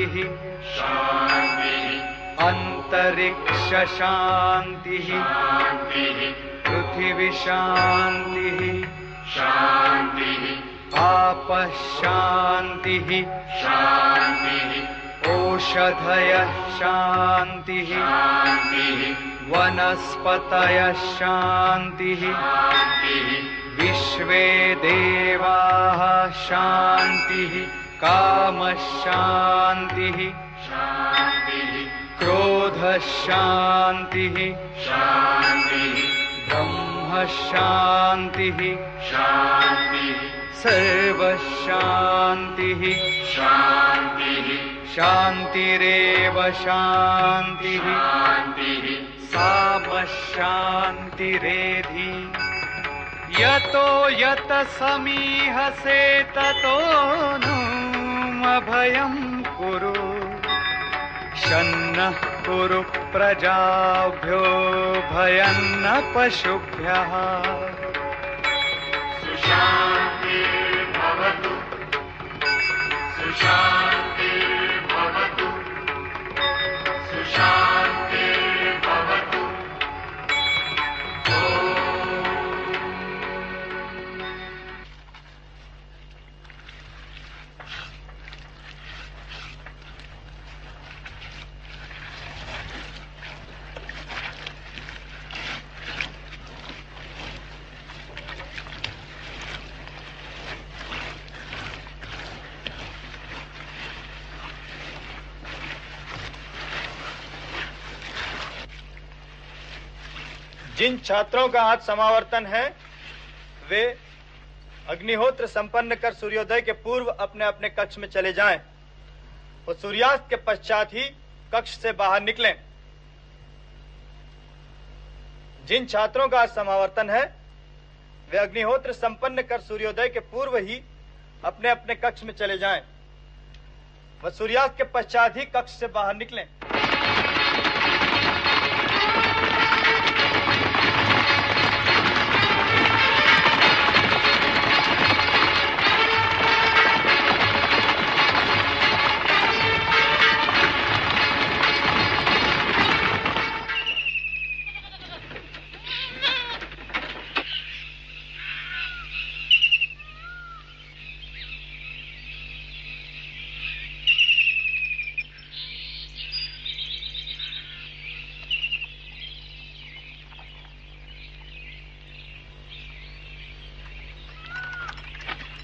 शान्तिः। अन्तरिक्षशान्तिः। पृथिवि शान्तिः आपः शान्तिः ओषधयः शान्तिः वनस्पतयः शान्तिः विश्वे देवाः शान्तिः। कामशान्तिः। शान्तिः। क्रोधशान्तिः। शान्तिः। ब्रह्मशान्तिः। शान्तिः। सर्वशान्तिः। शान्तिः। शान्तिरेव शान्तिः। शान्तिः। सामशान्तिरेधि। यतो यत समीहसे ततो नुमभयं कुरु। शन्नः कुरु प्रजाभ्यो भयन्न पशुभ्यः। सुशान्तिर्भवतु सुशान्तिर्भवतु जिन छात्रों का आज समावर्तन है, वे अग्निहोत्र संपन्न कर सूर्योदय के पूर्व अपने अपने कक्ष में चले जाएँ और सूर्यास्त के पश्चात ही कक्ष से बाहर निकलें। जिन छात्रों का आज समावर्तन है, वे अग्निहोत्र संपन्न कर सूर्योदय के पूर्व ही अपने अपने कक्ष में चले जाएँ वह सूर्यास्त के पश्चात ही कक्ष से बाहर निकलें।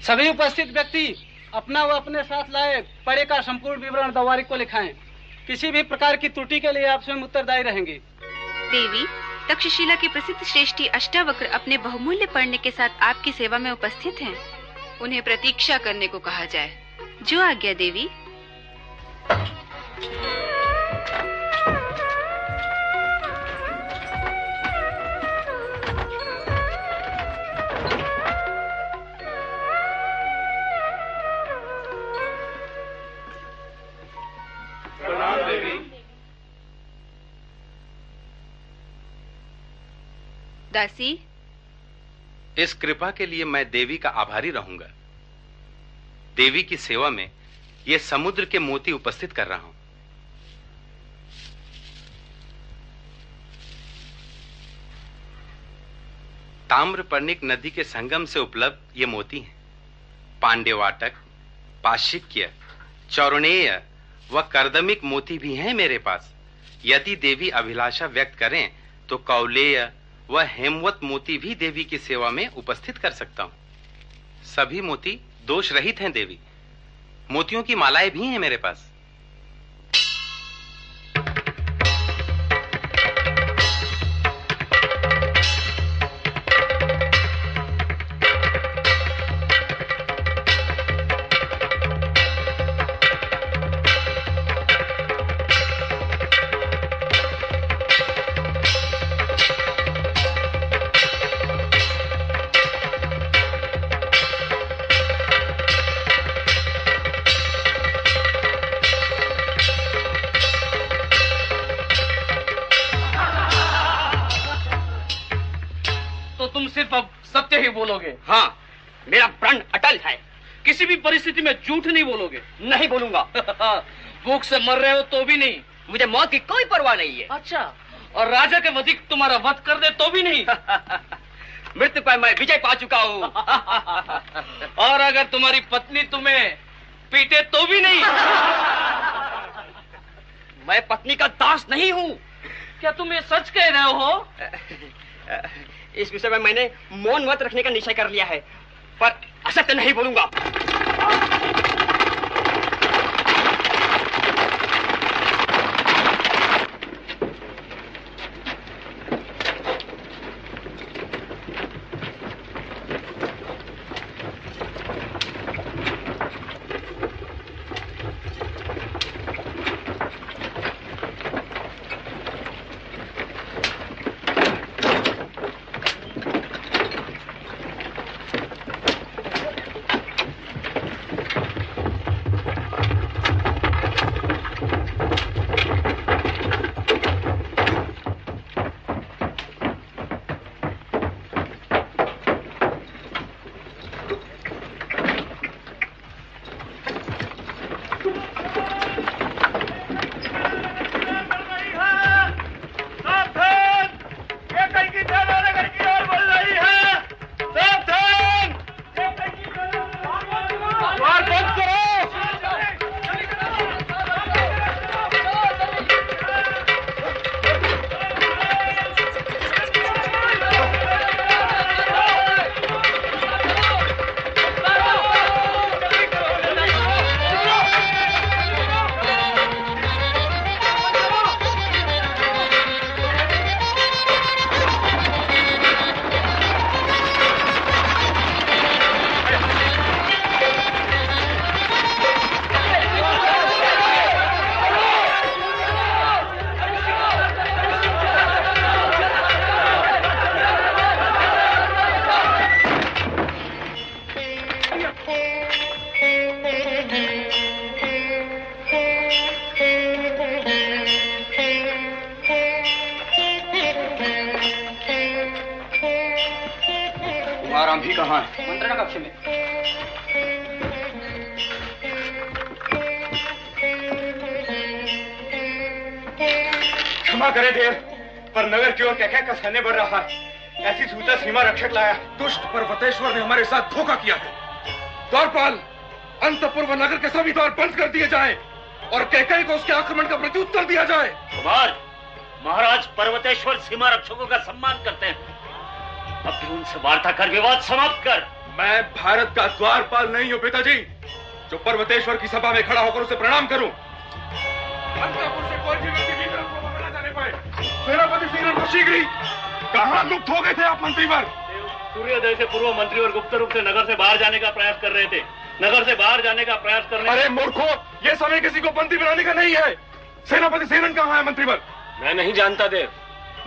सभी उपस्थित व्यक्ति अपना व अपने साथ लाए पड़े का संपूर्ण विवरण दवारिक को लिखाएँ। किसी भी प्रकार की त्रुटि के लिए आप स्वयं उत्तरदायी रहेंगे। देवी, तक्षशिला की प्रसिद्ध श्रेष्ठी अष्टावक्र अपने बहुमूल्य पढ़ने के साथ आपकी सेवा में उपस्थित हैं। उन्हें प्रतीक्षा करने को कहा जाए। जो आज्ञा देवी। दासी? इस कृपा के लिए मैं देवी का आभारी रहूँगा। देवी की सेवा में ये समुद्र के मोती उपस्थित कर रहा हूँ। ताम्रपर्णिक नदी के संगम से उपलब्ध ये मोती हैं। पांडेवाटक पाशिक्य चौरणेय व कर्दमिक मोती भी हैं मेरे पास। यदि देवी अभिलाषा व्यक्त करें तो कौलेय व हेमवत मोती भी देवी की सेवा में उपस्थित कर सकता हूँ। सभी मोती दोष रहित हैं, देवी। मोतियों की मालाएँ भी हैं मेरे पास। नहीं बोलोगे? नहीं बोलूँगा। भूख से मर रहे हो तो भी नहीं। मुझे मौत की कोई परवाह नहीं है। अच्छा। और राजा के वधिक तुम्हारा वध कर दे तो भी नहीं। मृत्यु पर मैं विजय पा चुका हूँ। और अगर तुम्हारी पत्नी तुम्हें पीटे तो भी नहीं। मैं पत्नी का दास नहीं हूँ। क्या तुम ये सच कह रहे हो? इस विषय में मैंने मौन मत रखने का निश्चय कर लिया है। पर असत्य नहीं बोलूँगा। सैन्य बढ़ रहा है। ऐसी सूचना सीमा रक्षक लाया। दुष्ट पर्वतेश्वर ने हमारे साथ धोखा किया है। द्वारपाल अंतपुर व नगर के सभी द्वार बंद कर दिए जाए और कैकई को उसके आक्रमण का प्रत्युत्तर दिया जाए। कुमार महाराज पर्वतेश्वर सीमा रक्षकों का सम्मान करते हैं। अब भी उनसे वार्ता कर विवाद समाप्त कर। मैं भारत का द्वारपाल नहीं हूँ पिताजी। जो पर्वतेश्वर की सभा में खड़ा होकर उसे प्रणाम करूँ। अंतपुर से कोई भी व्यक्ति सेनापति सिंह को शीघ्र ही कहाँ लुप्त हो गए थे आप मंत्री मंत्रीवर? सूर्योदय से पूर्व मंत्री और गुप्त रूप से नगर से बाहर जाने का प्रयास कर रहे थे। नगर से बाहर जाने का प्रयास करने अरे मूर्खो ये समय किसी को बंदी बनाने का नहीं है। सेनापति सेनन कहाँ है मंत्री मंत्रीवर? मैं नहीं जानता देव।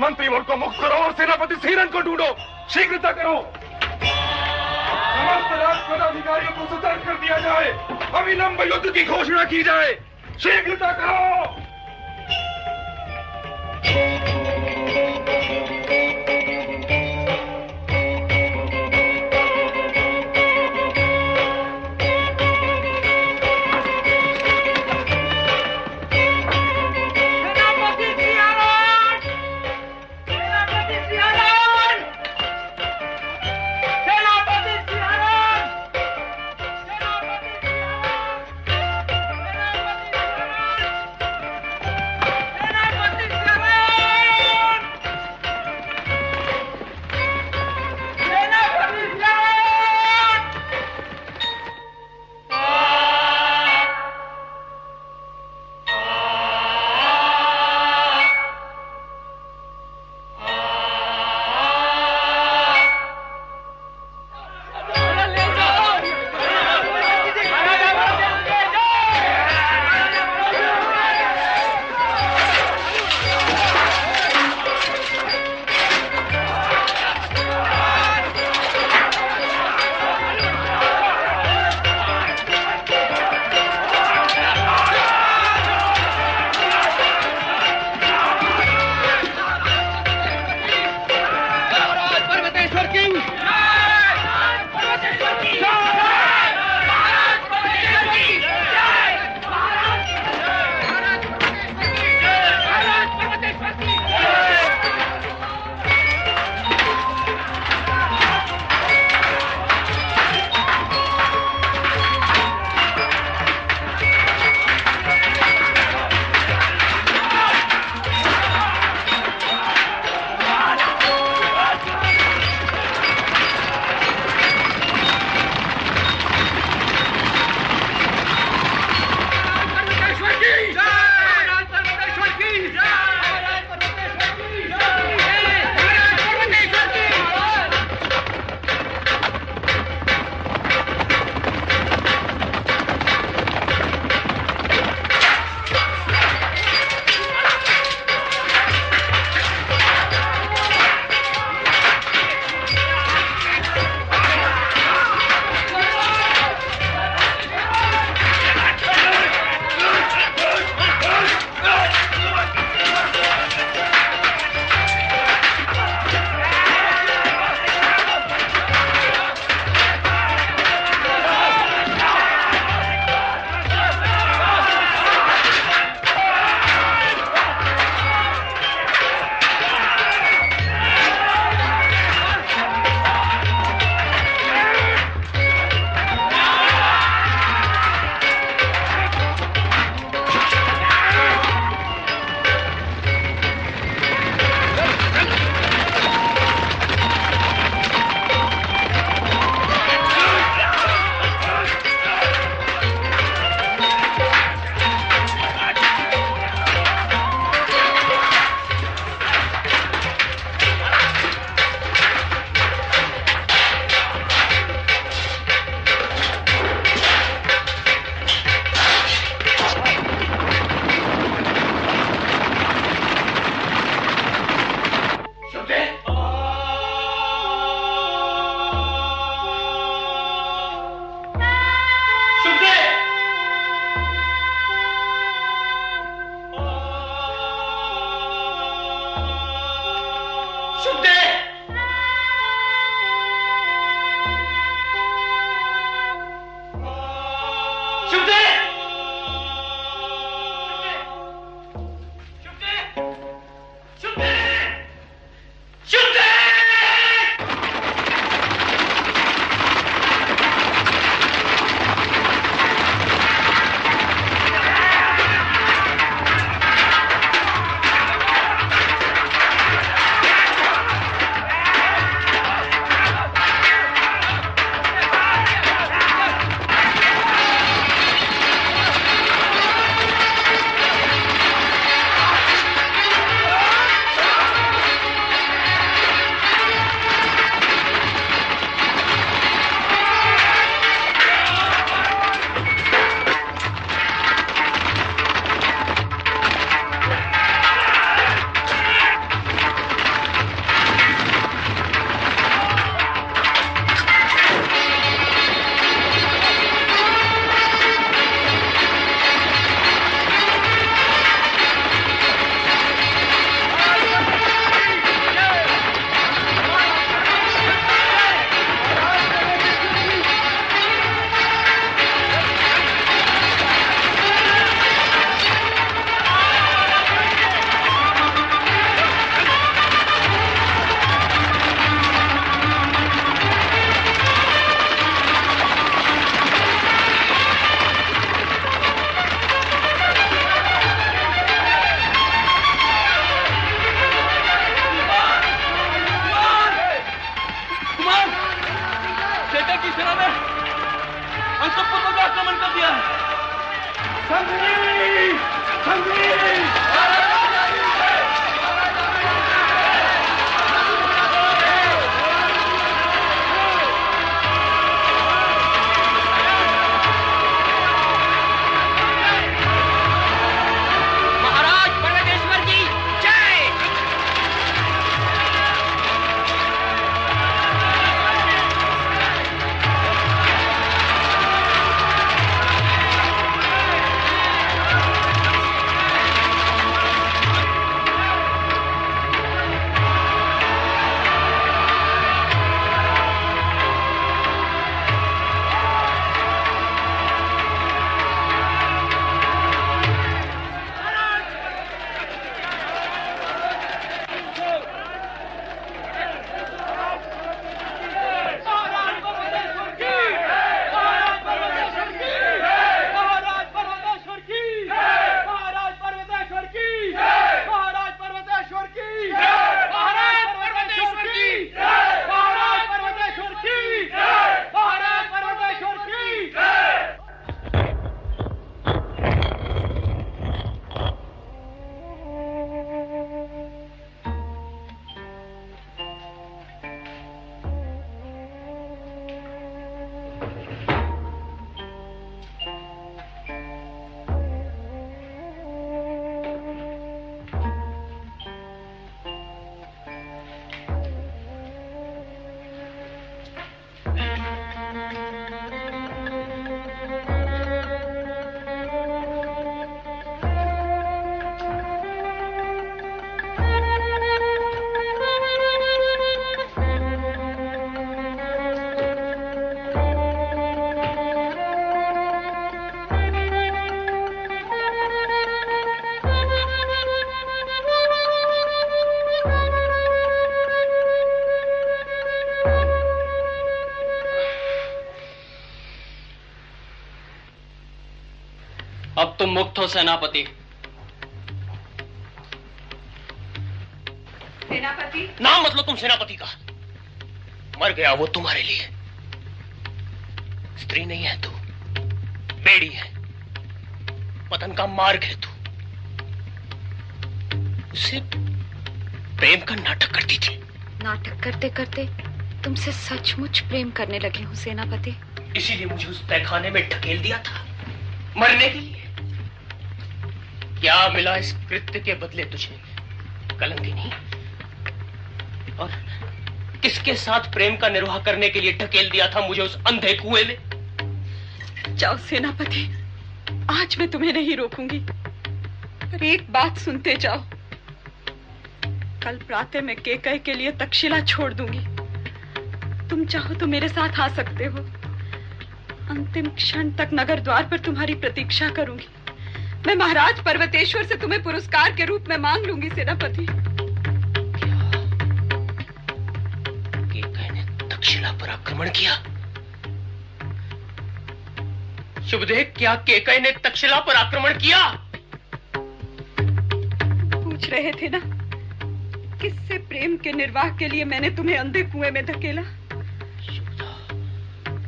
मंत्रीवर को मुक्त करो और सेनापति सेनन को ढूंढो। शीघ्रता करो। समस्त राजपद अधिकारियों को सतर्क कर दिया जाए। अविलंब युद्ध की घोषणा की जाए। शीघ्रता करो। मुक्त हो सेनापति। सेनापति? नाम मतलब तुम सेनापति का। मर गया वो तुम्हारे लिए। स्त्री नहीं है तू बेड़ी है। पतन का मार्ग है तू। उसे प्रेम का नाटक करती थी नाटक करते करते तुमसे सचमुच प्रेम करने लगी हूँ सेनापति। इसीलिए मुझे उस तहखाने में ढकेल दिया था। मरने के लिए। क्या मिला इस कृत्य के बदले तुझे? कलंकिनी और किसके साथ प्रेम का निर्वाह करने के लिए ढकेल दिया था मुझे उस अंधे कुएँ में? जाओ सेनापति, आज मैं तुम्हें नहीं रोकूँगी। पर एक बात सुनते जाओ। कल प्रातः मैं केकय के लिए तक्षशिला छोड़ दूँगी। तुम चाहो तो मेरे साथ आ सकते हो। अंतिम क्षण तक नगर द्वार पर तुम्हारी प्रतीक्षा करूँगी। मैं महाराज पर्वतेश्वर से तुम्हें पुरस्कार के रूप में मांग लूँगी सेनापति। ने तक्षशिला पर आक्रमण किया? शुभदेव क्या केकय ने तक्षशिला पर आक्रमण किया? पूछ रहे थे ना किससे प्रेम के निर्वाह के लिए मैंने तुम्हें अंधे कुएँ में धकेला?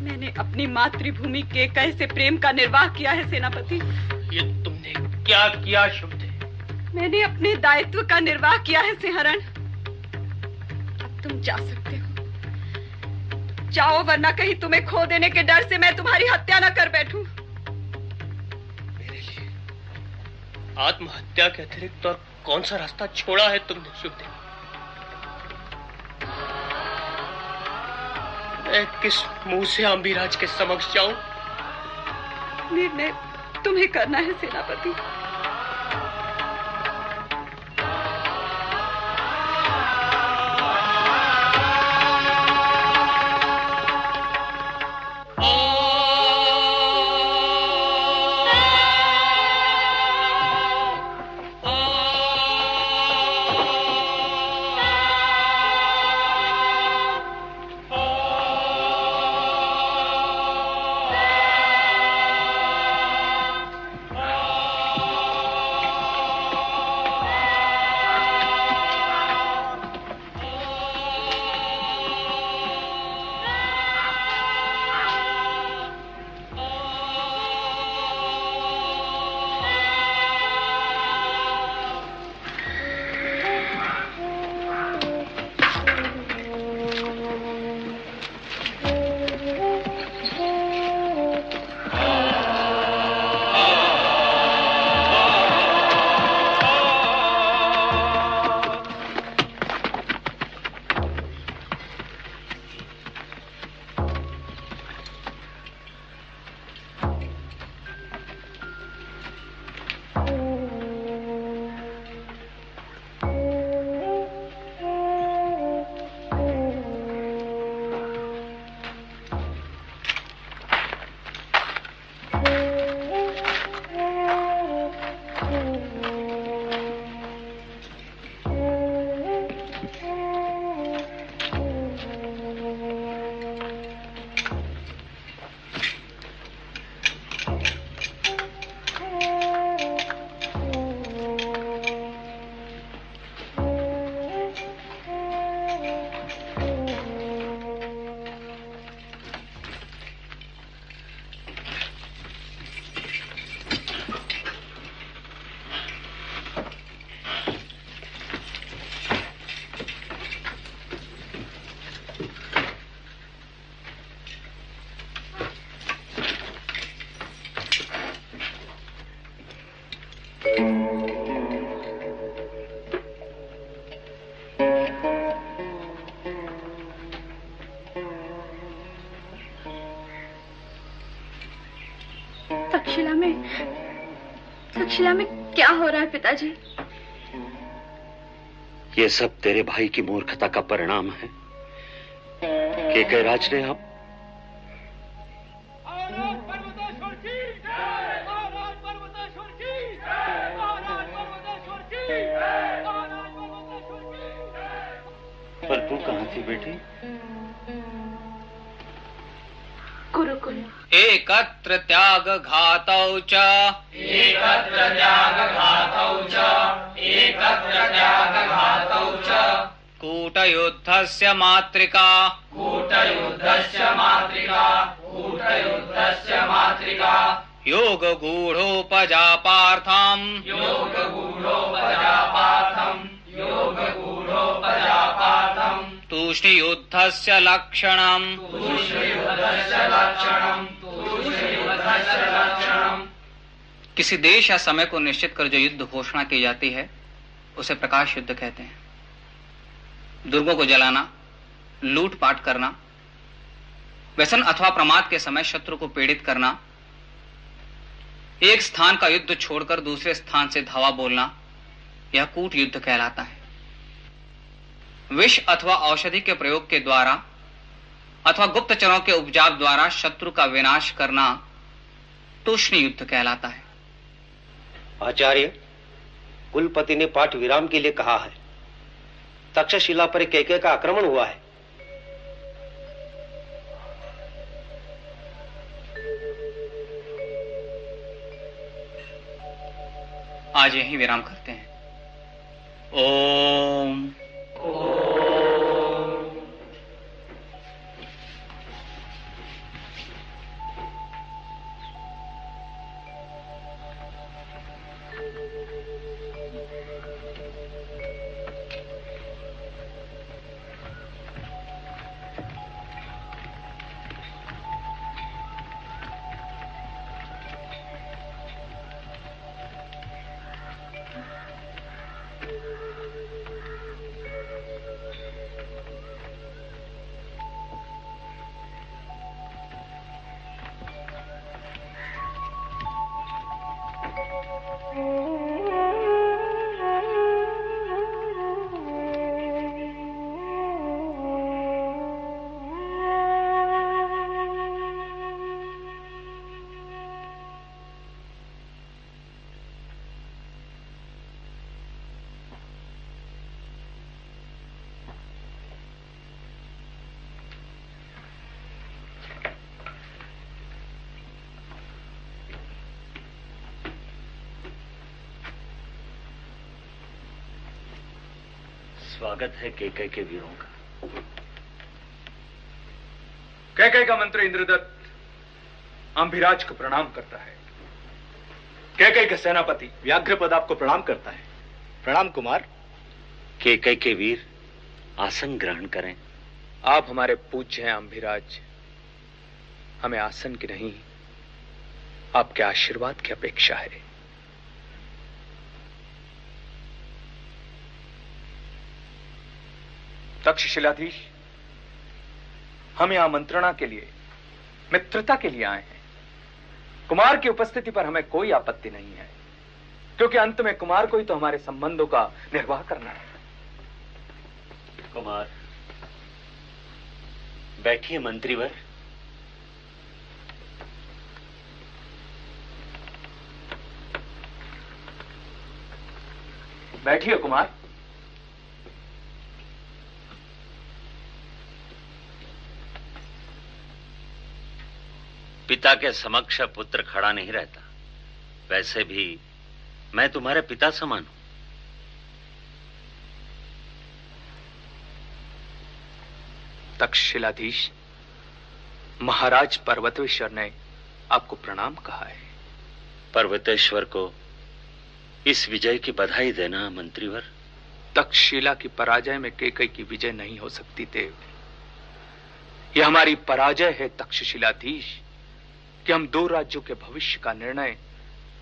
मैंने अपनी मातृभूमि के से प्रेम का निर्वाह किया है सेनापति। ये क्या किया शुभ शुभदेव मैंने अपने दायित्व का निर्वाह किया है सिंहरण। अब तुम जा सकते हो। जाओ वरना कहीं तुम्हें खो देने के डर से मैं तुम्हारी हत्या न कर बैठूं। मेरे लिए आत्महत्या के अतिरिक्त और कौन सा रास्ता छोड़ा है तुमने शुभदेव मैं किस मुँह से अम्बीराज के समक्ष जाऊँ? निर्णय तुम्हें करना है सेनापति। सब तेरे भाई की मूर्खता का परिणाम है। के के राज ने आप? पर तू कहाँ थी बेटी? गुरुकुल। एकत्र त्याग घातौ च। एकत्र त्याग घातौ च। एकत्र त्याग घातौ च। कूटयुद्धस्य मातृका कूटयुद्धस्य मातृका कूटयुद्धस्य मातृका योगगूढोपजापार्थम्। योगगूढोपजापार्थम्। योगगूढोपजापार्थम्। तूष्णीयुद्धस्य लक्षणम्। तूष्णीयुद्धस्य लक्षणम्। तूष्णीयुद्धस्य लक्षणम्। किसी देश या समय को निश्चित कर जो युद्ध घोषणा की जाती है उसे प्रकाश युद्ध कहते हैं। दुर्गों को जलाना, लूटपाट करना, व्यसन अथवा प्रमाद के समय शत्रु को पीड़ित करना, एक स्थान का युद्ध छोड़कर दूसरे स्थान से धावा बोलना, यह कूट युद्ध कहलाता है। विष अथवा औषधि के प्रयोग के द्वारा अथवा गुप्तचरों के उपजाप द्वारा शत्रु का विनाश करना तूष्णी युद्ध कहलाता है। आचार्य कुलपति ने पाठ विराम के लिए कहा है। तक्षशिला पर कैके का आक्रमण हुआ है। आज यही विराम करते हैं। ओम। स्वागत है केके के वीरों का। कैकई का मंत्री इंद्रदत्त अंभिराज को प्रणाम करता है। कैकई का सेनापति व्याघ्रपद आपको प्रणाम करता है। प्रणाम कुमार। के केके के वीर आसन ग्रहण करें। आप हमारे पूज्य हैं अंभिराज। हमें आसन की नहीं आपके आशीर्वाद की अपेक्षा है। तक्षशिलाधीश हम यहाँ मंत्रणा के लिए मित्रता के लिए आए हैं। कुमार की उपस्थिति पर हमें कोई आपत्ति नहीं है क्योंकि अंत में कुमार को ही तो हमारे संबंधों का निर्वाह करना है। कुमार बैठिए मंत्रीवर। बैठिए कुमार। पिता के समक्ष पुत्र खड़ा नहीं रहता। वैसे भी मैं तुम्हारे पिता समान हूँ। तक्षशिलाधीश महाराज पर्वतेश्वर ने आपको प्रणाम कहा है। पर्वतेश्वर को इस विजय की बधाई देना मंत्रीवर। तक्षशिला की पराजय में केकई की विजय नहीं हो सकती देव। यह हमारी पराजय है तक्षशिलाधीश। कि हम दो राज्यों के भविष्य का निर्णय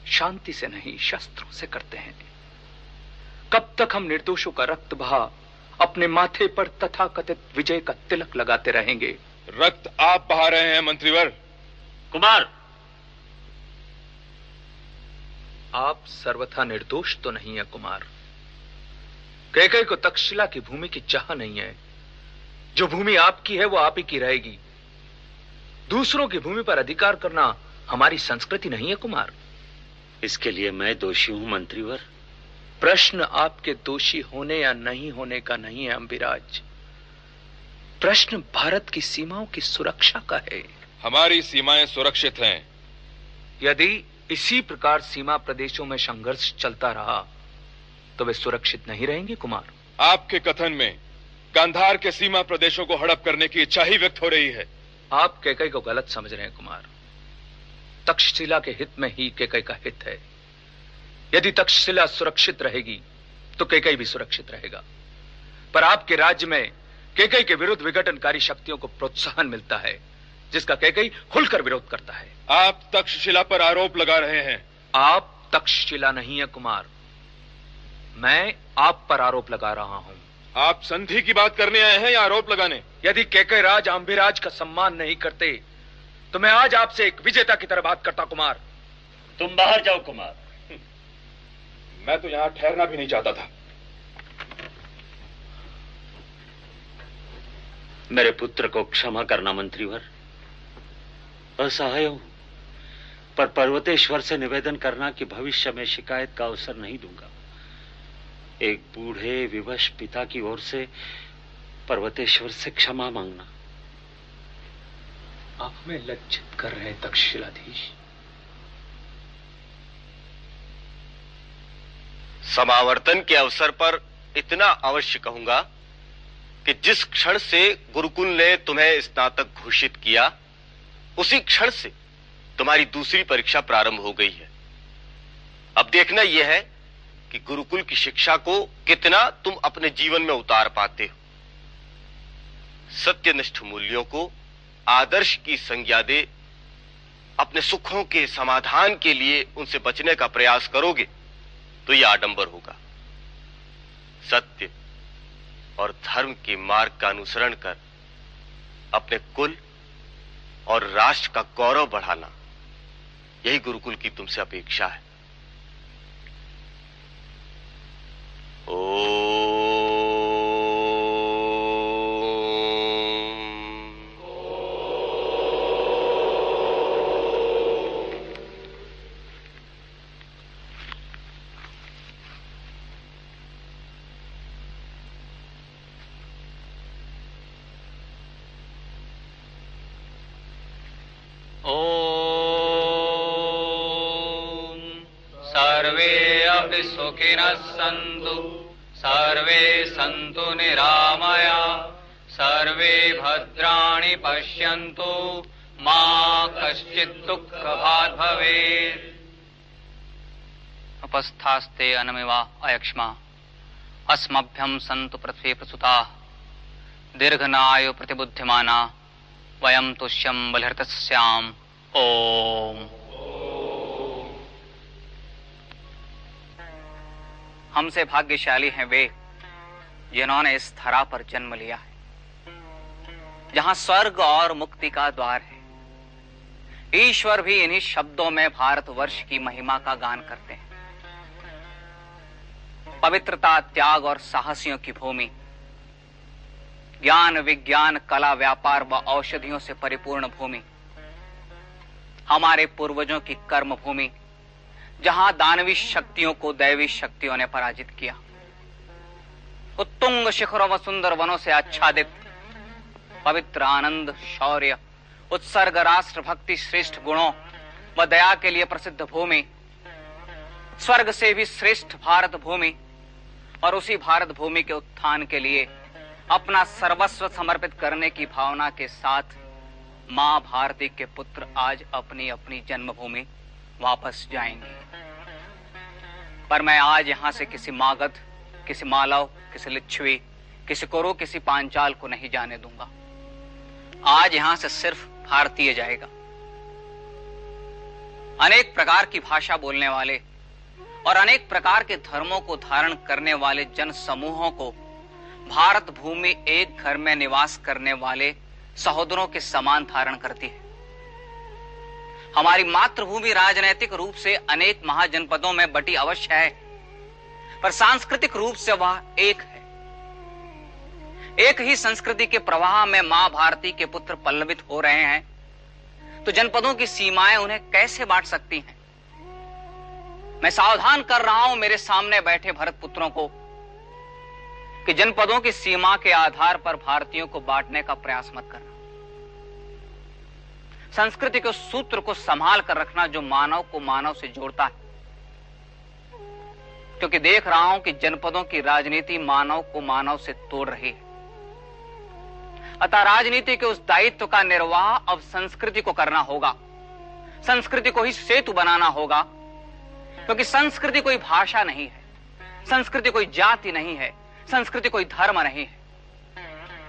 शांति से नहीं शस्त्रों से करते हैं। कब तक हम निर्दोषों का रक्त बहा अपने माथे पर तथाकथित विजय का तिलक लगाते रहेंगे? रक्त आप बहा रहे हैं मंत्रीवर। कुमार! आप सर्वथा निर्दोष तो नहीं है कुमार। कैकई को तक्षशिला की भूमि की चाह नहीं है। जो भूमि आपकी है वो आप ही की रहेगी। दूसरों की भूमि पर अधिकार करना हमारी संस्कृति नहीं है कुमार। इसके लिए मैं दोषी हूँ मंत्रीवर। प्रश्न आपके दोषी होने या नहीं होने का नहीं है अंबिराज। प्रश्न भारत की सीमाओं की सुरक्षा का है। हमारी सीमाएँ सुरक्षित हैं। यदि इसी प्रकार सीमा प्रदेशों में संघर्ष चलता रहा तो वे सुरक्षित नहीं रहेंगे कुमार। आपके कथन में गांधार के सीमा प्रदेशों को हड़प करने की इच्छा ही व्यक्त हो रही है। आप केकई को गलत समझ रहे हैं कुमार। तक्षशिला के हित में ही केकई का हित है। यदि तक्षशिला सुरक्षित रहेगी तो केकई भी सुरक्षित रहेगा। पर आपके राज्य में केकई के विरुद्ध विघटनकारी शक्तियों को प्रोत्साहन मिलता है जिसका केकई खुलकर विरोध करता है। आप तक्षशिला पर आरोप लगा रहे हैं। आप तक्षशिला नहीं है कुमार। मैं आप पर आरोप लगा रहा हूँ। आप संधि की बात करने आए हैं या आरोप लगाने? यदि केके राज अंबिराज का सम्मान नहीं करते तो मैं आज आपसे एक विजेता की तरह बात करता कुमार। तुम बाहर जाओ कुमार। मैं तो यहाँ ठहरना भी नहीं चाहता था। मेरे पुत्र को क्षमा करना मंत्रीवर। असहाय हूँ पर पर्वतेश्वर से निवेदन करना कि भविष्य में शिकायत का अवसर नहीं दूँगा। एक बूढ़े विवश पिता की ओर से पर्वतेश्वर से क्षमा मांगना। आप हमें लज्जित कर रहे हैं, तक्षशिलाधीश। समावर्तन के अवसर पर इतना अवश्य कहूँगा कि जिस क्षण से गुरुकुल ने तुम्हें स्नातक घोषित किया, उसी क्षण से तुम्हारी दूसरी परीक्षा प्रारंभ हो गई है। अब देखना यह है कि गुरुकुल की शिक्षा को कितना तुम अपने जीवन में उतार पाते हो। सत्यनिष्ठ मूल्यों को, आदर्श की संज्ञा दे, अपने सुखों के समाधान के लिए उनसे बचने का प्रयास करोगे तो यह आडंबर होगा। सत्य और धर्म के मार्ग का अनुसरण कर, अपने कुल और राष्ट्र का गौरव बढ़ाना, यही गुरुकुल की तुमसे अपेक्षा है। सर्वे अपि सुखिनः सन्तु। सर्वे सन्तु निरामया। सर्वे भद्राणि पश्यन्तु। उपस्थास्ते अनमिवा अयक्ष्मा। अस्मभ्यं सन्तु पृथ्वी प्रसुताः। दीर्घनायु प्रतिबुद्धिमाना। वयं तुष्यं बलिहृतस्याम् ओम। हमसे भाग्यशाली हैं वे, जिन्होंने इस धरा पर जन्म लिया है। जहाँ स्वर्ग और मुक्ति का द्वार है। ईश्वर भी इन्हीं शब्दों में भारतवर्ष की महिमा का गान करते हैं। पवित्रता, त्याग और साहसियों की भूमि, ज्ञान, विज्ञान, कला, व्यापार व औषधियों से परिपूर्ण भूमि, हमारे पूर्वजों की कर्म भूमि जहाँ दानवी शक्तियों को दैवी शक्तियों ने पराजित किया। उत्तुंग शिखरों व सुंदर वनों से आच्छादित, पवित्र आनंद, शौर्य, उत्सर्ग राष्ट्र भक्ति श्रेष्ठ गुणों व दया के लिए प्रसिद्ध भूमि, स्वर्ग से भी श्रेष्ठ भारत भूमि और उसी भारत भूमि के उत्थान के लिए अपना सर्वस्व समर्पित करने की भावना के साथ माँ भारती के पुत्र आज अपनी अपनी जन्मभूमि वापस जाएँगे। पर मैं आज यहाँ से किसी मागध, किसी मालव किसी लिच्छवी, किसी कुरु, किसी पांचाल को नहीं जाने दूँगा। आज यहाँ से सिर्फ़ भारतीय जाएगा। अनेक प्रकार की भाषा बोलने वाले और अनेक प्रकार के धर्मों को धारण करने वाले जन समूहों को भारत भूमि एक घर में निवास करने वाले सहोदरों के समान धारण करती है। हमारी मातृभूमि राजनैतिक रूप से अनेक महाजनपदों में बटी अवश्य है, पर सांस्कृतिक रूप से वह एक है। एक ही संस्कृति के प्रवाह में माँ भारती के पुत्र पल्लवित हो रहे हैं तो जनपदों की सीमाएँ उन्हें कैसे बांट सकती हैं? मैं सावधान कर रहा हूँ मेरे सामने बैठे भरत पुत्रों को, कि जनपदों की सीमा के आधार पर भारतीयों को बांटने का प्रयास मत करना। संस्कृति के सूत्र को संभाल कर रखना जो मानव को मानव से जोड़ता है। क्योंकि देख रहा हूँ कि जनपदों की राजनीति मानव को मानव से तोड़ रही है। अतः राजनीति के उस दायित्व का निर्वाह अब संस्कृति को करना होगा। संस्कृति को ही सेतु बनाना होगा। क्योंकि संस्कृति कोई भाषा नहीं है। संस्कृति कोई जाति नहीं है। संस्कृति कोई धर्म नहीं है।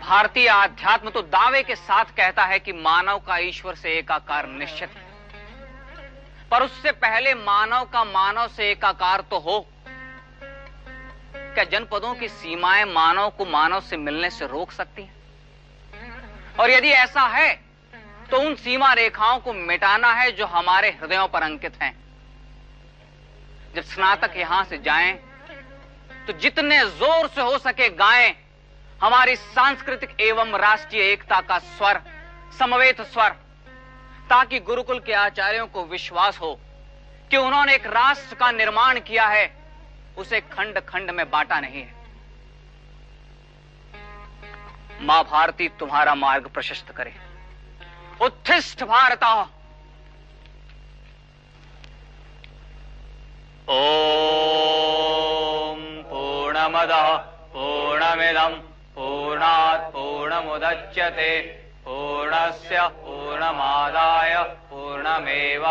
भारतीय आध्यात्म तो दावे के साथ कहता है कि मानव का ईश्वर से एकाकार निश्चित है। पर उससे पहले मानव का मानव से एकाकार तो हो। क्या जनपदों की सीमाएँ मानव को मानव से मिलने से रोक सकती हैं? और यदि ऐसा है तो उन सीमा रेखाओं को मिटाना है जो हमारे हृदयों पर अंकित हैं। जब स्नातक यहाँ से जाएँ तो जितने ज़ोर से हो सके गाएँ हमारी सांस्कृतिक एवं राष्ट्रीय एकता का स्वर, समवेत स्वर, ताकि गुरुकुल के आचार्यों को विश्वास हो कि उन्होंने एक राष्ट्र का निर्माण किया है, उसे खंड खंड में बांटा नहीं है। माँ भारती तुम्हारा मार्ग प्रशस्त करे। उत्थिष्ट भारत! ओम पूर्णमद पूर्णमिदम। पूर्णात् पूर्णमुदच्यते। पूर्णस्य पूर्णमादाय पूर्णमेवावशिष्यते।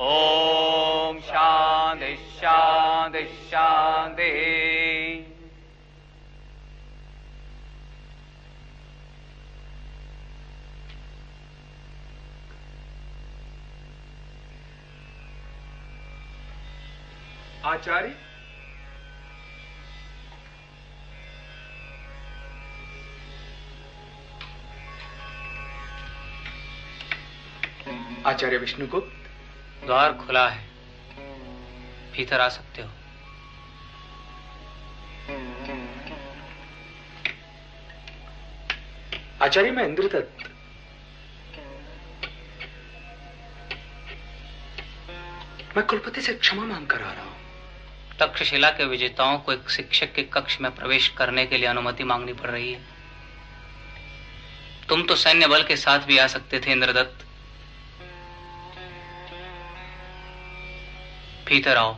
ओम शांति शांति शांति आचार्य? आचार्य विष्णुगुप्त द्वार खुला है। भीतर आ सकते हो। आचार्य मैं इंद्रदत्त। मैं कुलपति से क्षमा मांग कर आ रहा हूँ। तक्षशिला के विजेताओं को एक शिक्षक के कक्ष में प्रवेश करने के लिए अनुमति मांगनी पड़ रही है। तुम तो सैन्य बल के साथ भी आ सकते थे इंद्रदत्त। भीतर आओ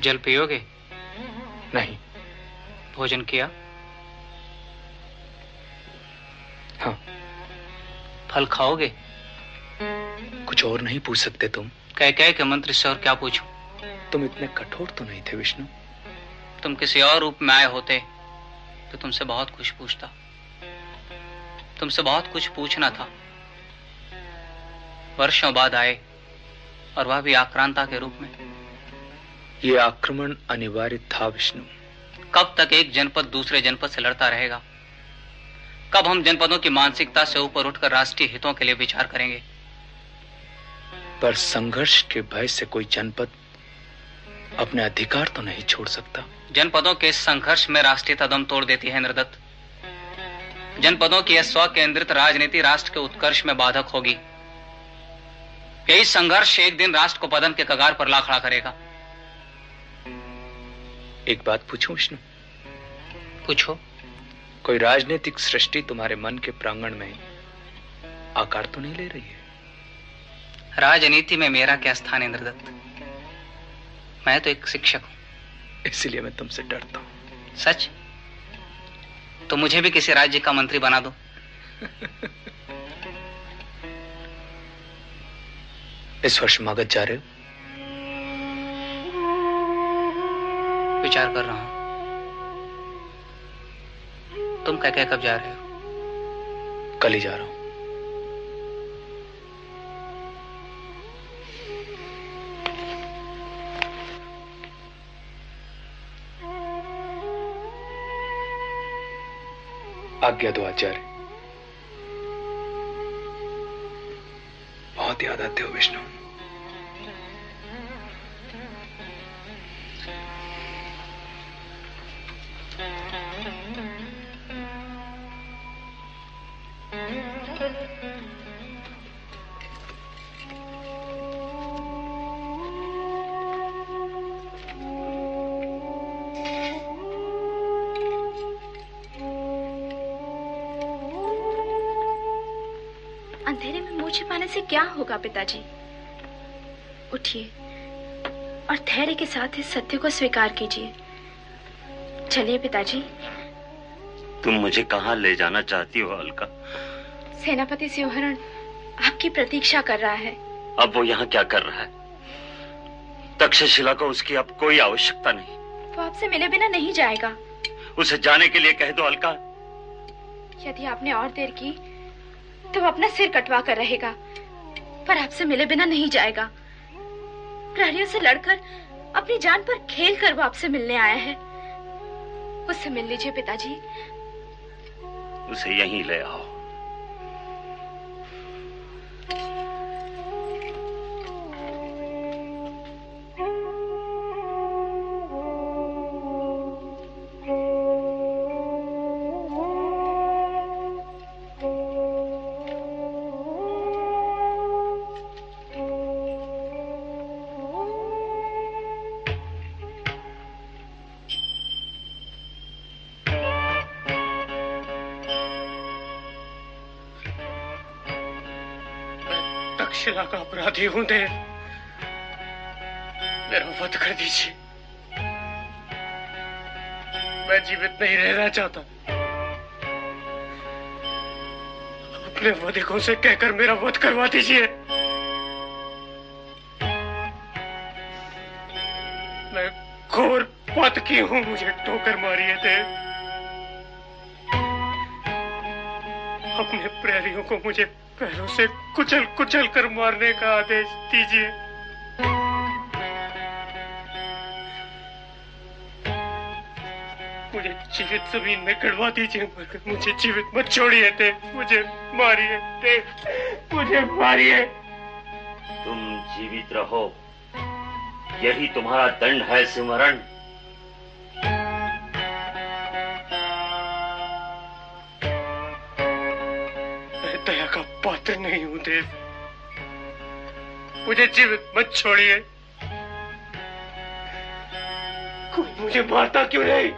जल पियोगे? नहीं। भोजन किया? फल खाओगे? कुछ और नहीं पूछ सकते तुम। कह कह के मंत्र से और क्या पूछूँ? तुम इतने कठोर तो नहीं थे विष्णु। तुम किसी और रूप में आए होते तो तुमसे बहुत कुछ पूछता। तुमसे बहुत कुछ पूछना था। वर्षों बाद आए और वह भी आक्रांता के रूप में। ये आक्रमण अनिवार्य था विष्णु। कब तक एक जनपद दूसरे जनपद से लड़ता रहेगा? कब हम जनपदों की मानसिकता से ऊपर उठकर राष्ट्रीय हितों के लिए विचार करेंगे? पर संघर्ष के भय से कोई जनपद अपने अधिकार तो नहीं छोड़ सकता। जनपदों के संघर्ष में राष्ट्रीयता दम तोड़ देती है इंद्रदत्त। जनपदों की यह स्व केंद्रित राजनीति राष्ट्र के उत्कर्ष में बाधक होगी। यही संघर्ष एक दिन राष्ट्र को पदन के कगार पर ला खड़ा करेगा। एक बात पूछूँ विष्णु? पूछो। कोई राजनीतिक सृष्टि तुम्हारे मन के प्रांगण में आकार तो नहीं ले रही है? राजनीति में मेरा क्या स्थान इंद्रदत्त? मैं तो एक शिक्षक हूँ। इसलिए मैं तुमसे डरता हूँ। सच? तो मुझे भी किसी राज्य का मंत्री बना दो। इस वर्ष मगध जा रहे हो? विचार कर रहा हूँ। तुम कह कह कब जा रहे हो? कल ही जा रहा हूँ। आज्ञा दो आचार्य। बहुत याद आते हो विष्णु। क्या होगा पिताजी? उठिए और धैर्य के साथ इस सत्य को स्वीकार कीजिए। चलिए पिताजी। तुम मुझे कहाँ ले जाना चाहती हो अलका? सेनापति शिवहरण आपकी प्रतीक्षा कर रहा है। अब वो यहाँ क्या कर रहा है? तक्षशिला को उसकी अब कोई आवश्यकता नहीं। वो आपसे मिले बिना नहीं जाएगा। उसे जाने के लिए कह दो अलका। यदि आपने और देर की तो वो अपना सिर कटवा कर रहेगा। पर आपसे मिले बिना नहीं जाएगा। प्रहरियों से लड़कर, अपनी जान पर खेल कर वो आपसे मिलने आया है। उससे मिल लीजिए पिताजी। उसे यहीं ले आओ। का अपराधी हूँ, देव। मेरा वध कर दीजिए। मैं जीवित नहीं रहना चाहता। अपने वधिकों से कहकर मेरा वध करवा दीजिए। मैं घोर पत की हूँ, मुझे ठोकर मारिए, देव। अपने प्रहरियों को मुझे पैरों से कुचल कुचल कर मारने का आदेश दीजिए। मुझे जीवित ज़मीन में गड़वा दीजिए मुझे जीवित मत छोड़िए थे मुझे मारिए थे मुझे मारिए। तुम जीवित रहो। यही तुम्हारा दंड है सिमरण मुझे जीवित मत छोड़िए। कोई मुझे मारता क्यों नहीं?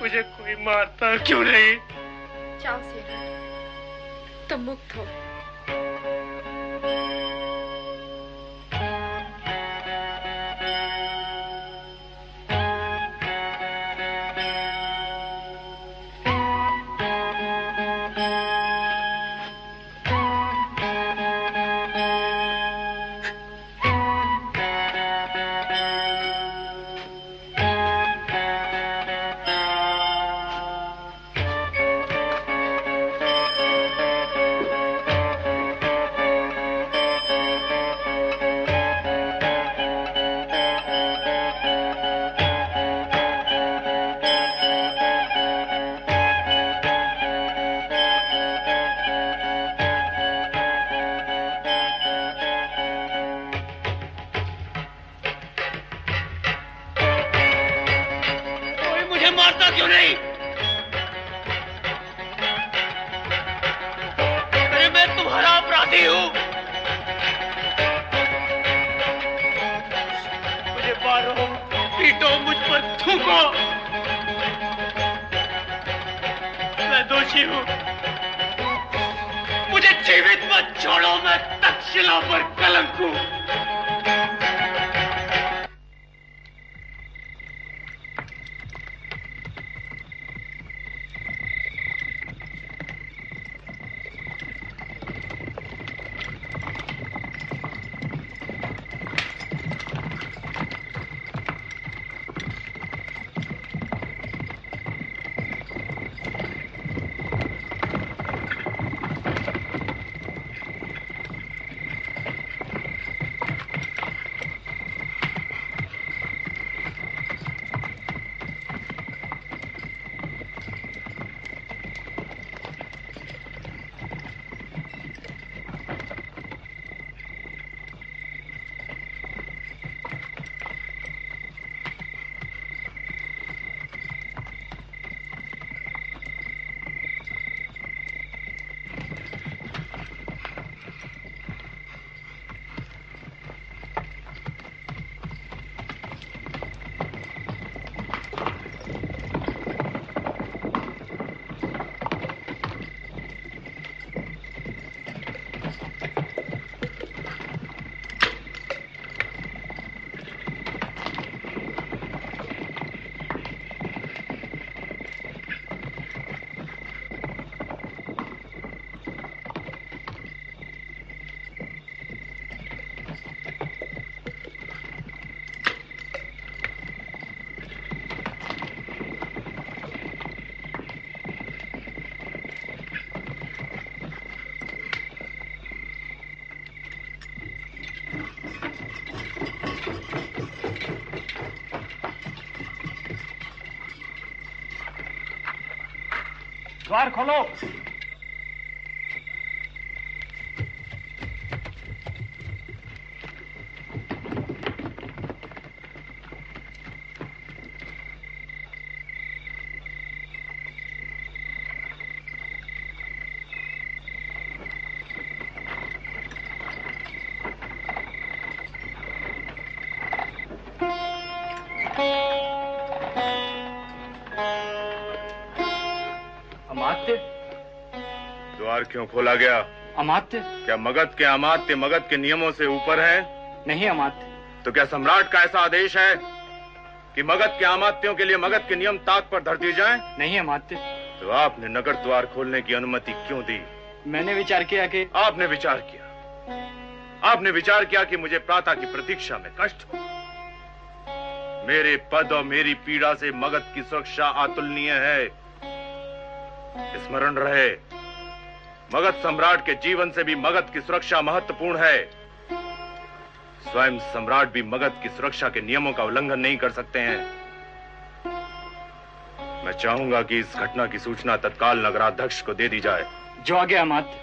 मुझे कोई मारता क्यों नहीं? जाओ तुम मुक्त हो। द्वार क्यों खोला गया? अमात्य। क्या मगध के अमात्य मगध के नियमों से ऊपर है? नहीं अमात्य। तो क्या सम्राट का ऐसा आदेश है कि मगध के अमात्यों के लिए मगध के नियम ताक पर धर दिए जाएँ? नहीं अमात्य। तो आपने नगर द्वार खोलने की अनुमति क्यों दी? मैंने विचार किया कि आपने विचार किया। आपने विचार किया कि मुझे प्रातः की प्रतीक्षा में कष्ट हो। मेरे पद और मेरी पीड़ा से मगध की सुरक्षा अतुलनीय है। स्मरण रहे। मगध सम्राट के जीवन से भी मगध की सुरक्षा महत्वपूर्ण है। स्वयं सम्राट भी मगध की सुरक्षा के नियमों का उल्लंघन नहीं कर सकते हैं। मैं चाहूँगा कि इस घटना की सूचना तत्काल नगराध्यक्ष को दे दी जाए। जो आगे अमात्य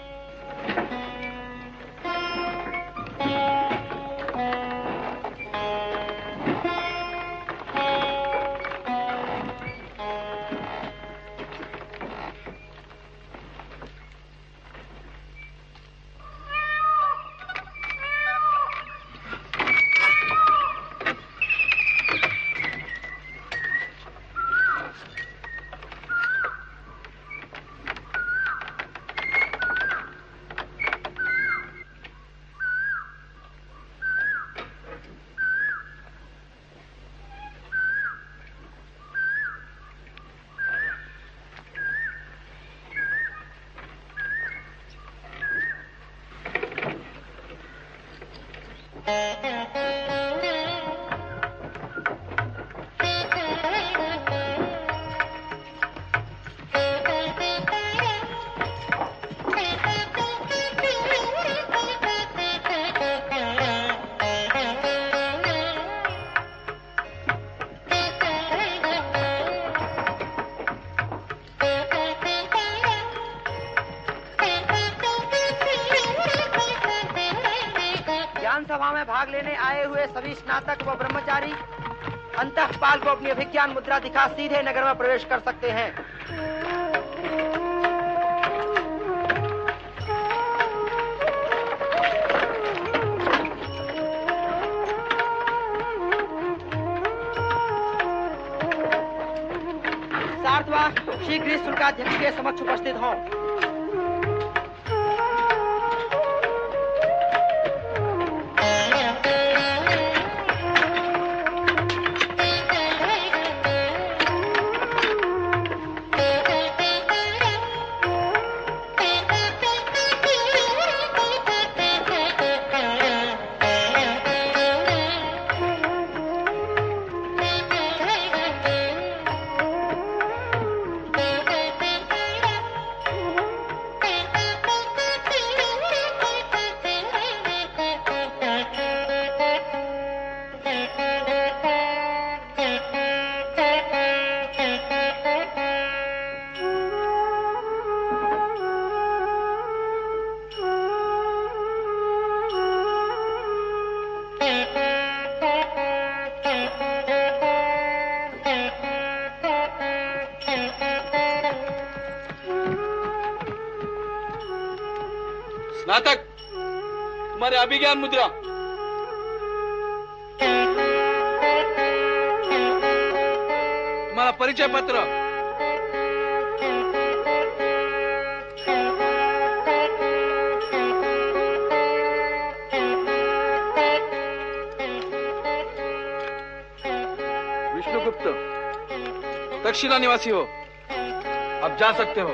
आए हुए सभी स्नातक व ब्रह्मचारी, अंतःपाल को अपनी अभिज्ञान मुद्रा दिखा सीधे नगर में प्रवेश कर सकते हैं। शीघ्र ही शुल्काध्यक्ष के समक्ष उपस्थित हों। अभिज्ञान मुद्रा? तुम्हारा परिचय पत्र। विष्णुगुप्त तक्षशिला निवासी हो। अब जा सकते हो।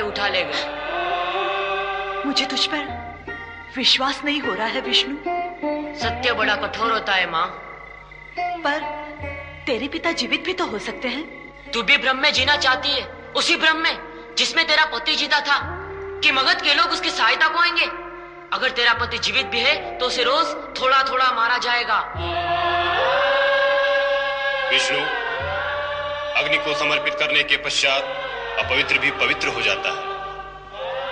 सिपाही उठा ले मुझे तुझ पर विश्वास नहीं हो रहा है, विष्णु। सत्य बड़ा कठोर होता है, माँ। पर तेरे पिता जीवित भी तो हो सकते हैं। तू भी भ्रम में जीना चाहती है, उसी भ्रम में, जिसमें तेरा पति जीता था, कि मगध के लोग उसकी सहायता को आएँगे। अगर तेरा पति जीवित भी है तो उसे रोज थोड़ा थोड़ा मारा जाएगा। विष्णु, अग्नि को समर्पित करने के पश्चात अपवित्र भी पवित्र हो जाता है।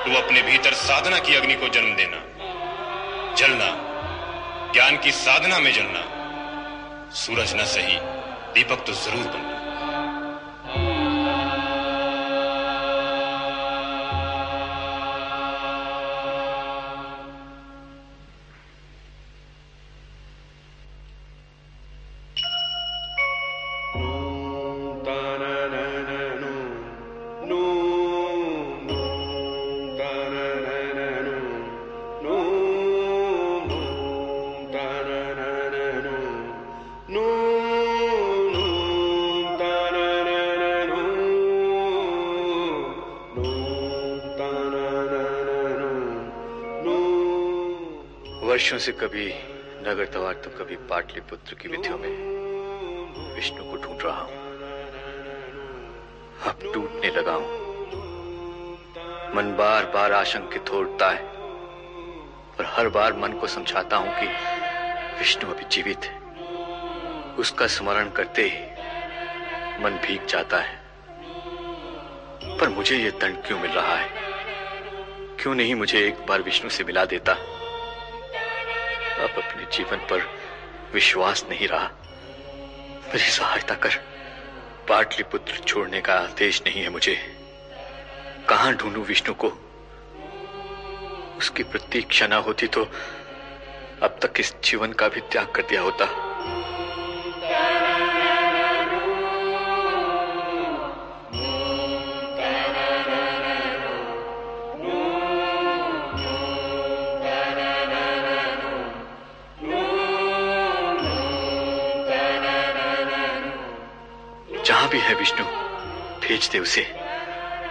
तू अपने भीतर साधना की अग्नि को जन्म देना। जलना, ज्ञान की साधना में जलना। सूरज न सही, दीपक तो ज़रूर बनना। वर्षों से कभी नगर तवार तो कभी पाटलिपुत्र की विधियों में विष्णु को ढूंढ रहा हूँ। अब टूटने लगा हूँ। मन बार बार आशंकित हो उठता है और हर बार मन को समझाता हूँ कि विष्णु अभी जीवित है। उसका स्मरण करते ही मन भीग जाता है। पर मुझे यह दंड क्यों मिल रहा है? क्यों नहीं मुझे एक बार विष्णु से मिला देता? अब अपने जीवन पर विश्वास नहीं रहा। मेरी सहायता कर। पाटलिपुत्र छोड़ने का आदेश नहीं है मुझे। कहाँ ढूंढू विष्णु को? उसकी प्रतीक्षा ना होती तो अब तक इस जीवन का भी त्याग कर दिया होता। भेज दे उसे।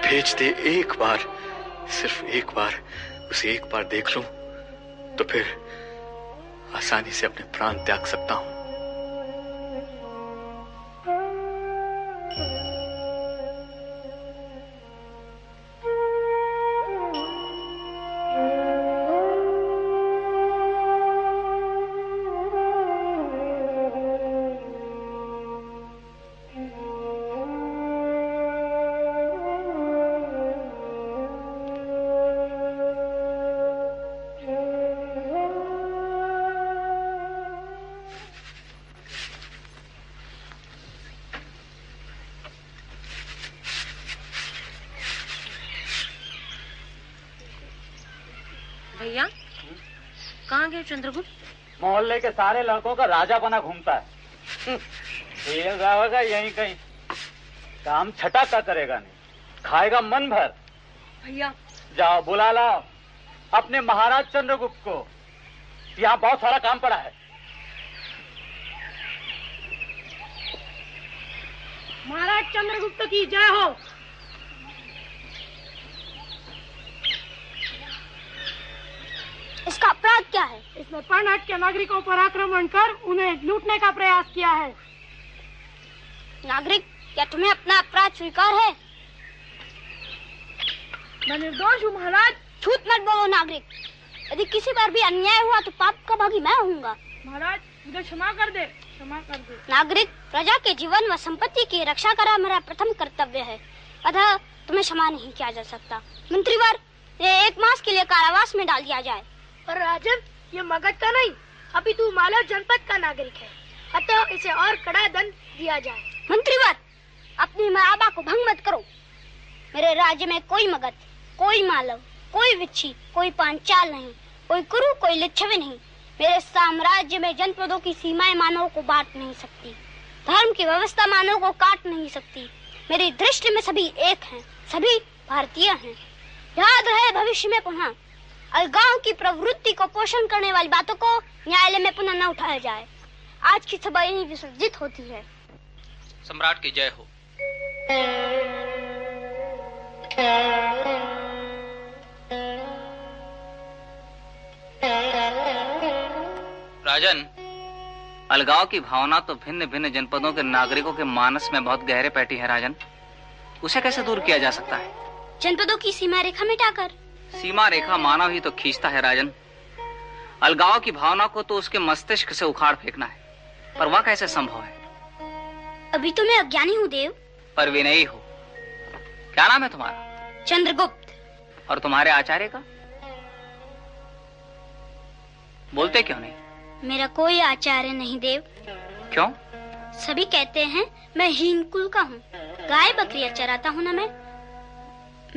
भेजते एक बार, सिर्फ़ एक बार, उसे एक बार देख लूँ तो फिर आसानी से अपने प्राण त्याग सकता हूँ। कहाँ गए चंद्रगुप्त? मोहल्ले के सारे लड़कों का राजा बना घूमता है। होगा यहीं कहीं। काम छटा का करेगा नहीं। खाएगा मन भर। भैया। जाओ बुला लाओ। अपने महाराज चंद्रगुप्त को। यहाँ बहुत सारा काम पड़ा है। महाराज चंद्रगुप्त की जय हो। इसका अपराध क्या है? इसने पर्णहट के नागरिकों पर आक्रमण कर उन्हें लूटने का प्रयास किया है। नागरिक क्या तुम्हें अपना अपराध स्वीकार है? मैं निर्दोष हूँ महाराज। छूत मत बोलो नागरिक। यदि किसी पर भी अन्याय हुआ तो पाप का भागी मैं होऊँगा। महाराज मुझे क्षमा कर दे क्षमा कर दे। नागरिक प्रजा के जीवन व संपत्ति की रक्षा करा मेरा प्रथम कर्तव्य है। अतः तुम्हें क्षमा नहीं किया जा सकता। मंत्रीवर ये एक मास के लिए कारावास में डाल दिया जाए। पर राजन, ये मगध का नहीं। अभी तू मालव जनपद का नागरिक है। अतः इसे और कड़ा दंड दिया जाए। मंत्रीवर अपनी मराबा को भंग मत करो। मेरे राज्य में कोई मगध, कोई मालव, कोई विच्छी, कोई पांचाल नहीं, कोई कुरु, कोई लिच्छवी नहीं। मेरे साम्राज्य में जनपदों की सीमाएँ मानव को बांट नहीं सकती। धर्म की व्यवस्था मानव को काट नहीं सकती। मेरी दृष्टि में सभी एक हैं, सभी भारतीय हैं। याद रहे भविष्य में पुनः। अलगाव की प्रवृत्ति को पोषण करने वाली बातों को न्यायालय में पुनः न उठाया जाए। आज की सभा यही विसर्जित होती है। सम्राट की जय हो। राजन अलगाव की भावना तो भिन्न भिन्न जनपदों के नागरिकों के मानस में बहुत गहरे बैठी है राजन। उसे कैसे दूर किया जा सकता है? जनपदों की सीमा रेखा मिटाकर। सीमा रेखा मानव ही तो खींचता है राजन। अलगाव की भावना को तो उसके मस्तिष्क से उखाड़ फेंकना है पर वह कैसे संभव है? अभी तो मैं अज्ञानी हूँ देव। पर विनयी हो। क्या नाम है तुम्हारा? चंद्रगुप्त। और तुम्हारे आचार्य का? बोलते क्यों नहीं? मेरा कोई आचार्य नहीं देव। क्यों? सभी कहते हैं मैं हीन कुल का हूँ। गाय बकरियाँ चराता हूँ ना मैं?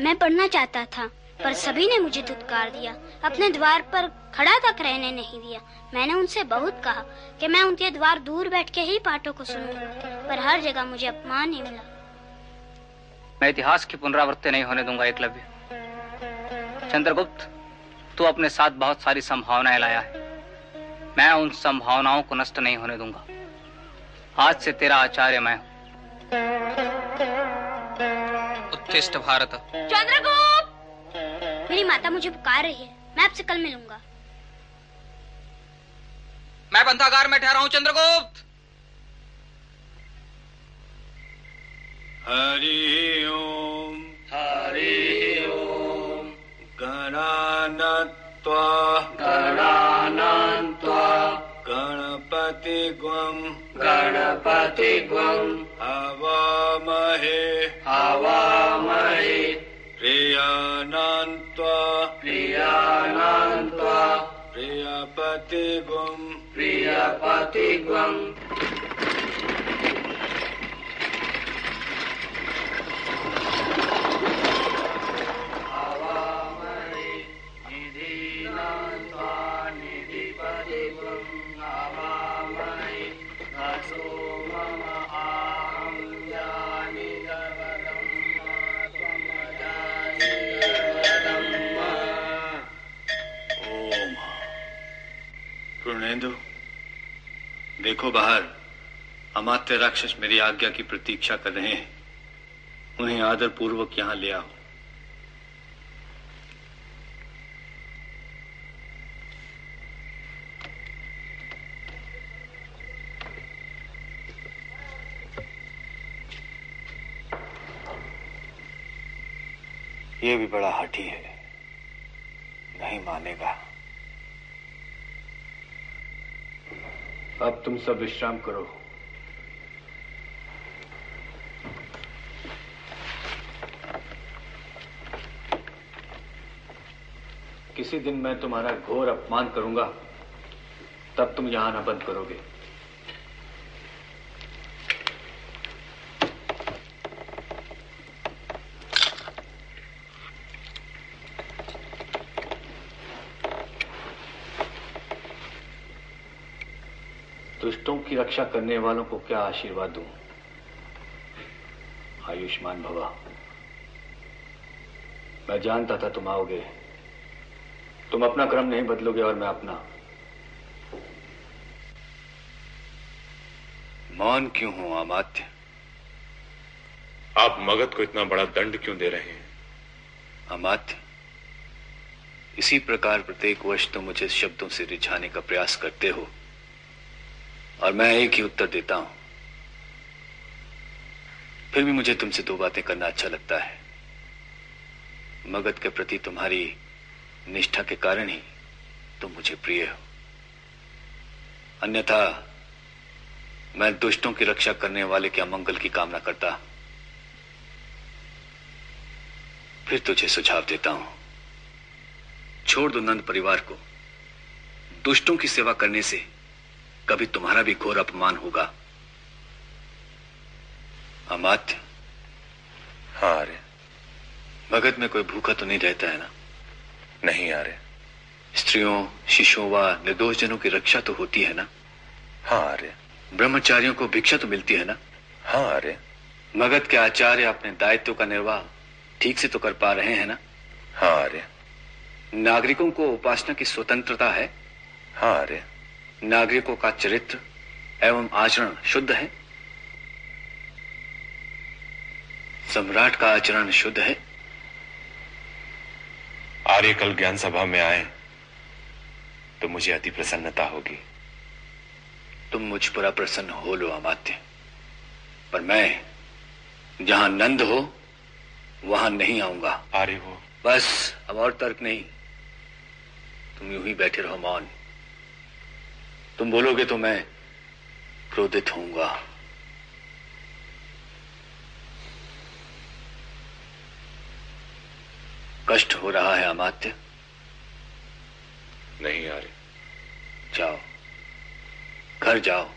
मैं पढ़ना चाहता था। पर सभी ने मुझे धुतकार दिया। अपने द्वार पर खड़ा तक रहने नहीं दिया। मैंने उनसे बहुत कहा कि मैं उनके द्वार दूर बैठ के ही पाठों को सुनूँगा पर हर जगह मुझे अपमान ही मिला। मैं इतिहास की पुनरावृत्ति नहीं होने दूँगा एकलव्य चंद्रगुप्त तू अपने साथ बहुत सारी संभावनाएँ लाया है। मैं उन संभावनाओं को नष्ट नहीं होने दूँगा। आज से तेरा आचार्य मैं हूँ। उत्तिष्ठ भारत। चंद्रगुप्त! मेरी माता मुझे पुकार रही है। मैं आपसे कल मिलूँगा। मैं बंधागार में ठहरा हूँ चंद्रगुप्त। हरि ओम। हरि ओम। गणानत्वा। गणानन्त्वा गणपति ग्वम गणपति ग्वम हवामहे। हवामहे। प्रियानन्त्वा प्रियाणान् त्वा प्रियपतिगुं प्रियपतिगुम् पूर्णेंदु, देखो बाहर, अमात्य राक्षस मेरी आज्ञा की प्रतीक्षा कर रहे हैं। उन्हें आदर पूर्वक यहाँ ले आओ। ये भी बड़ा हठी है। नहीं मानेगा। अब तुम सब विश्राम करो। किसी दिन मैं तुम्हारा घोर अपमान करूँगा, तब तुम यहाँ आना बंद करोगे दुष्टों की रक्षा करने वालों को क्या आशीर्वाद दूँ? आयुष्मान भवा। मैं जानता था तुम आओगे। तुम अपना क्रम नहीं बदलोगे और मैं अपना। मौन क्यों हूँ अमात्य आप मगध को इतना बड़ा दंड क्यों दे रहे हैं? अमात्य इसी प्रकार प्रत्येक वर्ष तुम मुझे शब्दों से रिझाने का प्रयास करते हो। और मैं एक ही उत्तर देता हूँ। फिर भी मुझे तुमसे दो बातें करना अच्छा लगता है। मगध के प्रति तुम्हारी निष्ठा के कारण ही तुम मुझे प्रिय हो। अन्यथा मैं दुष्टों की रक्षा करने वाले के अमंगल की कामना करता फिर तुझे सुझाव देता हूँ। छोड़ दो नंद परिवार को। दुष्टों की सेवा करने से कभी तुम्हारा भी घोर अपमान होगा। अमात्य। हाँ आर्य। भगत में कोई भूखा तो नहीं रहता है ना? नहीं आर्य। स्त्रियों शिशुओं व निर्दोष जनों की रक्षा तो होती है ना? हाँ आर्य। ब्रह्मचारियों को भिक्षा तो मिलती है ना? हाँ आर्य। मगध के आचार्य अपने दायित्व का निर्वाह ठीक से तो कर पा रहे हैं ना? हाँ आर्य। नागरिकों को उपासना की स्वतंत्रता है? हाँ आर्य। नागरिकों का चरित्र एवं आचरण शुद्ध है। सम्राट का आचरण शुद्ध है। आर्य कल ज्ञान सभा में आए तो मुझे अति प्रसन्नता होगी। तुम मुझ पर अप्रसन्न हो लो अमात्य। पर मैं जहाँ नंद हो वहाँ नहीं आऊँगा। आर्य हो। बस अब और तर्क नहीं। तुम यूँ ही बैठे रहो मौन। तुम बोलोगे तो मैं क्रोधित होऊँगा। कष्ट हो रहा है अमात्य। नहीं आर्य जाओ। घर जाओ।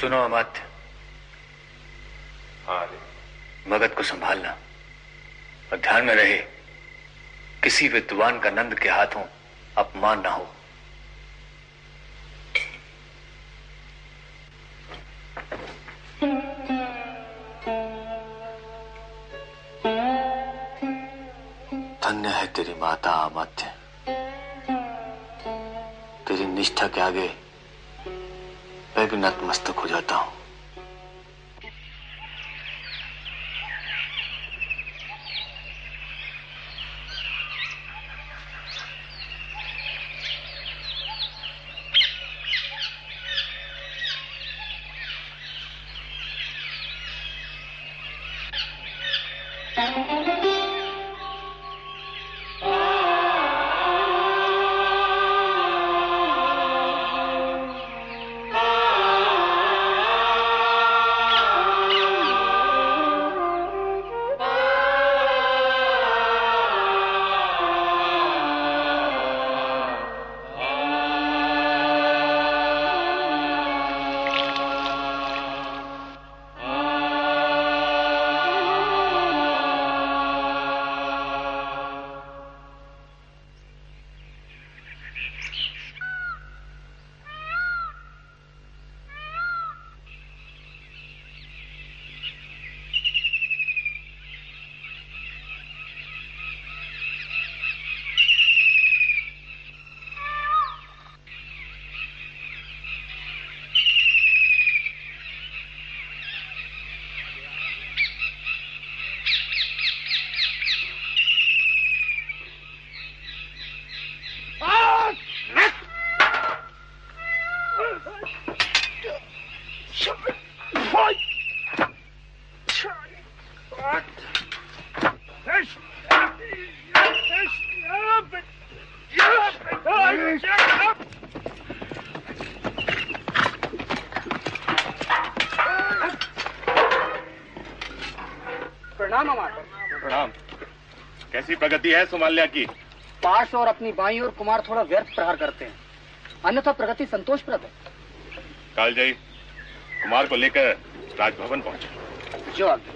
सुनो अमात्य। मगध को संभालना। और ध्यान में रहे, किसी विद्वान का नंद के हाथों अपमान ना हो। धन्य है तेरी माता अमात्य। तेरी निष्ठा के आगे मैं भी नतमस्तक हो जाता हूँ। कैसी प्रगति है सोमाल्या की। पाश और अपनी बाई और कुमार थोड़ा व्यर्थ प्रहार करते हैं। अन्यथा प्रगति संतोषप्रद है। कालजयी कुमार को लेकर राजभवन पहुँचे। जो आगे।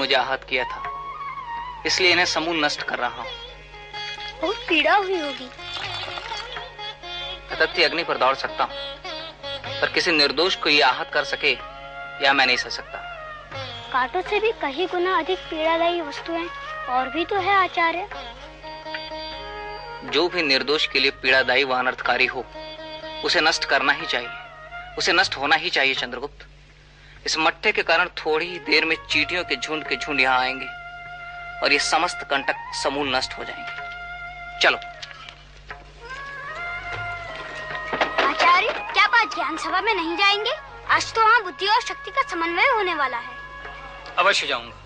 मुझे आहत किया था। इसलिए इन्हें समूल नष्ट कर रहा हूँ। बहुत पीड़ा हुई होगी। तथ्य अग्नि पर दौड़ सकता हूँ। पर किसी निर्दोष को ये आहत कर सके या मैं नहीं सह सकता। कांटों से भी कहीं गुना अधिक पीड़ादायी वस्तुएँ और भी तो है आचार्य। जो भी निर्दोष के लिए पीड़ादायी व अनर्थकारी हो उसे नष्ट करना ही चाहिए। उसे नष्ट होना ही चाहिए चंद्रगुप्त। इस मट्टे के कारण थोड़ी ही देर में चीटियों के झुंड के झुंड यहाँ आएँगे और ये समस्त कंटक समूल नष्ट हो जाएँगे। चलो। आचार्य क्या बात ज्ञान सभा में नहीं जाएँगे? आज तो वहाँ बुद्धि और शक्ति का समन्वय होने वाला है। अवश्य जाऊँगा।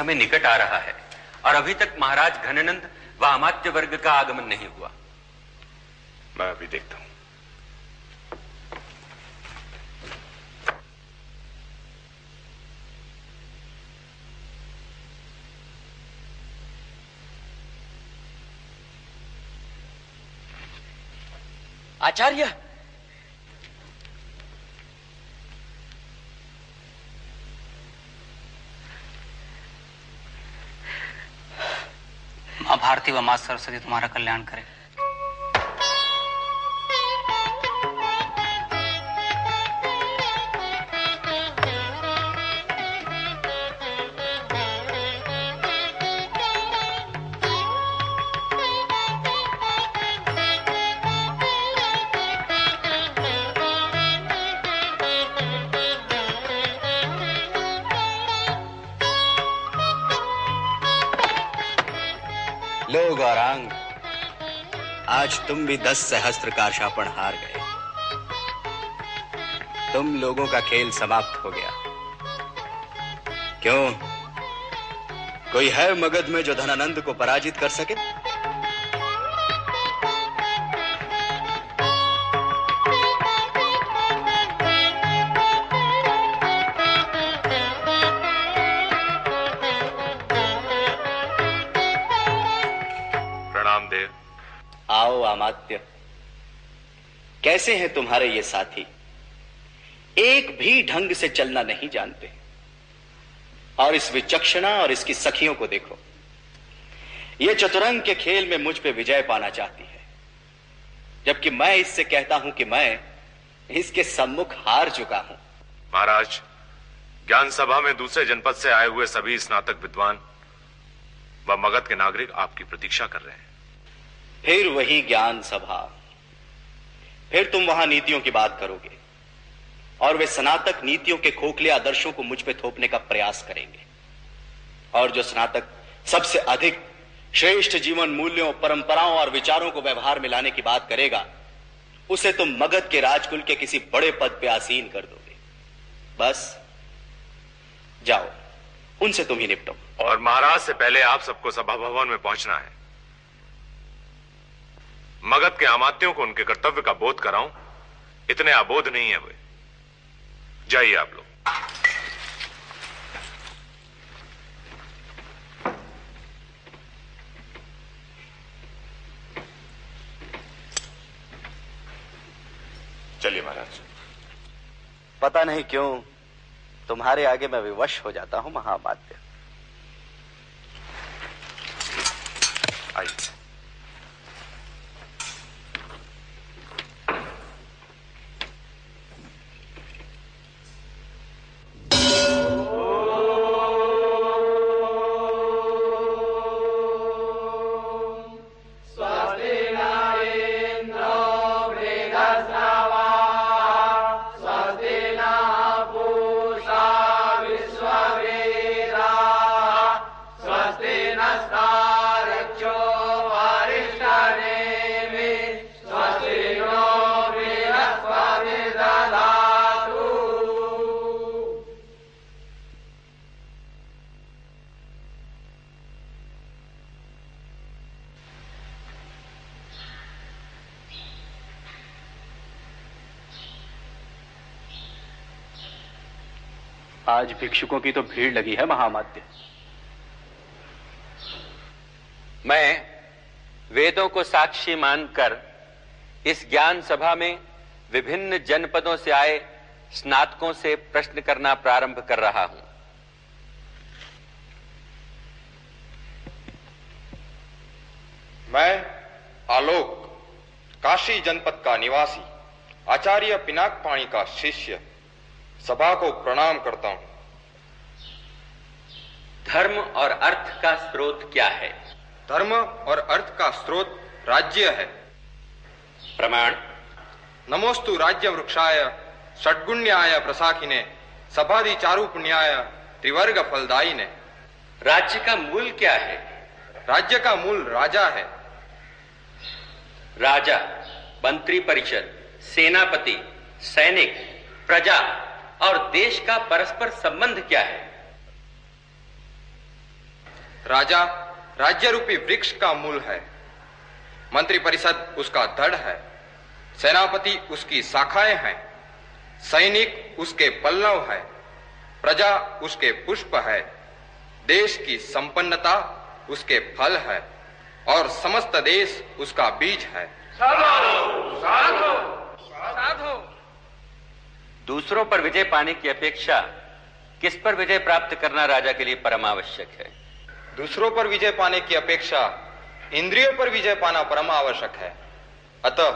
समय निकट आ रहा है और अभी तक महाराज घननंद व अमात्य वर्ग का आगमन नहीं हुआ। मैं अभी देखता हूँ। आचार्य माँ भारती व माँ सरस्वती तुम्हारा कल्याण करे। तुम भी दस सहस्त्र का शापण हार गए। तुम लोगों का खेल समाप्त हो गया। क्यों? कोई है मगध में जो धनानंद को पराजित कर सके? कैसे हैं तुम्हारे ये साथी? एक भी ढंग से चलना नहीं जानते। और इस विचक्षणा और इसकी सखियों को देखो। ये चतुरंग के खेल में मुझ पे विजय पाना चाहती है। जबकि मैं इससे कहता हूँ कि मैं इसके सम्मुख हार चुका हूँ। महाराज ज्ञान सभा में दूसरे जनपद से आए हुए सभी स्नातक विद्वान व मगध के नागरिक आपकी प्रतीक्षा कर रहे हैं। फिर वही ज्ञान सभा। फिर तुम वहाँ नीतियों की बात करोगे और वे स्नातक नीतियों के खोखले आदर्शों को मुझ पे थोपने का प्रयास करेंगे। और जो स्नातक सबसे अधिक श्रेष्ठ जीवन मूल्यों, परंपराओं और विचारों को व्यवहार में लाने की बात करेगा, उसे तुम मगध के राजकुल के किसी बड़े पद पे आसीन कर दोगे। बस, जाओ, उनसे तुम ही निपटो। और महाराज से पहले आप सबको सभा भवन में पहुँचना है। मगध के अमात्यों को उनके कर्तव्य का बोध कराऊं। इतने अबोध नहीं है वे। जाइए आप लोग। चलिए महाराज। पता नहीं क्यों तुम्हारे आगे मैं विवश हो जाता हूँ महामाध्य आइए। भिक्षुकों की तो भीड़ लगी है महामात्य मैं वेदों को साक्षी मानकर इस ज्ञान सभा में विभिन्न जनपदों से आए स्नातकों से प्रश्न करना प्रारंभ कर रहा हूँ। मैं आलोक काशी जनपद का निवासी आचार्य पिनाक पाणी का शिष्य सभा को प्रणाम करता हूँ। धर्म और अर्थ का स्रोत क्या है? धर्म और अर्थ का स्रोत राज्य है। प्रमाण। नमोस्तु राज्य वृक्षाय षड्गुण्याय प्रसाखिने सभादि चारु पुण्याय त्रिवर्ग फलदायी ने राज्य का मूल क्या है? राज्य का मूल राजा है। राजा मंत्री परिषद सेनापति सैनिक प्रजा और देश का परस्पर संबंध क्या है? राजा राज्य रूपी वृक्ष का मूल है। मंत्री परिषद उसका धड़ है। सेनापति उसकी शाखाएँ हैं। सैनिक उसके पल्लव है। प्रजा उसके पुष्प है। देश की संपन्नता उसके फल है। और समस्त देश उसका बीज है। साधो, साधो, साधो। दूसरों पर विजय पाने की अपेक्षा किस पर विजय प्राप्त करना राजा के लिए परमावश्यक है? दूसरों पर विजय पाने की अपेक्षा इंद्रियों पर विजय पाना परम आवश्यक है। अतः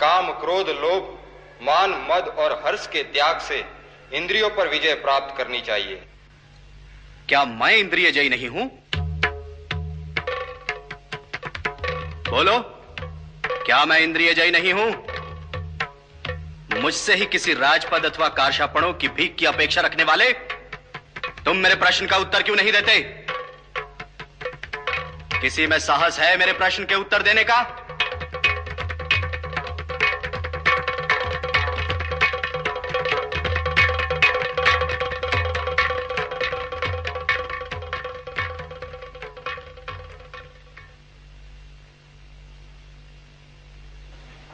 काम, क्रोध, लोभ, मान, मद और हर्ष के त्याग से इंद्रियों पर विजय प्राप्त करनी चाहिए। क्या मैं इंद्रिय जयी नहीं हूँ? बोलो, क्या मैं इंद्रिय जयी नहीं हूँ? मुझसे ही किसी राजपद अथवा कारशापणों की भीख की अपेक्षा रखने वाले? तुम मेरे प्रश्न का उत्तर क्यों नहीं देते? किसी में साहस है मेरे प्रश्न के उत्तर देने का?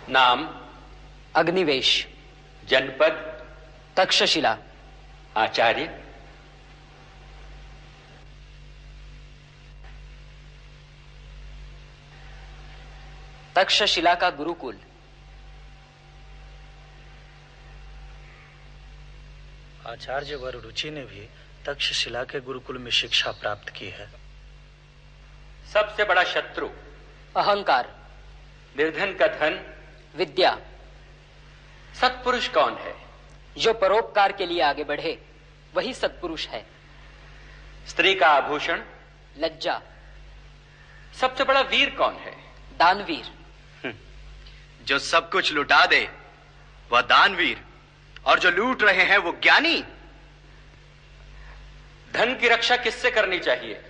नाम? अग्निवेश। जनपद? तक्षशिला। आचार्य? तक्षशिला का गुरुकुल। आचार्य वर रुचि ने भी तक्षशिला के गुरुकुल में शिक्षा प्राप्त की है। सबसे बड़ा शत्रु। अहंकार। निर्धन का धन। विद्या। सत्पुरुष कौन है? जो परोपकार के लिए आगे बढ़े वही सत्पुरुष है। स्त्री का आभूषण। लज्जा। सबसे बड़ा वीर कौन है? दानवीर। जो सब कुछ लुटा दे वह दानवीर और जो लूट रहे हैं वो ज्ञानी। धन की रक्षा किससे करनी चाहिए?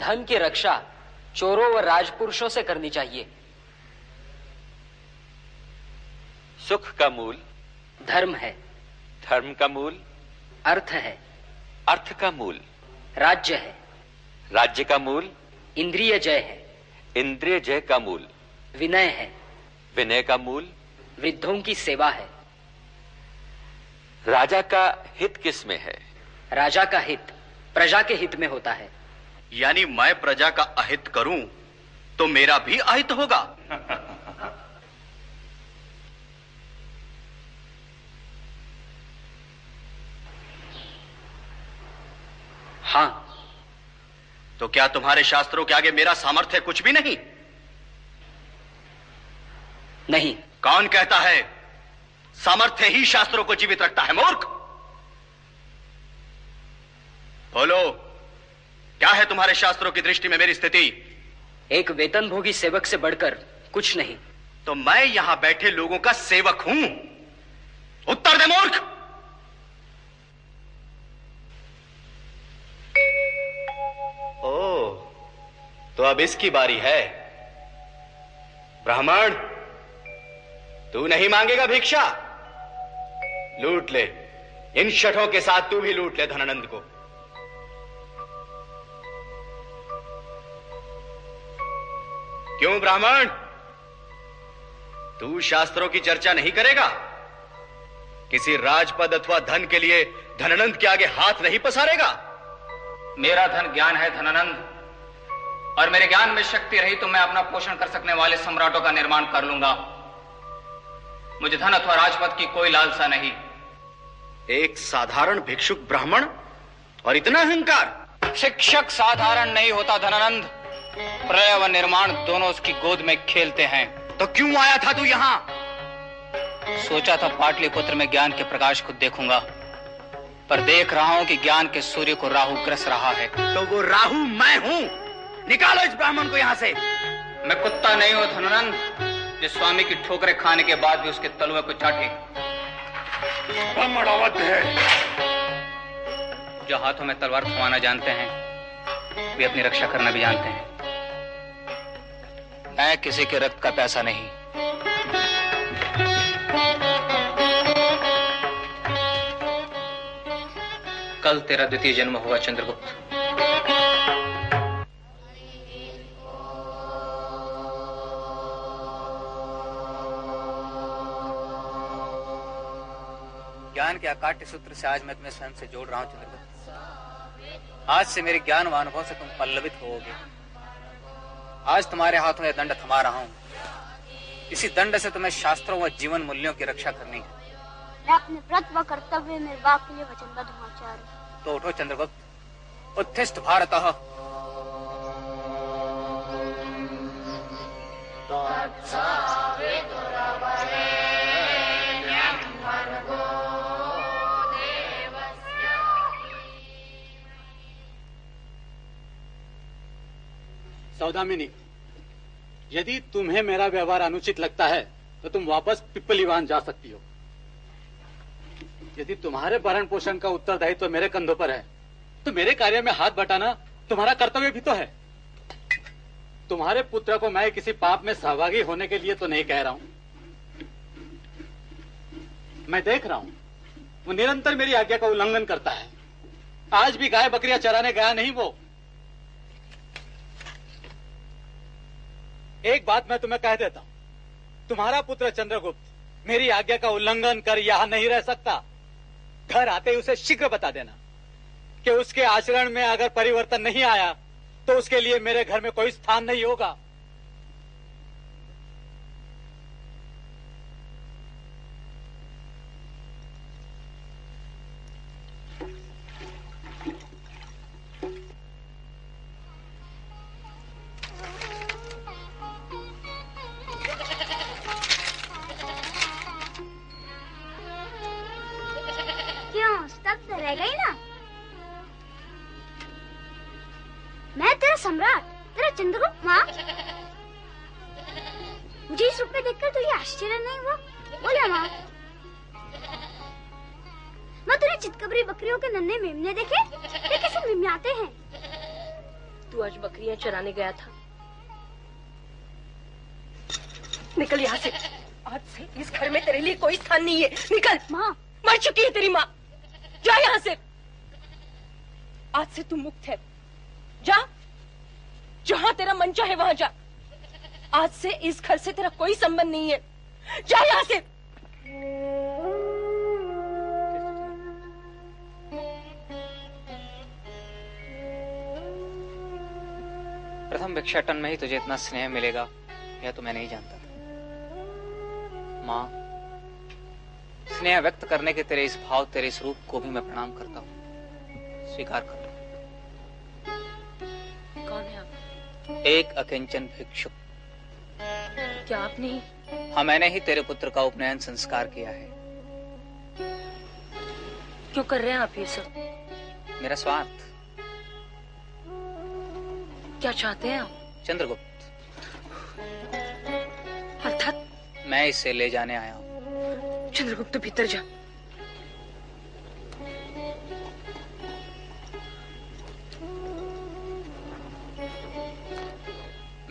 धन की रक्षा चोरों व राजपुरुषों से करनी चाहिए। सुख का मूल। धर्म है। धर्म का मूल। अर्थ है। अर्थ का मूल। राज्य है। राज्य का मूल। इंद्रिय जय है। इंद्रिय जय का मूल। विनय है। विनय का मूल? वृद्धों की सेवा है। राजा का हित किसमें है? राजा का हित प्रजा के हित में होता है। यानी मैं प्रजा का अहित करूँ तो मेरा भी अहित होगा। हाँ। तो क्या तुम्हारे शास्त्रों के आगे मेरा सामर्थ्य कुछ भी नहीं? नहीं। कौन कहता है सामर्थ्य ही शास्त्रों को जीवित रखता है मूर्ख? बोलो क्या है तुम्हारे शास्त्रों की दृष्टि में मेरी स्थिति? एक वेतनभोगी सेवक से बढ़कर कुछ नहीं। तो मैं यहाँ बैठे लोगों का सेवक हूँ। उत्तर दे मूर्ख! ओ तो अब इसकी बारी है। ब्राह्मण तू नहीं मांगेगा भिक्षा। लूट ले। इन शठों के साथ तू भी लूट ले धनानंद को। क्यों ब्राह्मण? तू शास्त्रों की चर्चा नहीं करेगा? किसी राजपद अथवा धन के लिए धनानंद के आगे हाथ नहीं पसारेगा? मेरा धन ज्ञान है धनानंद, और मेरे ज्ञान में शक्ति रही तो मैं अपना पोषण कर सकने वाले सम्राटों का निर्माण कर लूँगा। मुझे धन अथवा राजपद की कोई लालसा नहीं। एक साधारण भिक्षुक ब्राह्मण और इतना अहंकार। शिक्षक साधारण नहीं होता धनानंद। प्रलय व निर्माण दोनों उसकी गोद में खेलते हैं। तो क्यों आया था तू यहाँ? सोचा था पाटलिपुत्र में ज्ञान के प्रकाश को देखूँगा पर देख रहा हूँ कि ज्ञान के सूर्य को राहु ग्रस रहा है। तो वो राहु मैं हूँ। निकालो इस ब्राह्मण को यहाँ से। मैं कुत्ता नहीं हूँ धनानंद। जो स्वामी की ठोकरें खाने के बाद भी उसके तलुए को चाटे। है। जो हाथों में तलवार थमाना जानते हैं वे अपनी रक्षा करना भी जानते हैं। मैं किसी के रक्त का पैसा नहीं। कल तेरा द्वितीय जन्म हुआ चंद्रगुप्त। ज्ञान के अकाट्य सूत्र से आज मैं तुम्हें स्वयं से जोड़ रहा हूँ चंद्रगुप्त आज से मेरे ज्ञान व अनुभव से तुम पल्लवित होोगे। आज तुम्हारे हाथों में दंड थमा रहा हूँ। इसी दंड से तुम्हें शास्त्रों व जीवन मूल्यों की रक्षा करनी है। मैं अपने व्रत व कर्तव्य निर्वाह के लिए वचनबद्ध हूँ आचार्य। तो उठो चंद्रगुप्त। उत्थिष्ठ भारत। सौदामिनी यदि तुम्हें मेरा व्यवहार अनुचित लगता है तो तुम वापस पिपलीवान जा सकती हो। यदि तुम्हारे भरण पोषण का उत्तरदायित्व तो मेरे कंधों पर है तो मेरे कार्य में हाथ बटाना तुम्हारा कर्तव्य भी तो है। तुम्हारे पुत्र को मैं किसी पाप में सहभागी होने के लिए तो नहीं कह रहा हूँ। मैं देख रहा हूँ, वो निरंतर मेरी आज्ञा का उल्लंघन करता है। आज भी गाय बकरियाँ चराने गया नहीं वो। एक बात मैं तुम्हें कह देता हूँ। तुम्हारा पुत्र चंद्रगुप्त मेरी आज्ञा का उल्लंघन कर यहाँ नहीं रह सकता। घर आते ही उसे शीघ्र बता देना कि उसके आचरण में अगर परिवर्तन नहीं आया तो उसके लिए मेरे घर में कोई स्थान नहीं होगा। सम्राट तेरा चंद्रगुप्त माँ। मुझे इस रूप में देखकर तो तुझे आश्चर्य नहीं हुआ। बोले माँ। माँ तूने चितकबरी बकरियों के नन्हे मेमने देखे? ये कैसे मिमियाते हैं? तू आज बकरियाँ चराने गया था। निकल यहाँ से। आज से इस घर में तेरे लिए कोई स्थान नहीं है। निकल। माँ। मर चुकी है तेरी माँ। जा यहाँ से। आज से तू मुक्त है। जा। जहाँ तेरा मन चाहे वहाँ जा। आज से इस घर से तेरा कोई संबंध नहीं है। जा यहाँ से। प्रथम भिक्षाटन में ही तुझे इतना स्नेह मिलेगा, यह तो मैं नहीं जानता था। माँ, स्नेह व्यक्त करने के तेरे इस भाव, तेरे इस रूप को भी मैं प्रणाम करता हूँ। स्वीकार कर। एक अकिंचन भिक्षुक। क्या आपने हाँ मैंने ही तेरे पुत्र का उपनयन संस्कार किया है। क्यों कर रहे हैं आप ये सब? मेरा स्वार्थ। क्या चाहते हैं आप? चंद्रगुप्त। अर्थात मैं इसे ले जाने आया हूँ। चंद्रगुप्त भीतर जा।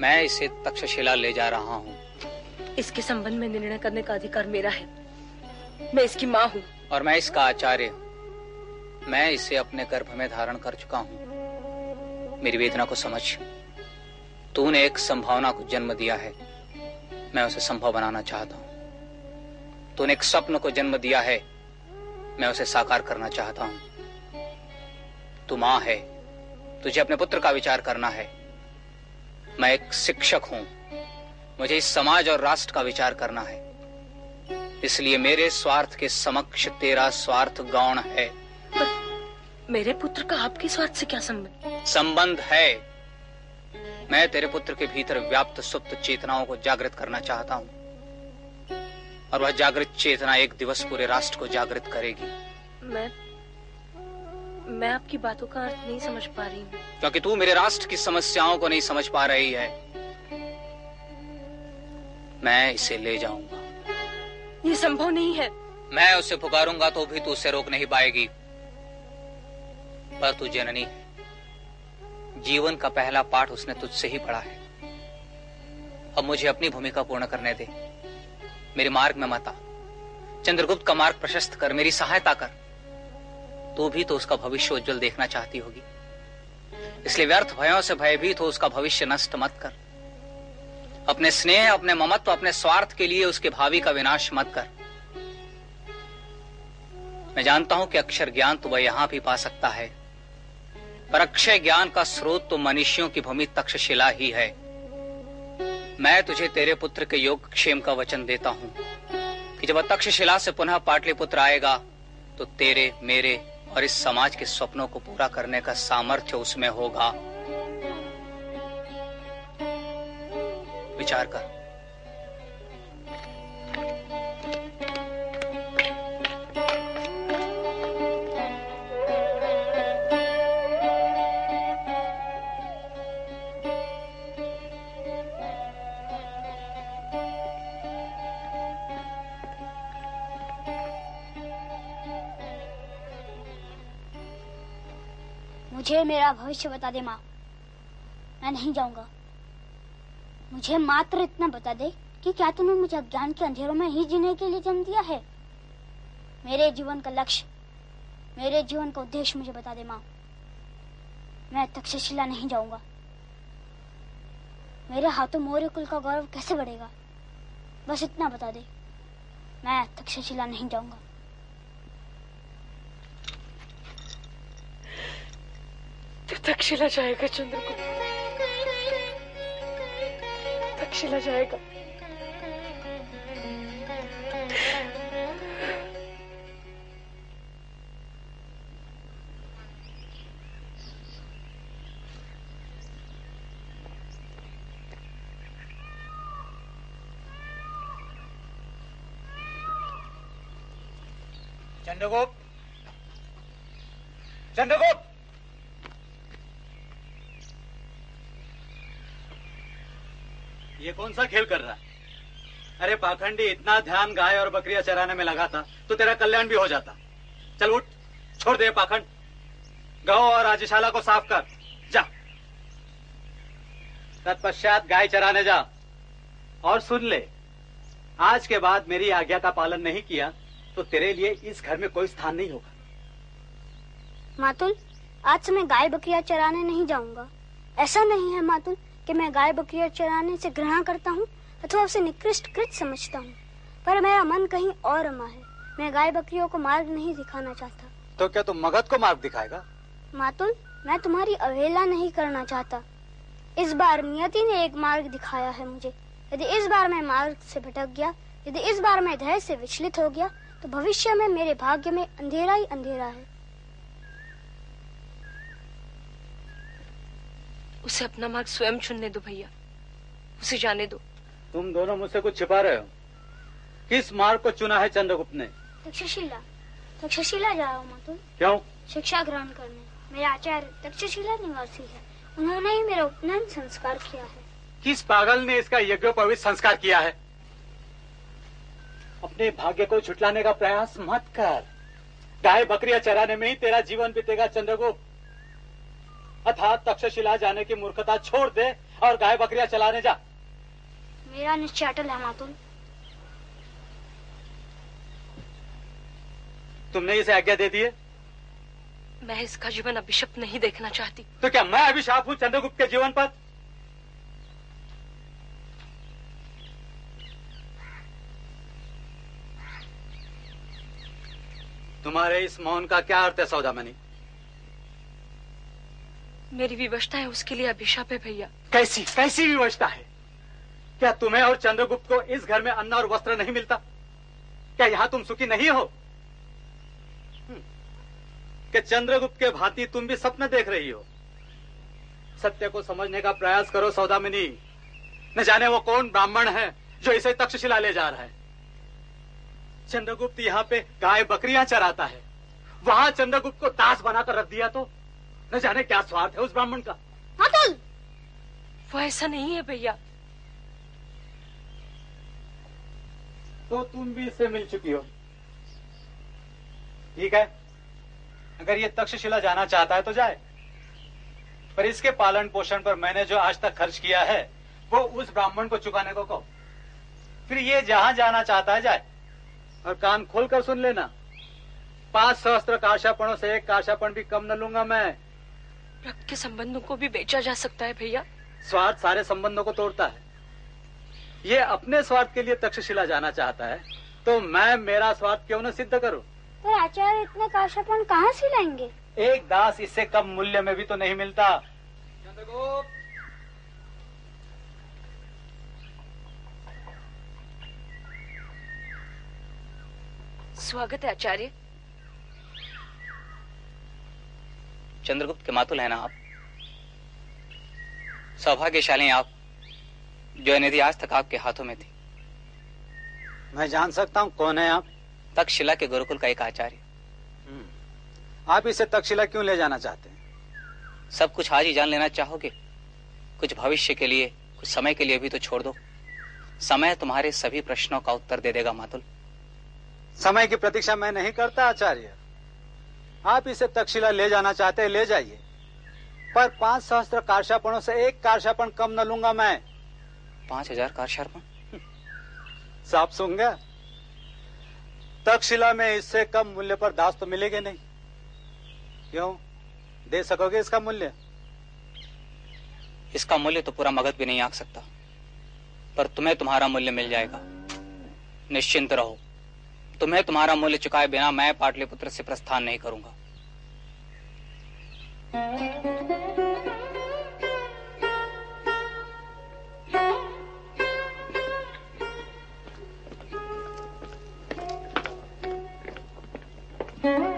मैं इसे तक्षशिला ले जा रहा हूँ। इसके संबंध में निर्णय करने का अधिकार मेरा है। मैं इसकी माँ हूँ। और मैं इसका आचार्य हूँ। मैं इसे अपने गर्भ में धारण कर चुका हूँ। मेरी वेदना को समझ। तूने एक संभावना को जन्म दिया है। मैं उसे संभव बनाना चाहता हूँ। तूने एक स्वप्न को जन्म दिया है। मैं उसे साकार करना चाहता हूँ। तू माँ है। तुझे अपने पुत्र का विचार करना है। मैं एक शिक्षक हूँ। मुझे इस समाज और राष्ट्र का विचार करना है। इसलिए मेरे स्वार्थ के समक्ष तेरा स्वार्थ गौण है। मेरे पुत्र का आपके स्वार्थ से क्या संबंध? संबंध है। मैं तेरे पुत्र के भीतर व्याप्त सुप्त चेतनाओं को जागृत करना चाहता हूँ। और वह जागृत चेतना एक दिवस पूरे राष्ट्र को जागृत करेगी। मैं मैं आपकी बातों का अर्थ नहीं समझ पा रही हूँ। क्योंकि तू मेरे राष्ट्र की समस्याओं को नहीं समझ पा रही है। मैं इसे ले जाऊँगा। ये संभव नहीं है। मैं उसे पुकारूँगा तो भी तू उसे रोक नहीं पाएगी। पर तू जननी है जीवन का पहला पाठ उसने तुझसे ही पढ़ा है। अब मुझे अपनी भूमिका पूर्ण करने दे। मेरे मार्ग में मत चंद्रगुप्त का मार्ग प्रशस्त कर मेरी सहायता कर। तू भी तो उसका भविष्य उज्जवल देखना चाहती होगी। इसलिए व्यर्थ भयों से भयभीत हो उसका भविष्य नष्ट मत कर। अपने स्नेह, अपने ममत्व, अपने स्वार्थ के लिए उसके भावी का विनाश मत कर। मैं जानता हूँ कि अक्षर ज्ञान तो वह यहाँ भी पा सकता है, पर अक्षय ज्ञान का स्रोत तो मनुष्यों की भूमि तक्षशिला ही है। मैं तुझे तेरे पुत्र के योग क्षेम का वचन देता हूँ कि जब तक्षशिला से पुनः पाटलिपुत्र आएगा तो तेरे, मेरे और इस समाज के सपनों को पूरा करने का सामर्थ्य उसमें होगा। विचार कर। मुझे मेरा भविष्य बता दे, माँ। मैं नहीं जाऊँगा। मुझे मात्र इतना बता दे कि क्या तूने मुझे अज्ञान के अंधेरों में ही जीने के लिए जन्म दिया है? मेरे जीवन का लक्ष्य, मेरे जीवन का उद्देश्य मुझे बता दे, माँ। मैं तक्षशिला नहीं जाऊँगा। मेरे हाथों मौर्य कुल का गौरव कैसे बढ़ेगा? बस इतना बता दे। मैं तक्षशिला नहीं जाऊँगा। तो तक्षशिला जाएगा चंद्रगुप्त तक्षशिला जाएगा। चंद्रगुप्त। चंद्रगुप्त। ये कौन सा खेल कर रहा है? अरे पाखंडी, इतना ध्यान गाय और बकरियाँ चराने में लगा था तो तेरा कल्याण भी हो जाता। चल उठ, छोड़ दे पाखंड। गौ और राजशाला को साफ़ कर। जा। तत्पश्चात गाय चराने जा। और सुन ले, आज के बाद मेरी आज्ञा का पालन नहीं किया तो तेरे लिए इस घर में कोई स्थान नहीं होगा। मातुल, आज से मैं गाय बकरियाँ चराने नहीं जाऊँगा। ऐसा नहीं है, मातुल। कि मैं गाय बकरियाँ चराने से ग्रहण करता हूँ अथवा उसे निकृष्ट कृत समझता हूँ। पर मेरा मन कहीं और रमा है। मैं गाय बकरियों को मार्ग नहीं दिखाना चाहता। तो क्या तुम मगध को मार्ग दिखाएगा? मातुल मैं तुम्हारी अवहेला नहीं करना चाहता। इस बार नियति ने एक मार्ग दिखाया है मुझे। यदि इस बार मैं मार्ग से भटक गया यदि इस बार मैं धैर्य से विचलित हो गया तो भविष्य में मेरे भाग्य में अंधेरा ही अंधेरा है। उसे अपना मार्ग स्वयं चुनने दो भैया। उसे जाने दो। तुम दोनों मुझसे कुछ छिपा रहे हो। किस मार्ग को चुना है चंद्रगुप्त ने? तक्षशिला। तक्षशिला जा रहा हूँ मातुल क्यों? शिक्षा ग्रहण करने। मेरे आचार्य तक्षशिला निवासी है। उन्होंने ही मेरा उपनयन संस्कार किया है। किस पागल ने इसका यज्ञोपवित संस्कार किया है? अपने भाग्य को छुटलाने का प्रयास मत कर। गाय बकरियाँ चराने में ही तेरा जीवन बीतेगा चंद्रगुप्त। अर्थात तक्षशिला जाने की मूर्खता छोड़ दे और गाय बकरियाँ चलाने जा। मेरा निश्चय अटल है मातुल। तुमने इसे आज्ञा दे दी है? मैं इसका जीवन अभिशप्त नहीं देखना चाहती। तो क्या मैं अभिशाप हूँ चंद्रगुप्त के जीवन पर? तुम्हारे इस मौन का क्या अर्थ है सौदामणि मेरी विवशता है, उसके लिए अभिशाप है भैया। कैसी कैसी विवशता है? क्या तुम्हें और चंद्रगुप्त को इस घर में अन्न और वस्त्र नहीं मिलता? क्या यहाँ तुम सुखी नहीं हो? हम्म। कि चंद्रगुप्त के भांति तुम भी सपने देख रही हो। सत्य को समझने का प्रयास करो, सौदामिनी। न जाने वो कौन ब्राह्मण है जो इसे तक्षशिला ले जा रहा है। चंद्रगुप्त यहाँ पे गाय बकरियाँ चराता है। वहाँ चंद्रगुप्त को दास बनाकर रख दिया तो न जाने क्या स्वार्थ है उस ब्राह्मण का। अतुल! वो ऐसा नहीं है भैया। तो तुम भी इससे मिल चुकी हो। ठीक है? अगर ये तक्षशिला जाना चाहता है तो जाए। पर इसके पालन पोषण पर मैंने जो आज तक खर्च किया है वो उस ब्राह्मण को चुकाने को कहो। फिर ये जहाँ जाना चाहता है जाए। और कान खोलकर सुन लेना। पाँच सहस्त्र काशापणों से एक काशापण भी कम न लूँगा मैं। रक्त के संबंधों को भी बेचा जा सकता है भैया। स्वार्थ सारे संबंधों को तोड़ता है। ये अपने स्वार्थ के लिए तक्षशिला जाना चाहता है तो मैं मेरा स्वार्थ क्यों न सिद्ध करूँ? पर आचार्य इतने काशापन कहाँ से लाएँगे? एक दास इससे कम मूल्य में भी तो नहीं मिलता। स्वागत है आचार्य। चंद्रगुप्त के मातुल है ना आप? सौभाग्यशाली आप जो निधि आज तक आपके हाथों में थी। मैं जान सकता हूँ कौन है आप? तक्षशिला के गुरुकुल का एक आचार्य। आप इसे तक्षशिला क्यों ले जाना चाहते हैं? सब कुछ आज ही जान लेना चाहोगे। कुछ भविष्य के लिए कुछ समय के लिए भी तो छोड़ दो। समय तुम्हारे सभी प्रश्नों का उत्तर दे देगा मातुल। समय की प्रतीक्षा मैं नहीं करता आचार्य। आप इसे तक्षशिला ले जाना चाहते हैं ले जाइए। पर पाँच सहस्त्र कार्शापणों से एक कार्शापण कम न लूँगा मैं। पाँच हज़ार कार्शापण साफ़ सुन गया तक्षशिला में इससे कम मूल्य पर दास तो मिलेंगे नहीं। क्यों? दे सकोगे इसका मूल्य? इसका मूल्य तो पूरा मगध भी नहीं आंक सकता। पर तुम्हें तुम्हारा मूल्य मिल जाएगा। निश्चिंत रहो। तुम्हें तुम्हारा मूल्य चुकाए बिना मैं पाटलिपुत्र से प्रस्थान नहीं करूँगा Mm-hmm.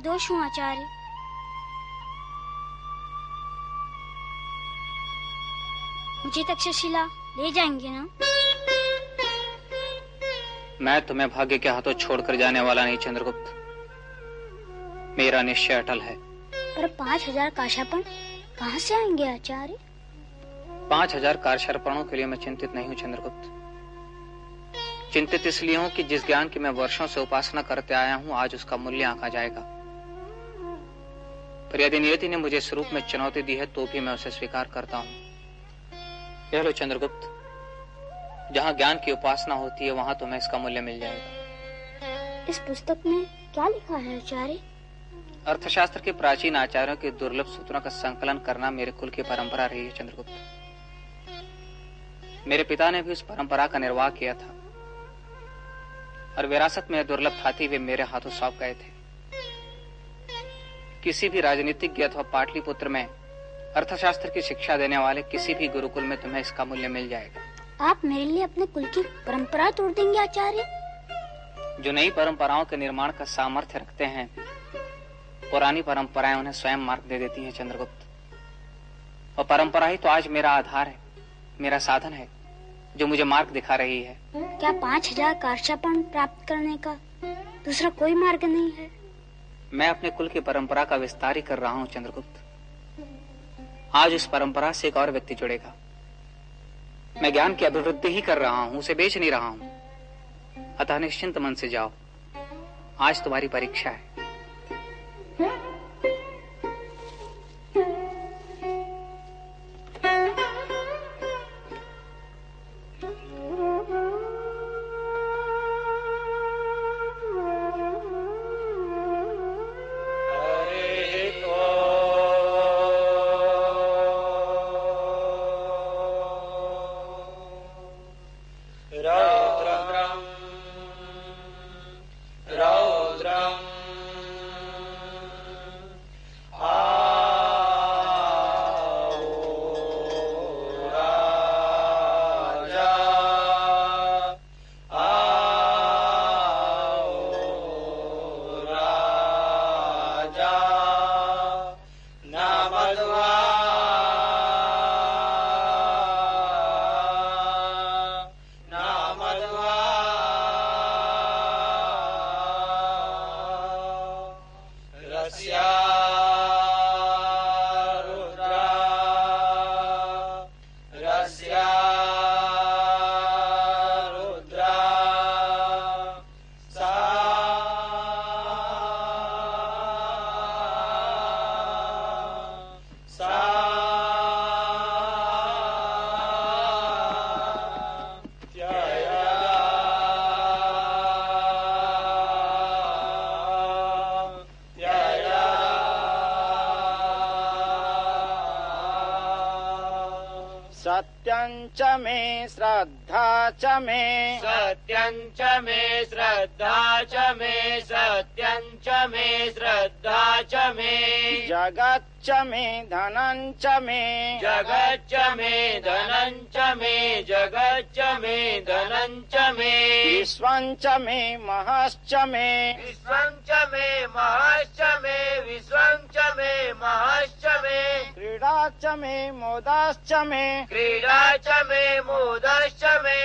निर्दोष हूँ आचार्य। मुझे तक्षशिला ले जाएँगे ना? मैं तुम्हें भाग्य के हाथों छोड़कर जाने वाला नहीं चंद्रगुप्त। मेरा निश्चय अटल है। पर पाँच हज़ार काशापन कहाँ से आएँगे आचार्य? पाँच हज़ार कारशर्पणों के लिए मैं चिंतित नहीं हूँ चंद्रगुप्त। चिंतित इसलिए हूँ कि जिस ज्ञान की मैं वर्षों से उपासना करते आया हूँ आज उसका मूल्य आंका जाएगा। पर यदि नियति ने मुझे इस रूप में चुनौती दी है तो भी मैं उसे स्वीकार करता हूँ। यह लो चंद्रगुप्त जहाँ ज्ञान की उपासना होती है वहाँ तुम्हें इसका मूल्य मिल जाएगा। इस पुस्तक में क्या लिखा है आचार्य? अर्थशास्त्र के प्राचीन आचार्यों के दुर्लभ सूत्रों का संकलन करना मेरे कुल की परंपरा रही है चंद्रगुप्त। मेरे पिता ने भी उस परंपरा का निर्वाह किया था और विरासत में दुर्लभ खाती वे मेरे हाथों सौंप गए थे। किसी भी राजनीतिज्ञ अथवा पाटलिपुत्र में अर्थशास्त्र की शिक्षा देने वाले किसी भी गुरुकुल में तुम्हें इसका मूल्य मिल जाएगा। आप मेरे लिए अपने कुल की परंपरा तोड़ देंगे आचार्य। जो नई परंपराओं के निर्माण का सामर्थ्य रखते हैं पुरानी परंपराएँ उन्हें स्वयं मार्ग दे देती हैं चंद्रगुप्त। और परंपरा ही तो आज मेरा आधार है मेरा साधन है जो मुझे मार्ग दिखा रही है। क्या पाँच हज़ार प्राप्त करने का दूसरा कोई मार्ग नहीं है? मैं अपने कुल की परंपरा का विस्तार ही कर रहा हूँ, चंद्रगुप्त। आज उस परंपरा से एक और व्यक्ति जुड़ेगा। मैं ज्ञान की अभिवृद्धि ही कर रहा हूँ, उसे बेच नहीं रहा हूँ। अतः निश्चिंत मन से जाओ। आज तुम्हारी परीक्षा है। मे सत्यं च मे श्रद्धा च मे सत्यं च मे श्रद्धा च मे जगच्च मे धनं च मे जगच्च मे धनं च मे जगच्च मे धनं च मे विश्वं च मे महश्च मे विश्वं च मे महश्च मे विश्वं च मे महश्च मे क्रीडा च मे मोदाश्च मे क्रीडा च मे मोदश्च मे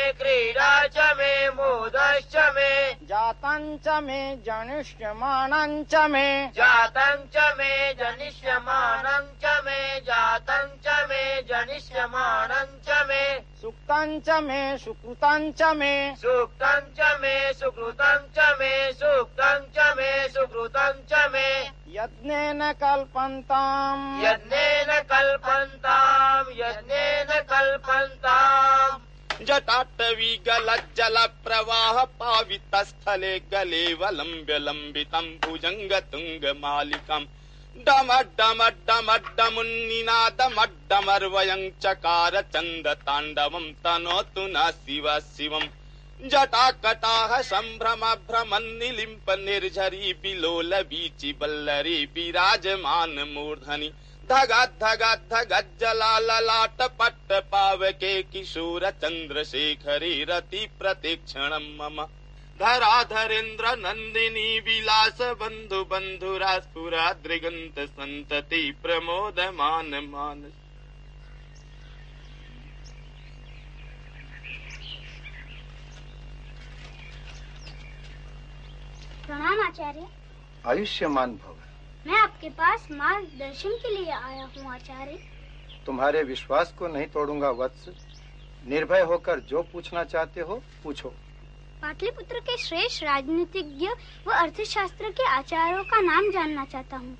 च मे मोदश्च मे। जातं च मे जनिष्यमाणं च मे। जातं च मे जनिष्यमानं च मे। जातं च मे जनिष्यमानं च मे। सुक्तं च मे सुकृतं च मे। सुक्तं च मे सुकृतं च मे। सुक्तं च मे सुकृतं च मे। यज्ञेन कल्पन्ताम्। यज्ञेन कल्पन्ताम् यज्ञेन कल्पन्ताम् जटाटवि गलजल पावितस्थले गलेवलम्ब्यलम्बितम् भुजङ्गतुङ्गमालिकम् डमड्डमड्डमड्डमुन्निनादमड्डमर्वयम् चकार चन्दताण्डवम् तनोतु न शिव शिवम् जटाकटाह सम्भ्रम भ्रमन् निलिम्प निर्झरीपि लोल बीचि वल्लरी बि राजमान मूर्धनि धगा धगा धगा जला ललाट पट्ट पावके किशोर चन्द्रशेखरे रति प्रतीक्षणम् मम। धराधरेन्द्र नन्दिनी विलास बन्धु बन्धुरा स्फुरा दृगन्त सन्तति प्रमोदमान मानस प्रणाम आचार्य। आयुष्यमान भव। मैं आपके पास मार्गदर्शन के लिए आया हूँ आचार्य। तुम्हारे विश्वास को नहीं तोड़ूँगा वत्स। निर्भय होकर जो पूछना चाहते हो पूछो। पाटलिपुत्र के श्रेष्ठ राजनीतिज्ञ व अर्थशास्त्र के आचार्यों का नाम जानना चाहता हूँ।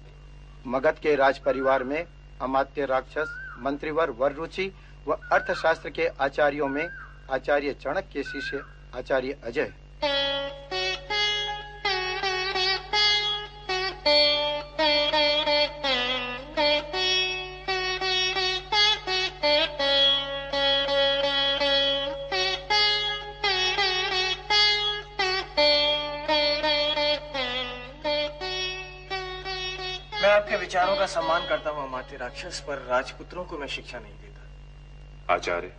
मगध के राज परिवार में अमात्य राक्षस मंत्रीवर वर रुचि व अर्थशास्त्र के आचार्यों में आचार्य चाणक्य के शिष्य आचार्य अजय। मैं आपके विचारों का सम्मान करता हूँ, अमात्य राक्षस, पर राजपुत्रों को मैं शिक्षा नहीं देता। आचार्य,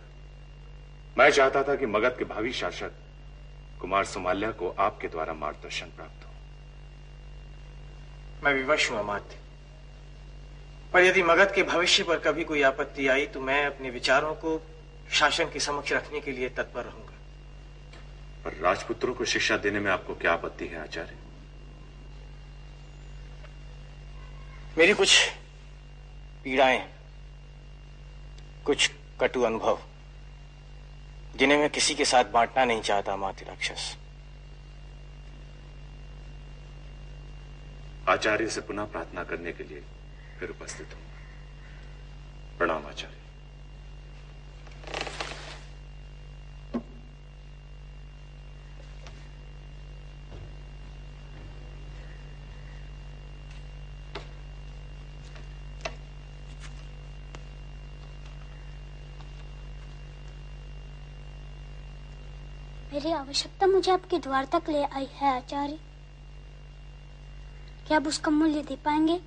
मैं चाहता था कि मगध के भावी शासक कुमार सुमाल्या को आपके द्वारा मार्गदर्शन प्राप्त हो। मैं विवश हूँ अमात्य पर यदि मगध के भविष्य पर कभी कोई आपत्ति आई तो मैं अपने विचारों को शासन के समक्ष रखने के लिए तत्पर रहूँगा। पर राजपुत्रों को शिक्षा देने में आपको क्या आपत्ति है आचार्य? मेरी कुछ पीड़ाएँ कुछ कटु अनुभव जिन्हें मैं किसी के साथ बांटना नहीं चाहता माति राक्षस। आचार्य से पुनः प्रार्थना करने के लिए फिर उपस्थित हूँ। प्रणाम आचार्य। मेरी आवश्यकता मुझे आपके द्वार तक ले आई है, आचार्य। क्या आप उसका मूल्य दे पाएँगे?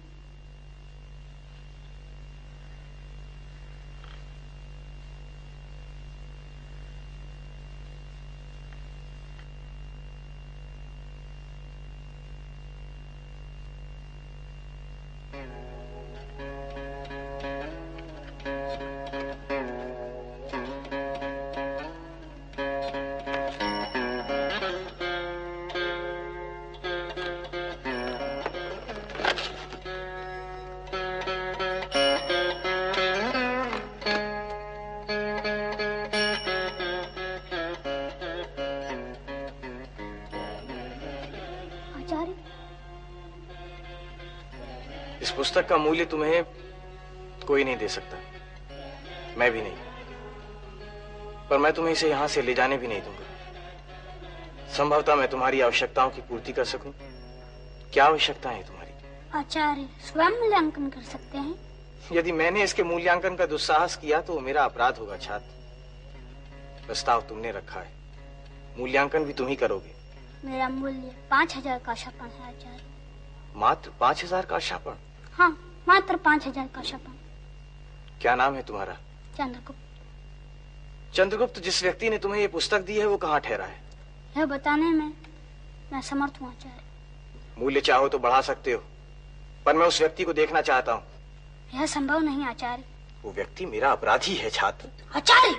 का मूल्य तुम्हें कोई नहीं दे सकता। मैं भी नहीं। पर मैं तुम्हें इसे यहाँ से ले जाने भी नहीं दूँगा। संभवतः मैं तुम्हारी आवश्यकताओं की पूर्ति कर सकूँ। क्या आवश्यकता है तुम्हारी? आचार्य स्वयं मूल्यांकन कर सकते हैं। यदि मैंने इसके मूल्यांकन का दुस्साहस किया तो मेरा अपराध होगा छात्र। प्रस्ताव तुमने रखा है। मूल्यांकन भी तुम ही करोगे। मेरा मूल्य पाँच हज़ार का शापन है आचार्य। मात्र पाँच हज़ार का शापन हाँ मात्र पाँच हज़ार का शापन क्या नाम है तुम्हारा? चंद्रगुप्त। चंद्रगुप्त जिस व्यक्ति ने तुम्हें ये पुस्तक दी है वो कहाँ ठहरा है? यह बताने में मैं समर्थ हूँ आचार्य। मूल्य चाहो तो बढ़ा सकते हो पर मैं उस व्यक्ति को देखना चाहता हूँ। यह संभव नहीं आचार्य। वो व्यक्ति मेरा अपराधी है छात्र। आचार्य!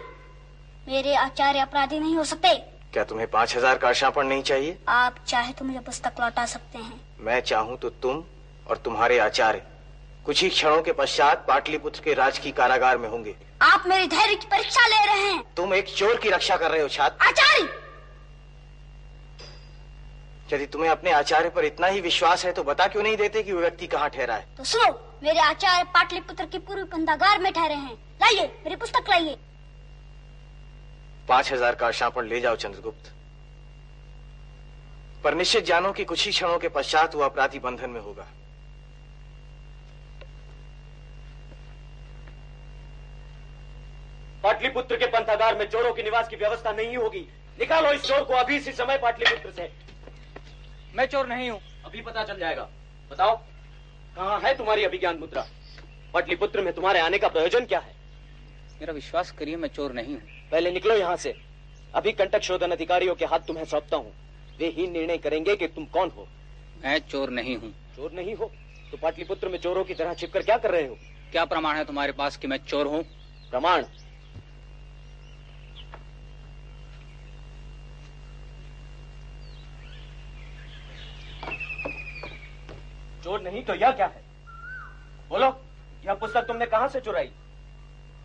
मेरे आचार्य अपराधी नहीं हो सकते। क्या तुम्हें पाँच हज़ार का अर्शापण नहीं चाहिए? आप चाहे तो मुझे पुस्तक लौटा सकते हैं। मैं चाहूँ तो तुम और तुम्हारे आचार्य कुछ ही क्षणों के पश्चात पाटलिपुत्र के राजकीय कारागार में होंगे। आप मेरे धैर्य की परीक्षा ले रहे हैं। तुम एक चोर की रक्षा कर रहे हो छात्र। आचार्य! यदि तुम्हें अपने आचार्य पर इतना ही विश्वास है तो बता क्यों नहीं देते कि वो व्यक्ति कहाँ ठहरा है? तो सुनो मेरे आचार्य पाटलिपुत्र के पूर्व पंदागार में ठहरे हैं। लाइए मेरी पुस्तक लाइए। पाँच हज़ार का शापण ले जाओ चंद्रगुप्त। पर निश्चित जानो कि कुछ ही क्षणों के पश्चात वो अपराधी बंधन में होगा। पाटलिपुत्र के पंथागार में चोरों के निवास की व्यवस्था नहीं होगी। निकालो इस चोर को अभी इसी समय पाटलिपुत्र से। मैं चोर नहीं हूँ। अभी पता चल जाएगा। बताओ कहाँ है तुम्हारी अभिज्ञान मुद्रा? पाटलिपुत्र में तुम्हारे आने का प्रयोजन क्या है? मेरा विश्वास करिए मैं चोर नहीं हूँ। पहले निकलो यहाँ से। अभी कंटक शोधन अधिकारियों के हाथ तुम्हें सौंपता हूँ। वे ही निर्णय करेंगे कि तुम कौन हो। मैं चोर नहीं हूँ। चोर नहीं हो? तो पाटलिपुत्र में चोरों की तरह छिपकर क्या कर रहे हो? क्या प्रमाण है तुम्हारे पास कि मैं चोर हूँ? प्रमाण? चोर नहीं तो यह क्या है? बोलो यह पुस्तक तुमने कहाँ से चुराई?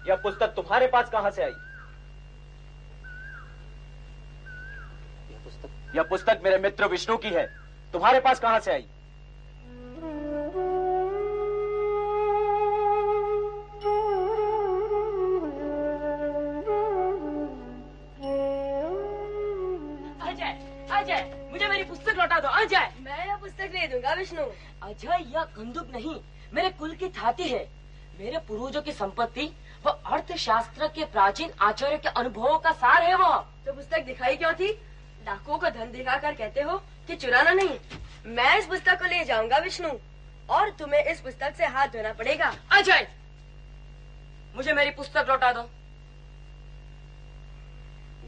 यह पुस्तक तुम्हारे पास कहाँ से आई? यह पुस्तक? यह पुस्तक मेरे मित्र विष्णु की है। तुम्हारे पास कहाँ से आई? अजय अजय मुझे मेरी पुस्तक लौटा दो अजय मैं यह पुस्तक ले दूँगा विष्णु। अजय यह कंदुक नहीं मेरे कुल की थाती है। मेरे पूर्वजों की संपत्ति व अर्थशास्त्र के प्राचीन आचार्य के अनुभवों का सार है वह तो पुस्तक दिखाई क्यों थी? डाकुओं को धन दिखाकर कहते हो कि चुराना नहीं। मैं इस पुस्तक को ले जाऊँगा विष्णु। और तुम्हें इस पुस्तक से हाथ धोना पड़ेगा। अजय! मुझे मेरी पुस्तक लौटा दो।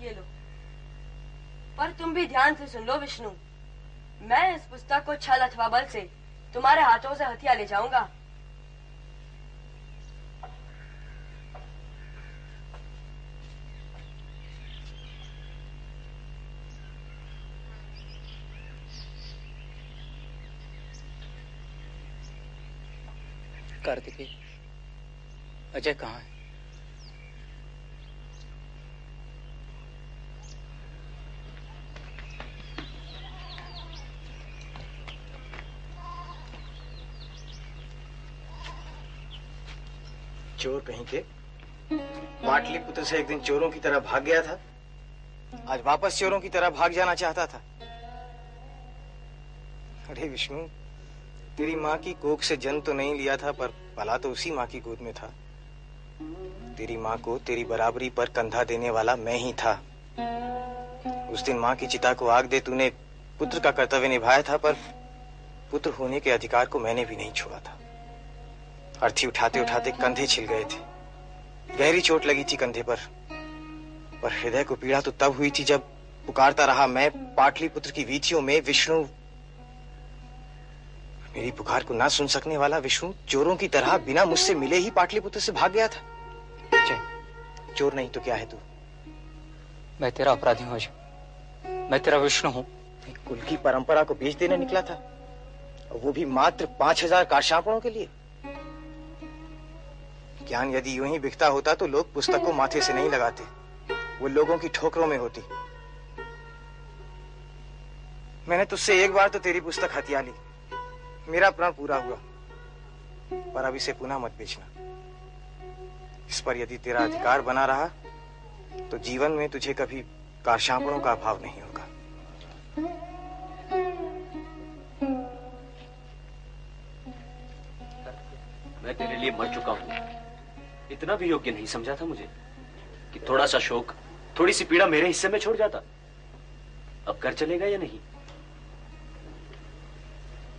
ये लो। पर तुम भी ध्यान से सुन लो विष्णु। मैं इस पुस्तक को छल अथवा बल से तुम्हारे हाथों से हथिया ले जाऊँगा। कार्तिकी अजय कहाँ है? चोर कहीं के। पाटलिपुत्र से एक दिन चोरों की तरह भाग गया था। आज वापस चोरों की तरह भाग जाना चाहता था। अरे विष्णु, तेरी माँ की कोख से जन्म तो नहीं लिया था, पर पला तो उसी माँ की गोद में था। तेरी माँ को तेरी बराबरी पर कंधा देने वाला मैं ही था। उस दिन माँ की चिता को आग दे तूने पुत्र का कर्तव्य निभाया था, पर पुत्र होने के अधिकार को मैंने भी नहीं छोड़ा था। अर्थी उठाते उठाते कंधे छिल गए थे। गहरी चोट लगी थी कंधे पर। पर हृदय को पीड़ा तो तब हुई थी जब पुकारता रहा मैं पाटलिपुत्र की वीथियों में विष्णु मेरी पुकार को ना सुन सकने वाला विष्णु चोरों की तरह बिना मुझसे मिले ही पाटलिपुत्र से भाग गया था। जय चोर नहीं तो क्या है तू? मैं तेरा अपराधी हूँ अजय। मैं तेरा विष्णु हूँ। कुल की परंपरा को बेच देने निकला था। वो भी मात्र पाँच हज़ार काशापणों के लिए। ज्ञान यदि यूँ ही बिकता होता तो लोग पुस्तक को माथे से नहीं लगाते। वो लोगों की ठोकरों में होती। मैंने तुझसे एक बार तो तेरी पुस्तक हथिया ली। मेरा प्रण पूरा हुआ। पर अब इसे पुनः मत बेचना। इस पर यदि तेरा अधिकार बना रहा तो जीवन में तुझे कभी कारशापणों का अभाव नहीं होगा। मैं तेरे लिए मर चुका हूँ। इतना भी योग्य नहीं समझा था मुझे कि थोड़ा सा शोक थोड़ी सी पीड़ा मेरे हिस्से में छोड़ जाता। अब कर चलेगा या नहीं?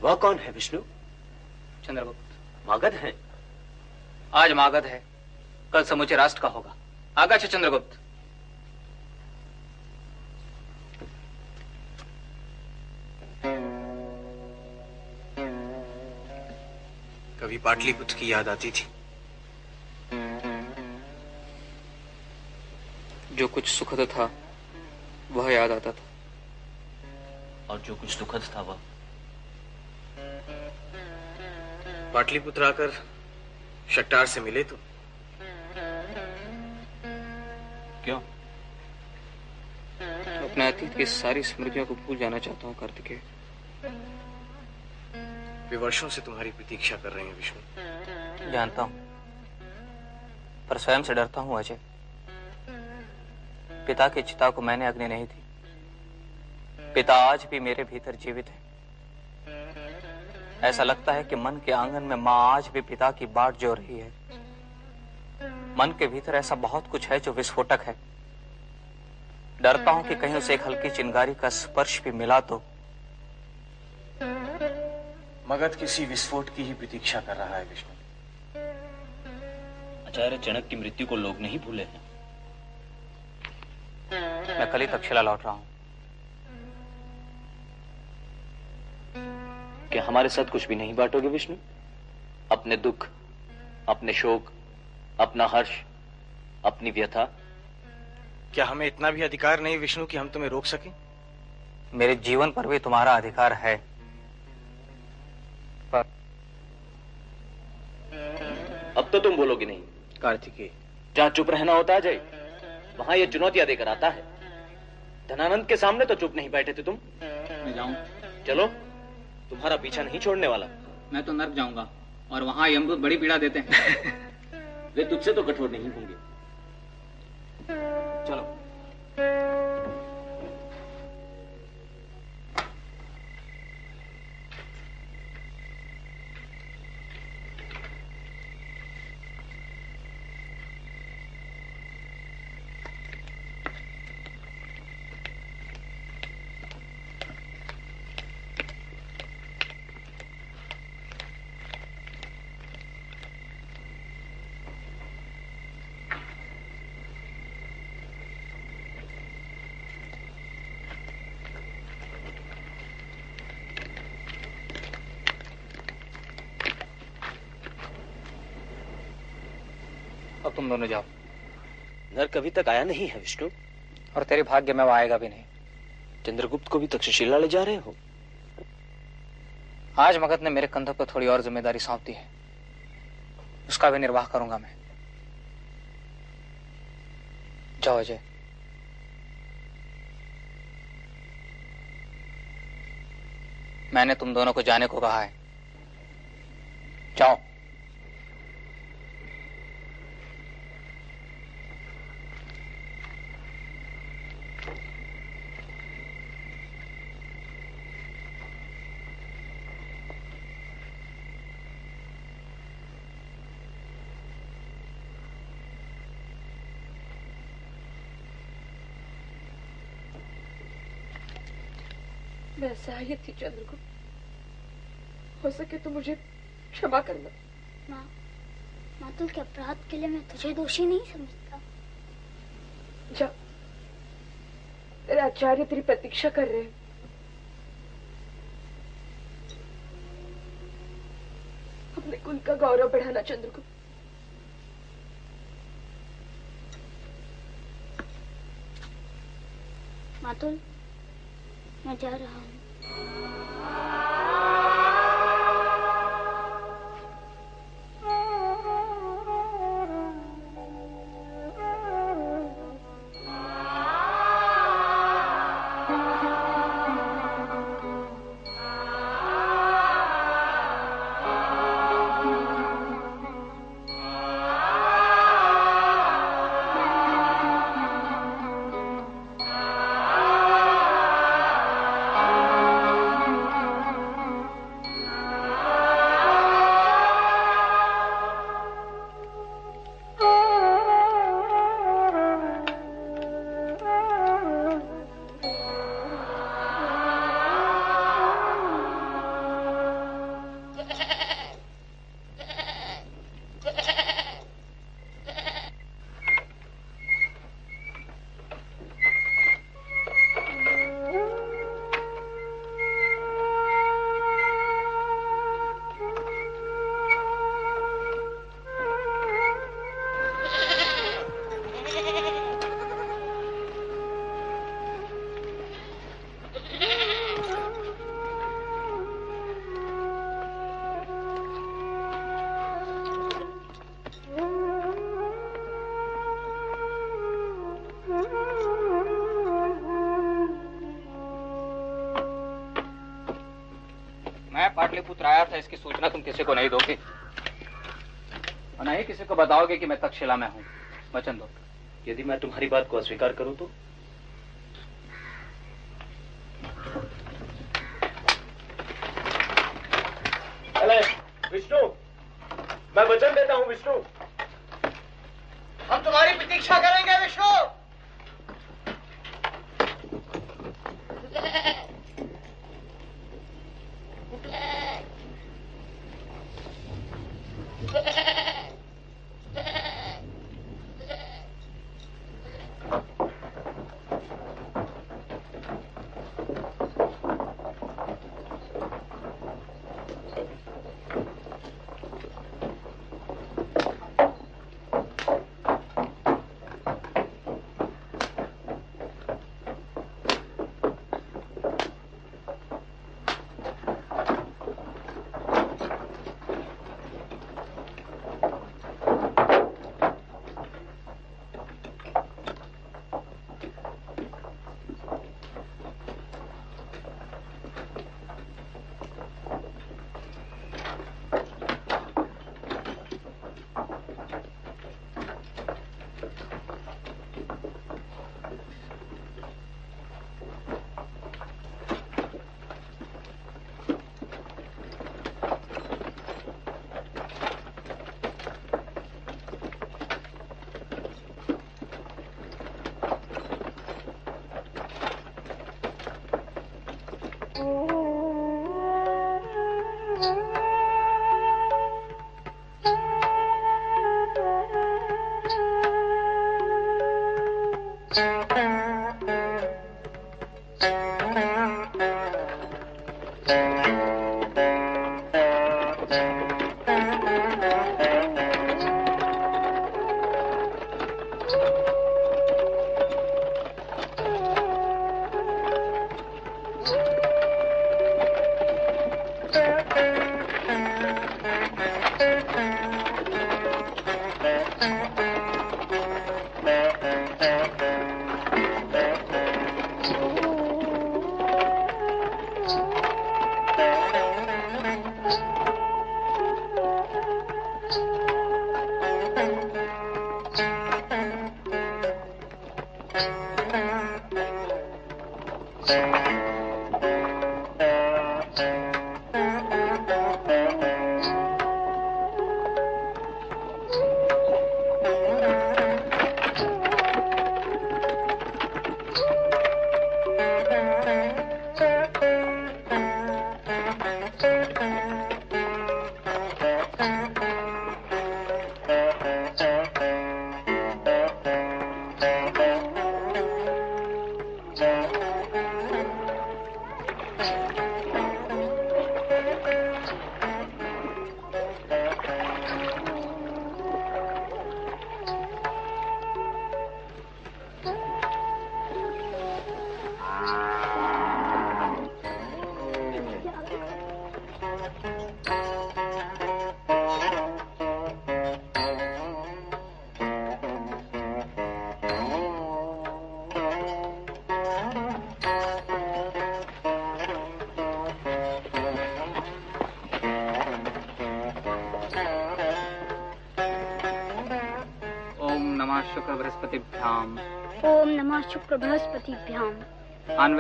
वह कौन है विष्णु? चंद्रगुप्त। मागध है। आज मागध है। कल समूचे राष्ट्र का होगा। आगा चंद्रगुप्त। कभी पाटलिपुत्र की याद आती थी। जो कुछ सुखद था वह याद आता था। और जो कुछ दुखद था वह? पाटलिपुत्र आकर शक्टार से मिले तो? क्यों? अपने अतीत की सारी स्मृतियों को भूल जाना चाहता हूँ कार्तिकेय। वे वर्षों से तुम्हारी प्रतीक्षा कर रहे हैं विष्णु। जानता हूँ। पर स्वयं से डरता हूँ अजय। पिता की चिता को मैंने अग्नि नहीं दी। पिता आज भी मेरे भीतर जीवित है। ऐसा लगता है कि मन के आँगन में माँ आज भी पिता की बाट जो रही है। मन के भीतर ऐसा बहुत कुछ है जो विस्फोटक है। डरता हूँ कि कहीं उसे एक हल्की चिंगारी का स्पर्श भी मिला तो। मगध किसी विस्फोट की ही प्रतीक्षा कर रहा है विष्णु। आचार्य चणक की मृत्यु को लोग नहीं भूले हैं। मैं कल ही तक्षशिला लौट रहा हूँ। क्या हमारे साथ कुछ भी नहीं बांटोगे विष्णु? अपने दुख अपने शोक अपना हर्ष अपनी व्यथा? क्या हमें इतना भी अधिकार नहीं विष्णु कि हम तुम्हें रोक सकें? मेरे जीवन पर भी तुम्हारा अधिकार है। पर अब तो तुम बोलोगे नहीं। कार्तिकेय। जहाँ चुप रहना होता है जय वहाँ ये चुनौतियाँ देकर आता है। धनानंद के सामने तो चुप नहीं बैठे थे तुम। मैं जाऊँ? चलो तुम्हारा पीछा नहीं छोड़ने वाला। मैं तो नर्क जाऊँगा और वहाँ यमदूत बड़ी पीड़ा देते हैं। वे तुझसे तो कठोर नहीं होंगे। चलो। अब तुम दोनों जाओ। नर्क अभी तक आया नहीं है विष्णु। और तेरे भाग्य में वो आएगा भी नहीं। चंद्रगुप्त को भी तक्षशिला ले जा रहे हो? आज मगध ने मेरे कंधों पर थोड़ी और ज़िम्मेदारी सौंप दी है। उसका भी निर्वाह करूँगा मैं। जाओ अजय। मैंने तुम दोनों को जाने को कहा है। जाओ। मैं असहाय थी चंद्रगुप्त हो सके तो मुझे क्षमा करना। माँ मातुल के अपराध के लिए मैं तुझे दोषी नहीं समझता? जा। तेरे आचार्य तेरी प्रतीक्षा कर रहे हैं। अपने कुल का गौरव बढ़ाना चंद्रगुप्त मातुल मैं जा रहा हूँ। किसी को नहीं दोगे। और नहीं किसी को बताओगे कि मैं तक्षशिला में हूँ। वचन दो। यदि मैं तुम्हारी बात को अस्वीकार करूँ तो?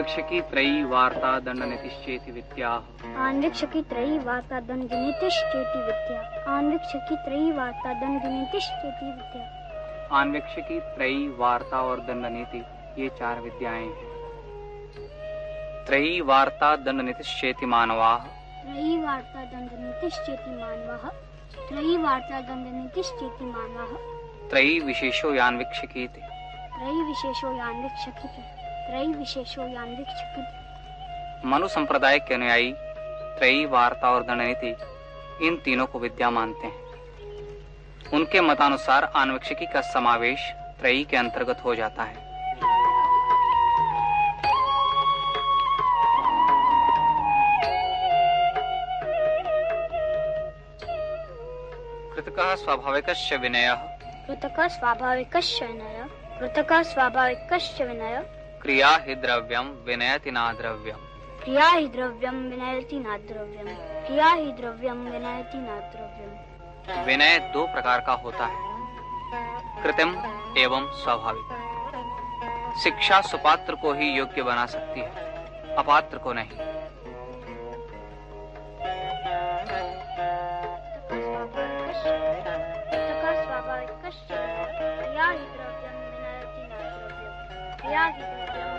आन्वीक्षकी त्रयी वार्ता दंड नितिश्चेति विद्या। आन्वीक्षकी त्रयी वार्ता दंड नीतिश्चेति विद्या। आन्वीक्षकी त्रयी वार्ता दंड नीतिश्चेति विद्या। आन्वीक्षकी त्रयी वार्ता और दंड नीति ये चार विद्याएँ हैं। त्रयी वार्ता दंड नितिश्चेति मानवा। त्रयी वार्ता दंड नीतिश्चेति मानवः। त्रयी वार्ता दंड नीतिश्चेति मानवः। त्रयी विशेषो यान्वीक्षकी त्रयी विशेषो यान्वीक्षकी त्रयी विशेषो यान्वीक्षकी मनु संप्रदाय के अनुयायी त्रयी वार्ता और दंड इन तीनों को विद्या मानते हैं। उनके मतानुसार आन्वीक्षिकी का समावेश त्रयी के अंतर्गत हो जाता है। कृतकः स्वाभाविकस्य विनयः। कृतक स्वाभाविकस्य विनय। कृतक स्वाभाविकस्य विनय। क्रिया ही द्रव्यम विनयति ना द्रव्यम क्रिया ही द्रव्यम विनयति ना द्रव्यम क्रिया ही द्रव्यम विनयति ना द्रव्यम विनय दो प्रकार का होता है। कृत्रिम एवं स्वाभाविक। शिक्षा सुपात्र को ही योग्य बना सकती है अपात्र को नहीं। Thank you.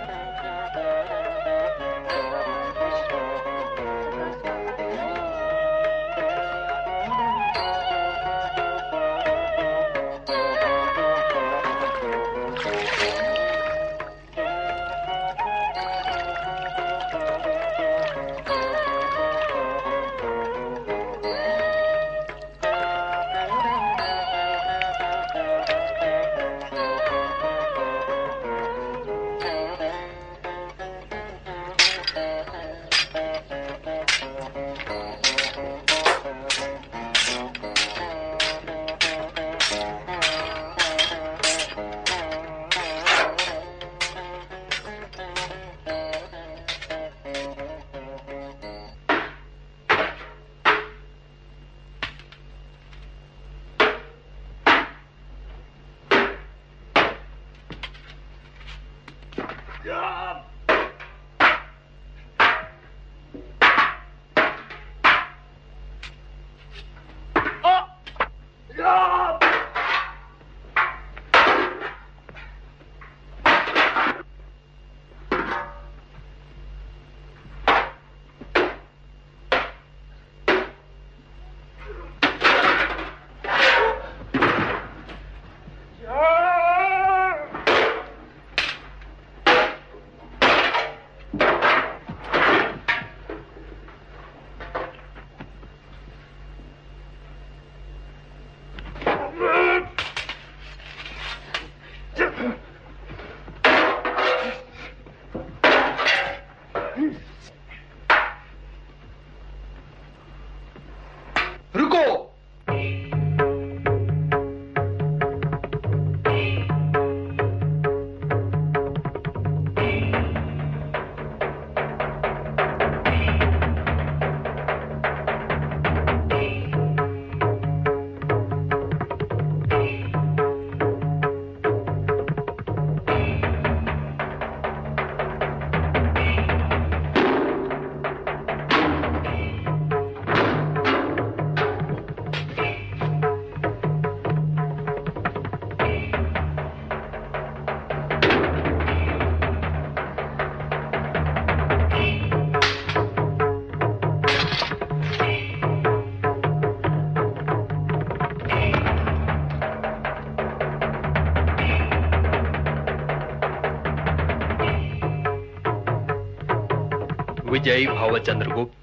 विजयी भावचंद्र चंद्रगुप्त।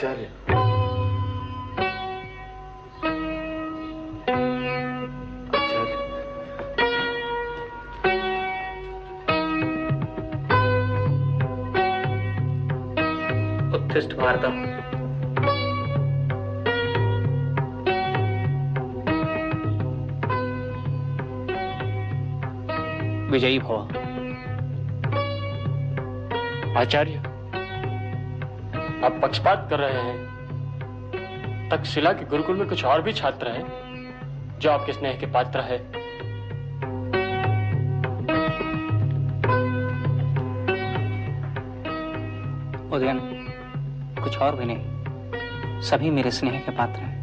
आचार्य। उत्थिष्ट भारतम विजयी भव। आचार्य। पक्षपात कर रहे हैं। तक्षशिला के गुरुकुल में कुछ और भी छात्र हैं, जो आपके स्नेह के पात्र है। उदयन, कुछ और भी नहीं। सभी मेरे स्नेह के पात्र हैं।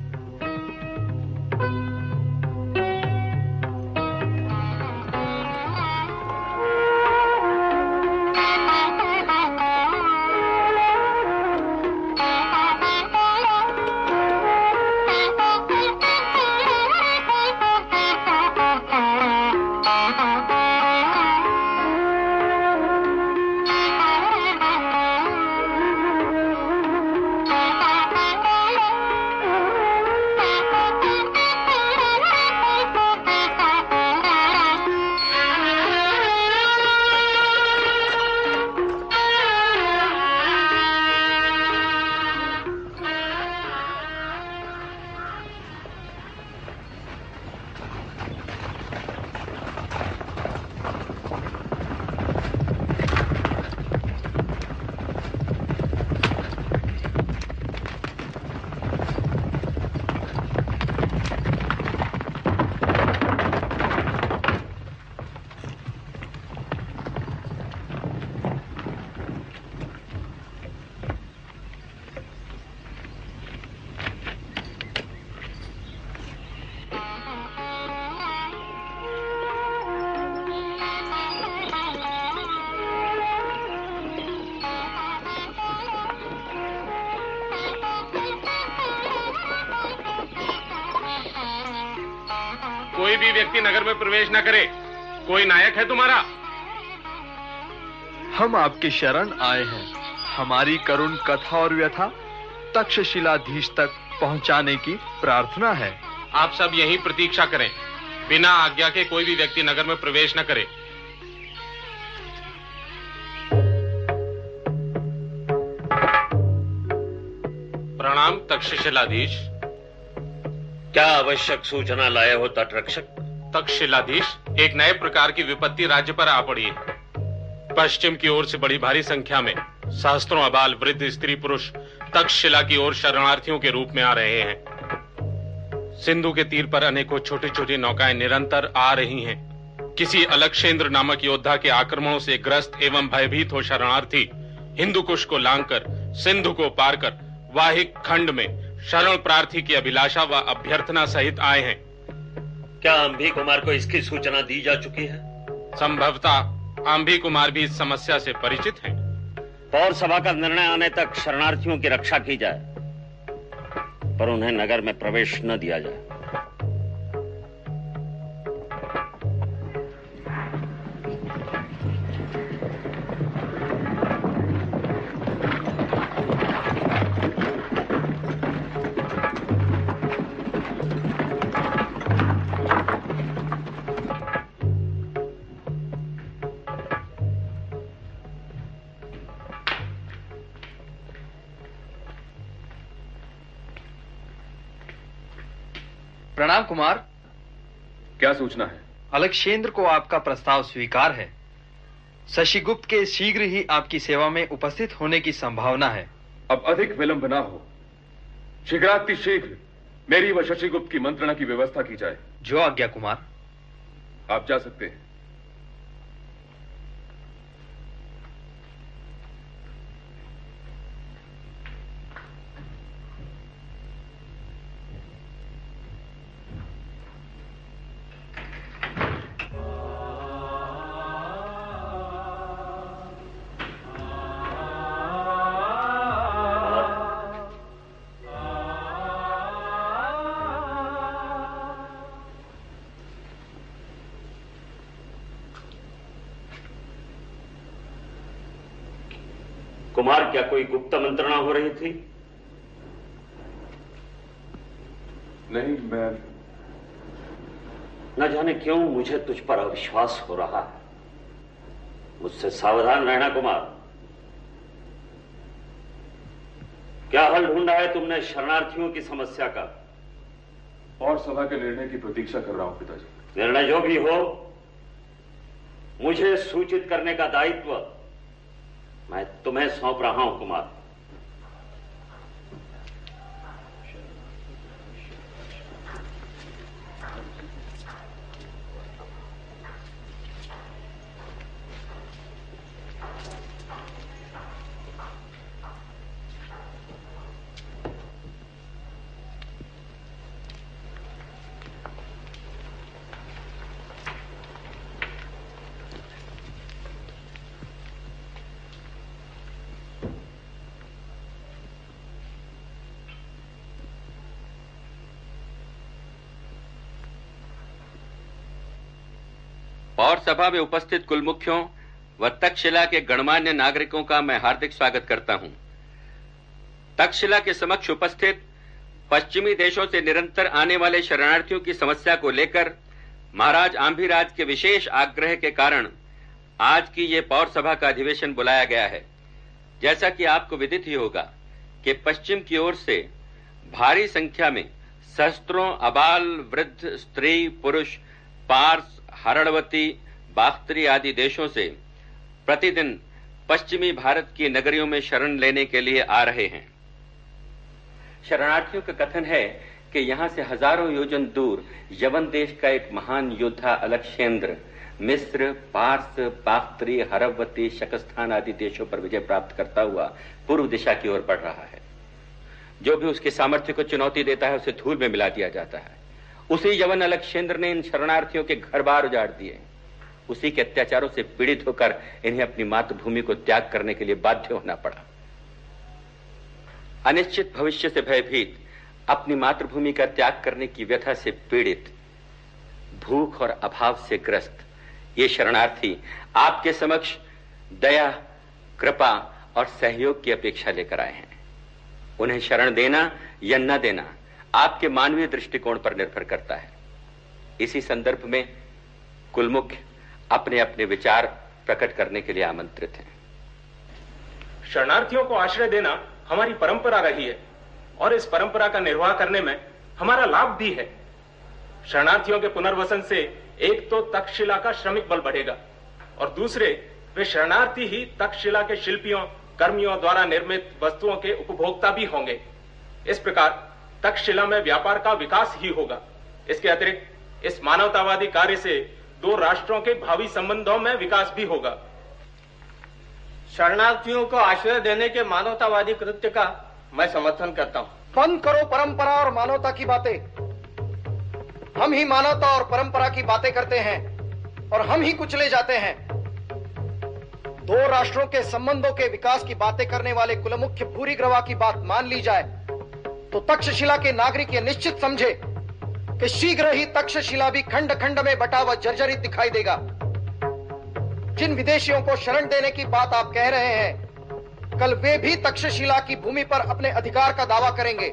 हम आपके शरण आए हैं। हमारी करुण कथा और व्यथा तक्षशिलाधीश तक पहुँचाने की प्रार्थना है। आप सब यहीं प्रतीक्षा करें। बिना आज्ञा के कोई भी व्यक्ति नगर में प्रवेश न करे। प्रणाम तक्षशिलाधीश क्या आवश्यक सूचना लाए हो तटरक्षक? तक्षशिलाधीश एक नए प्रकार की विपत्ति राज्य पर आ पड़ी है। पश्चिम की ओर से बड़ी भारी संख्या में सहस्त्रों अबाल वृद्ध स्त्री पुरुष तक्षशिला की ओर शरणार्थियों के रूप में आ रहे हैं। सिंधु के तीर पर अनेकों छोटी छोटी नौकाएँ निरंतर आ रही हैं। किसी अलक्षेंद्र नामक योद्धा के आक्रमणों से ग्रस्त एवं भयभीत हो शरणार्थी हिंदू कुश को लांघकर सिंधु को पार कर वाहिक खंड में शरण प्रार्थी की अभिलाषा व अभ्यर्थना सहित आए हैं। क्या अंभी कुमार को इसकी सूचना दी जा चुकी है? संभवतः आंभी कुमार भी इस समस्या से परिचित हैं। पौर सभा का निर्णय आने तक शरणार्थियों की रक्षा की जाए, पर उन्हें नगर में प्रवेश न दिया जाए। सूचना है। अलक्षेंद्र को आपका प्रस्ताव स्वीकार है। शशिगुप्त के शीघ्र ही आपकी सेवा में उपस्थित होने की संभावना है। अब अधिक विलंब ना हो। शीघ्राति शीघ्र मेरी व शशिगुप्त की मंत्रणा की व्यवस्था की जाए। जो आज्ञा कुमार। आप जा सकते हैं। क्यों मुझे तुझ पर अविश्वास हो रहा है? मुझसे सावधान रहना कुमार। क्या हल ढूंढा है तुमने शरणार्थियों की समस्या का? और सभा के निर्णय की प्रतीक्षा कर रहा हूँ पिताजी। निर्णय जो भी हो मुझे सूचित करने का दायित्व मैं तुम्हें सौंप रहा हूँ कुमार पौर सभा में उपस्थित कुल मुख्यों व तक्षशिला के गणमान्य नागरिकों का मैं हार्दिक स्वागत करता हूँ। तक्षशिला के समक्ष उपस्थित पश्चिमी देशों से निरंतर आने वाले शरणार्थियों की समस्या को लेकर महाराज आंभीराज के विशेष आग्रह के कारण आज की ये पौर सभा का अधिवेशन बुलाया गया है। जैसा कि आपको विदित ही होगा कि पश्चिम की ओर से भारी संख्या में सहस्त्रों अबाल, वृद्ध, स्त्री, पुरुष, पार्स हरणवती बाख्तरी आदि देशों से प्रतिदिन पश्चिमी भारत की नगरियों में शरण लेने के लिए आ रहे हैं। शरणार्थियों का कथन है कि यहाँ से हज़ारों योजन दूर, यवन देश का एक महान योद्धा अलक्षेंद्र, मिस्र, पार्स बाख्तरी हरवती, शकस्थान आदि देशों पर विजय प्राप्त करता हुआ पूर्व दिशा की ओर बढ़ रहा है। जो भी उसके सामर्थ्य को चुनौती देता है, उसे धूल में मिला दिया जाता है। उसी यवन अलक्षेंद्र ने इन शरणार्थियों के घर बार उजाड़ दिए। उसी के अत्याचारों से पीड़ित होकर इन्हें अपनी मातृभूमि को त्याग करने के लिए बाध्य होना पड़ा। अनिश्चित भविष्य से भयभीत, अपनी मातृभूमि का त्याग करने की व्यथा से पीड़ित, भूख और अभाव से ग्रस्त, ये शरणार्थी आपके समक्ष दया, कृपा और सहयोग की अपेक्षा लेकर आए हैं। उन्हें शरण देना या न देना आपके मानवीय दृष्टिकोण पर निर्भर करता है। इसी संदर्भ में कुलमुख्य अपने अपने विचार प्रकट करने के लिए आमंत्रित हैं। शरणार्थियों को आश्रय देना हमारी परंपरा रही है और इस परंपरा का निर्वाह करने में हमारा लाभ भी है। शरणार्थियों के पुनर्वसन से एक तो तक्षशिला का श्रमिक बल बढ़ेगा और दूसरे, वे शरणार्थी ही तक्षशिला के शिल्पियों, कर्मियों द्वारा निर्मित वस्तुओं के उपभोक्ता भी होंगे। इस प्रकार तक्षशिला में व्यापार का विकास ही होगा। इसके अतिरिक्त इस मानवतावादी कार्य से दो राष्ट्रों के भावी संबंधों में विकास भी होगा। शरणार्थियों को आश्रय देने के मानवतावादी कृत्य का मैं समर्थन करता हूँ। बंद करो परंपरा और मानवता की बातें। हम ही मानवता और परंपरा की बातें करते हैं और हम ही कुचले जाते हैं। दो राष्ट्रों के संबंधों के विकास की बातें करने वाले कुलमुख्य भूरी ग्रवा की बात मान ली जाए तो तक्षशिला के नागरिक ये निश्चित समझे कि शीघ्र ही तक्षशिला भी खंड खंड में बटा व जर्जरित दिखाई देगा। जिन विदेशियों को शरण देने की बात आप कह रहे हैं, कल वे भी तक्षशिला की भूमि पर अपने अधिकार का दावा करेंगे।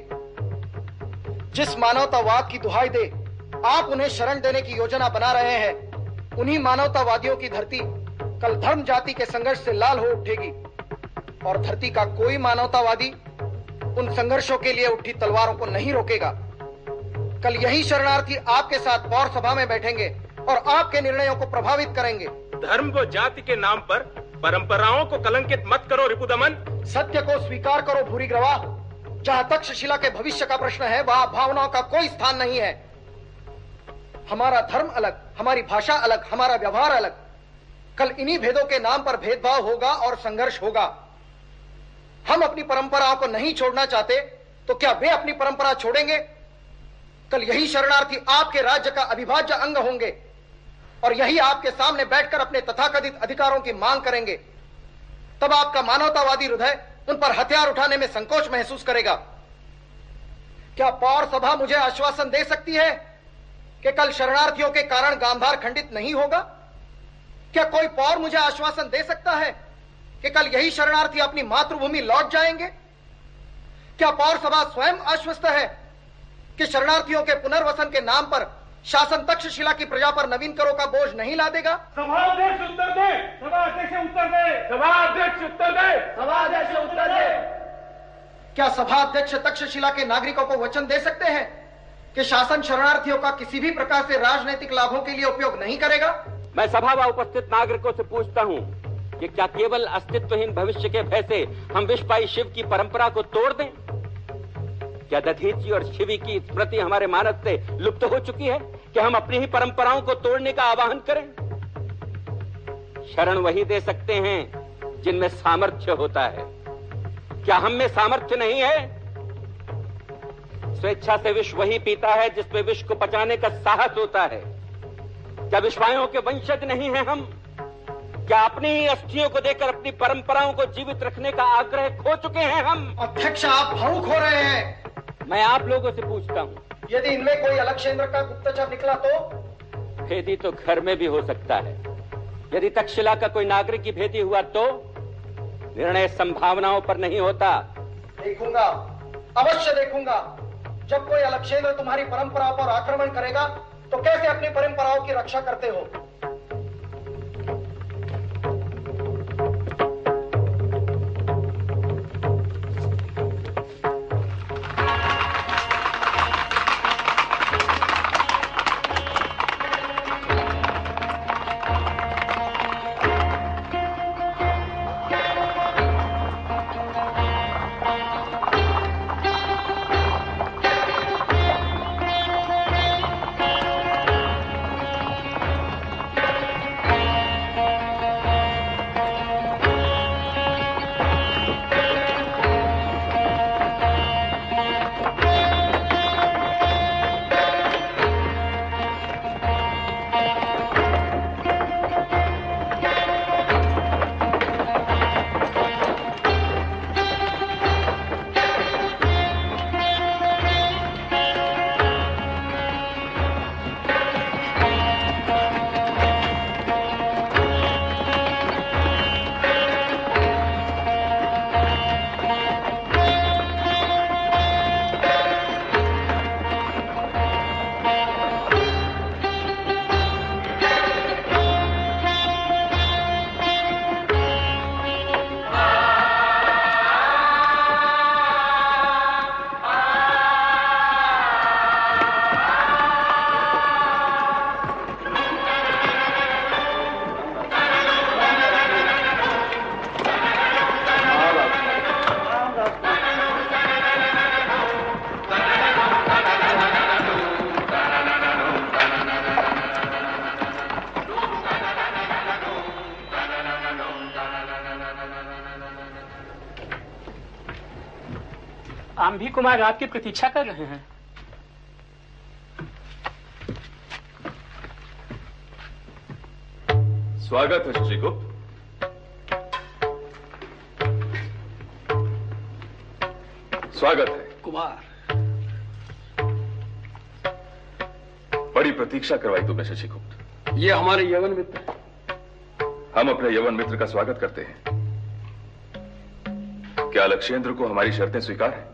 जिस मानवतावाद की दुहाई दे आप उन्हें शरण देने की योजना बना रहे हैं, उन्हीं मानवतावादियों की धरती कल धर्म जाति के संघर्ष से लाल हो उठेगी। और धरती का कोई मानवतावादी उन संघर्षों के लिए उठी तलवारों को नहीं रोकेगा। कल यही शरणार्थी आपके साथ पौर सभा में बैठेंगे और आपके निर्णयों को प्रभावित करेंगे। धर्म व जाति के नाम पर परंपराओं को कलंकित मत करो रिपुदमन। सत्य को स्वीकार करो भूरी ग्रवाह जहाँ तक्षशिला के भविष्य का प्रश्न है वहाँ भावनाओं का कोई स्थान नहीं है। हमारा धर्म अलग हमारी भाषा अलग हमारा व्यवहार अलग। कल इन्हीं भेदों के नाम पर भेदभाव होगा और संघर्ष होगा। हम अपनी परंपराओं को नहीं छोड़ना चाहते तो क्या वे अपनी परंपरा छोड़ेंगे? कल यही शरणार्थी आपके राज्य का अविभाज्य अंग होंगे। और यही आपके सामने बैठकर अपने तथाकथित अधिकारों की मांग करेंगे। तब आपका मानवतावादी हृदय उन पर हथियार उठाने में संकोच महसूस करेगा। क्या पौर सभा मुझे आश्वासन दे सकती है कि कल शरणार्थियों के कारण गांधार खंडित नहीं होगा? क्या कोई पौर मुझे आश्वासन दे सकता है कि कल यही शरणार्थी अपनी मातृभूमि लौट जाएँगे? क्या पौर सभा स्वयं आश्वस्त है कि शरणार्थियों के पुनर्वसन के नाम पर शासन तक्षशिला की प्रजा पर नवीन करों का बोझ नहीं ला देगा सभाध्यक्ष उत्तर दे सभाध्यक्ष उत्तर दे सभाध्यक्ष उत्तर दे सभाध्यक्ष उत्तर दे। क्या सभा अध्यक्ष तक्षशिला के नागरिकों को वचन दे सकते हैं कि शासन शरणार्थियों का किसी भी प्रकार से राजनीतिक लाभों के लिए उपयोग नहीं करेगा? मैं सभा व उपस्थित नागरिकों से पूछता हूँ कि क्या केवल अस्तित्वहीन भविष्य के भय से हम विश्वपाई शिव की परंपरा को तोड़ दें? क्या दधीची और शिवी की स्मृति हमारे मानस से लुप्त हो चुकी है? कि हम अपनी ही परंपराओं को तोड़ने का आवाहन करें? शरण वही दे सकते हैं जिनमें सामर्थ्य होता है। क्या हम में सामर्थ्य नहीं है? स्वेच्छा से विष वही पीता है जिसमें विष को पचाने का साहस होता है। क्या विश्वायों के वंशज नहीं है हम? क्या अपनी ही अस्थियों को देकर अपनी परंपराओं को जीवित रखने का आग्रह खो चुके हैं हम? अध्यक्ष, आप भावुक हो रहे हैं। मैं आप लोगों से पूछता हूँ। यदि इनमें कोई अलक्षेंद्र का गुप्तचर निकला तो? भेदी तो घर में भी हो सकता है। यदि तक्षशिला का कोई नागरिक की भेदी हुआ तो? निर्णय संभावनाओं पर नहीं होता। देखूँगा। अवश्य देखूँगा। जब कोई अलक्षेंद्र तुम्हारी परंपरा पर आक्रमण करेगा तो कैसे अपनी परंपराओं की रक्षा करते हो? कुमार आपकी प्रतीक्षा कर रहे हैं। स्वागत है शशिगुप्त स्वागत है। कुमार। बड़ी प्रतीक्षा करवाई तुमने शशिगुप्त। ये हमारे यवन मित्र हैं। हम अपने यवन मित्र का स्वागत करते हैं। क्या लक्ष्येंद्र को हमारी शर्तें स्वीकार है?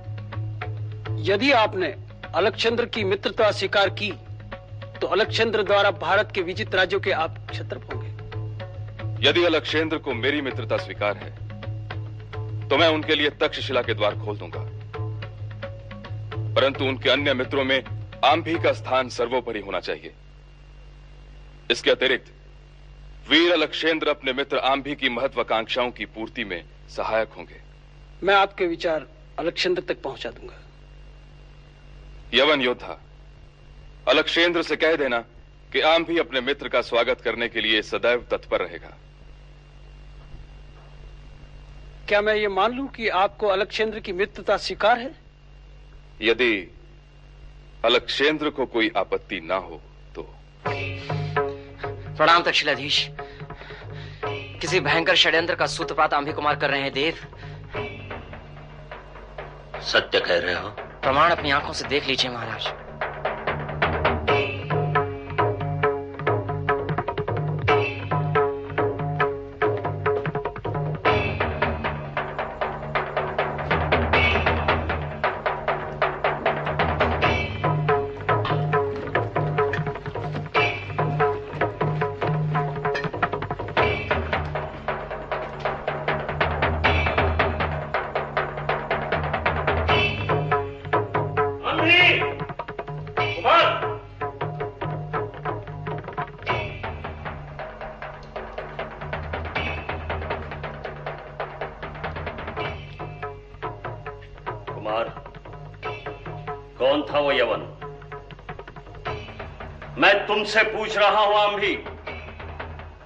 यदि आपने अलक्षेंद्र की मित्रता स्वीकार की तो अलक्षेंद्र द्वारा भारत के विजित राज्यों के आप क्षत्रप होंगे। यदि अलक्षेंद्र को मेरी मित्रता स्वीकार है तो मैं उनके लिए तक्षशिला के द्वार खोल दूँगा। परंतु उनके अन्य मित्रों में आंभी का स्थान सर्वोपरि होना चाहिए। इसके अतिरिक्त वीर अलक्षेंद्र अपने मित्र आंभी की महत्वाकांक्षाओं की पूर्ति में सहायक होंगे। मैं आपके विचार अलक्षेंद्र तक पहुँचा दूँगा। यवन योद्धा अलक्षेंद्र से कह देना कि आम भी अपने मित्र का स्वागत करने के लिए सदैव तत्पर रहेगा। क्या मैं ये मान लूँ कि आपको अलक्षेंद्र की मित्रता स्वीकार है? यदि अलक्षेंद्र को कोई आपत्ति ना हो तो। प्रणाम तक्षशिलाधीश किसी भयंकर षड्यंत्र का सूत्रपात आंभी कुमार कर रहे हैं देव। सत्य कह रहे हो? प्रमाण अपनी आँखों से देख लीजिए महाराज। पूछ रहा हूँ आंभी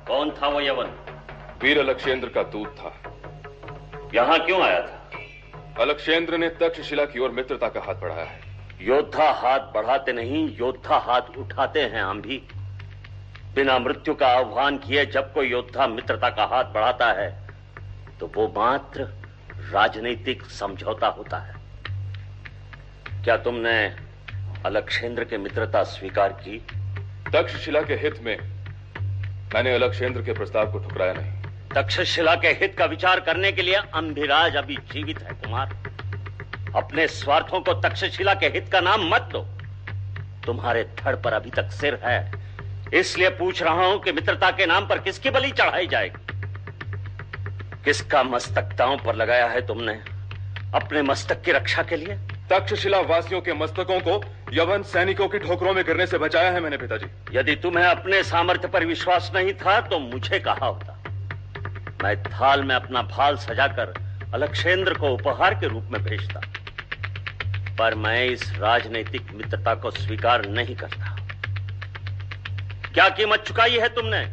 कौन था वो यवन? वीर अलक्षेंद्र का दूत था। यहाँ क्यों आया था? अलक्षेंद्र ने तक्षशिला की ओर मित्रता का हाथ बढ़ाया है। योद्धा हाथ बढ़ाते नहीं योद्धा हाथ उठाते हैं हम भी। बिना मृत्यु का आह्वान किए जब कोई योद्धा मित्रता का हाथ बढ़ाता है तो वो मात्र राजनीतिक समझौता होता है। क्या तुमने अलक्षेंद्र की मित्रता स्वीकार की? तक्षशिला के हित में मैंने अलक्षेंद्र के प्रस्ताव को ठुकराया नहीं। तक्षशिला के हित का विचार करने के लिए अंभिराज अभी जीवित है, कुमार। अपने स्वार्थों को तक्षशिला के हित का नाम मत दो। तुम्हारे धड़ पर अभी तक सिर है। इसलिए पूछ रहा हूँ कि मित्रता के नाम पर किसकी बलि चढ़ाई जाएगी? किसका मस्तक दांव पर लगाया है तुमने? अपने मस्तक की रक्षा के लिए? तक्षशिला वासियों के मस्तकों को यवन सैनिकों की ठोकरों में गिरने से बचाया है मैंने पिताजी। यदि तुम्हें अपने सामर्थ्य पर विश्वास नहीं था तो मुझे कहा होता। मैं थाल में अपना भाल सजाकर अलक्षेंद्र को उपहार के रूप में भेजता। पर मैं इस राजनीतिक मित्रता को स्वीकार नहीं करता। क्या कीमत चुकाई है तुमने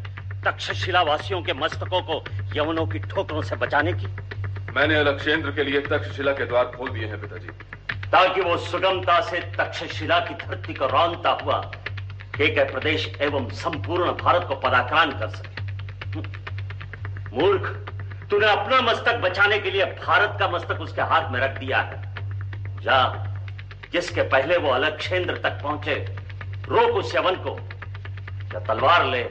तक्षशिला वासियों के मस्तकों को यवनों की ठोकरों से बचाने की? मैंने अलक्षेंद्र के लिए तक्षशिला के द्वार खोल दिए हैं पिताजी। ताकि वो सुगमता से तक्षशिला की धरती को रौनता हुआ एक प्रदेश एवं संपूर्ण भारत को पराक्रांत कर सके। मूर्ख, तूने अपना मस्तक बचाने के लिए भारत का मस्तक उसके हाथ में रख दिया है। जा, जिसके पहले वो अलग क्षेत्र तक पहुँचे, रोक उस यवन को। या तलवार ले,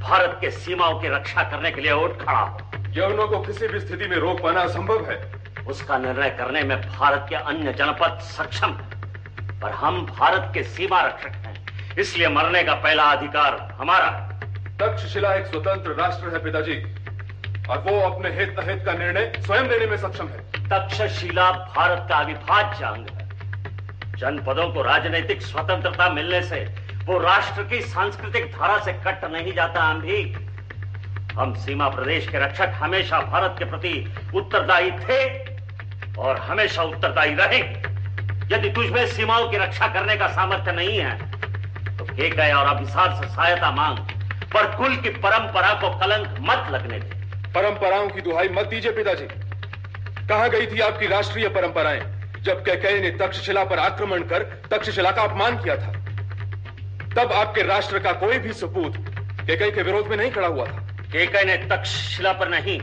भारत के सीमाओं की रक्षा करने के लिए उठ खड़ा हो। यवनों को किसी भी स्थिति में रोक पाना असंभव है। उसका निर्णय करने में भारत के अन्य जनपद सक्षम। है पर हम भारत के सीमा रक्षक हैं। इसलिए मरने का पहला अधिकार हमारा। तक्षशिला एक स्वतंत्र राष्ट्र है पिताजी। और वो अपने हित अहित का निर्णय स्वयं लेने में सक्षम है। तक्षशिला भारत का अविभाज्य अंग है। जनपदों को राजनीतिक स्वतंत्रता मिलने से वो राष्ट्र की सांस्कृतिक धारा से कट नहीं जाता हम भी हम सीमा प्रदेश के रक्षक हमेशा भारत के प्रति उत्तरदायी थे। और हमेशा उत्तरदायी रहे। यदि तुझमें सीमाओं की रक्षा करने का सामर्थ्य नहीं है तो के गए और अभिसार से सहायता मांग पर कुल की परंपरा को कलंक मत लगने दे। परंपराओं की दुहाई मत दीजिए पिताजी। कहा गई थी आपकी राष्ट्रीय परंपराएँ जब कैकई ने तक्षशिला पर आक्रमण कर तक्षशिला का अपमान किया था? तब आपके राष्ट्र का कोई भी सपूत केकई के विरोध में नहीं खड़ा हुआ था। केकई ने तक्षशिला पर नहीं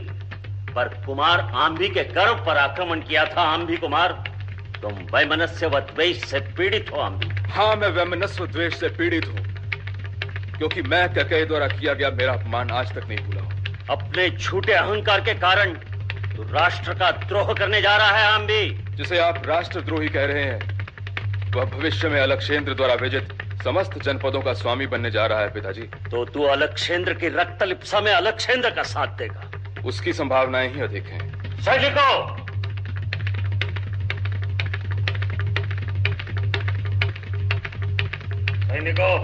पर कुमार आंधी के गर्व पर आक्रमण किया था आंधी कुमार। तुम वैमनस्य व द्वेष से पीड़ित हो आंधी। हाँ मैं वैमनस्व द्वेष से पीड़ित हूँ क्योंकि मैं कैकई द्वारा किया गया मेरा अपमान आज तक नहीं भूला अपने झूठे अहंकार के कारण तो राष्ट्र का द्रोह करने जा रहा है आंबी जिसे आप राष्ट्रद्रोही कह रहे हैं वह भविष्य में अलक्षेंद्र द्वारा विजित समस्त जनपदों का स्वामी बनने जा रहा है पिताजी। तो तू अलक्षेंद्र की रक्त लिप्सा में अलक्षेंद्र का साथ देगा। उसकी संभावनाएँ ही अधिक हैं। सैनिकों सैनिकों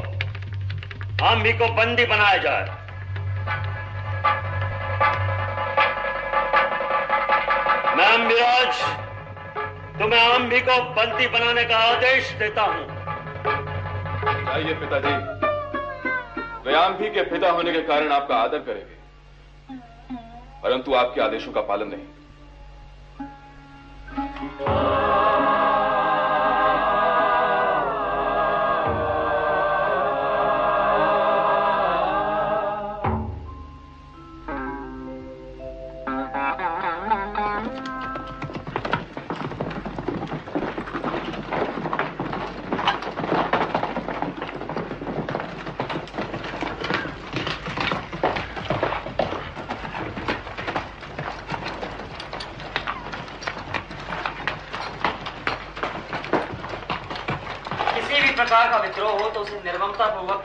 आम्बी को बंदी बनाया जाए। मैं अम्बिराज तुम्हें आम्बी को बंदी बनाने का आदेश देता हूँ। जाइए पिताजी। वे आम्भी के पिता होने के कारण आपका आदर करेंगे। परंतु आपके आदेशों का पालन नहीं।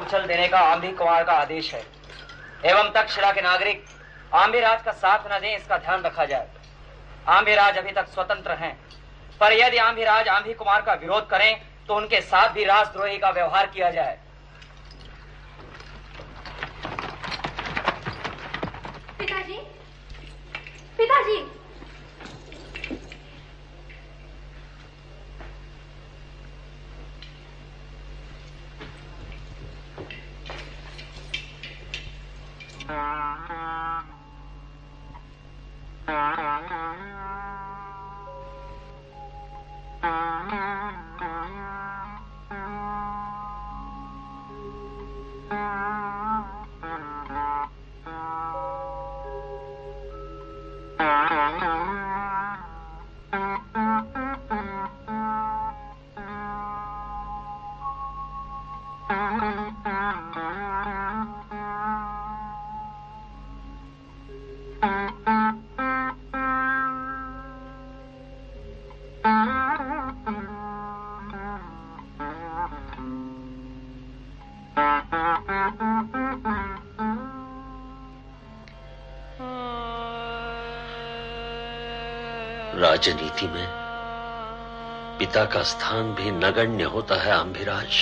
कुचल देने का आंधी कुमार का आदेश है। एवं तक्षशिला के नागरिक, आंबीराज का साथ न दें, इसका ध्यान रखा जाए। आंबीराज अभी तक स्वतंत्र हैं। पर यदि आंबीराज आंधी कुमार का विरोध करें तो उनके साथ भी राजद्रोही का व्यवहार किया जाए। पिताजी? पिताजी? Uh-huh. राजनीति में पिता का स्थान भी नगण्य होता है आंभिराज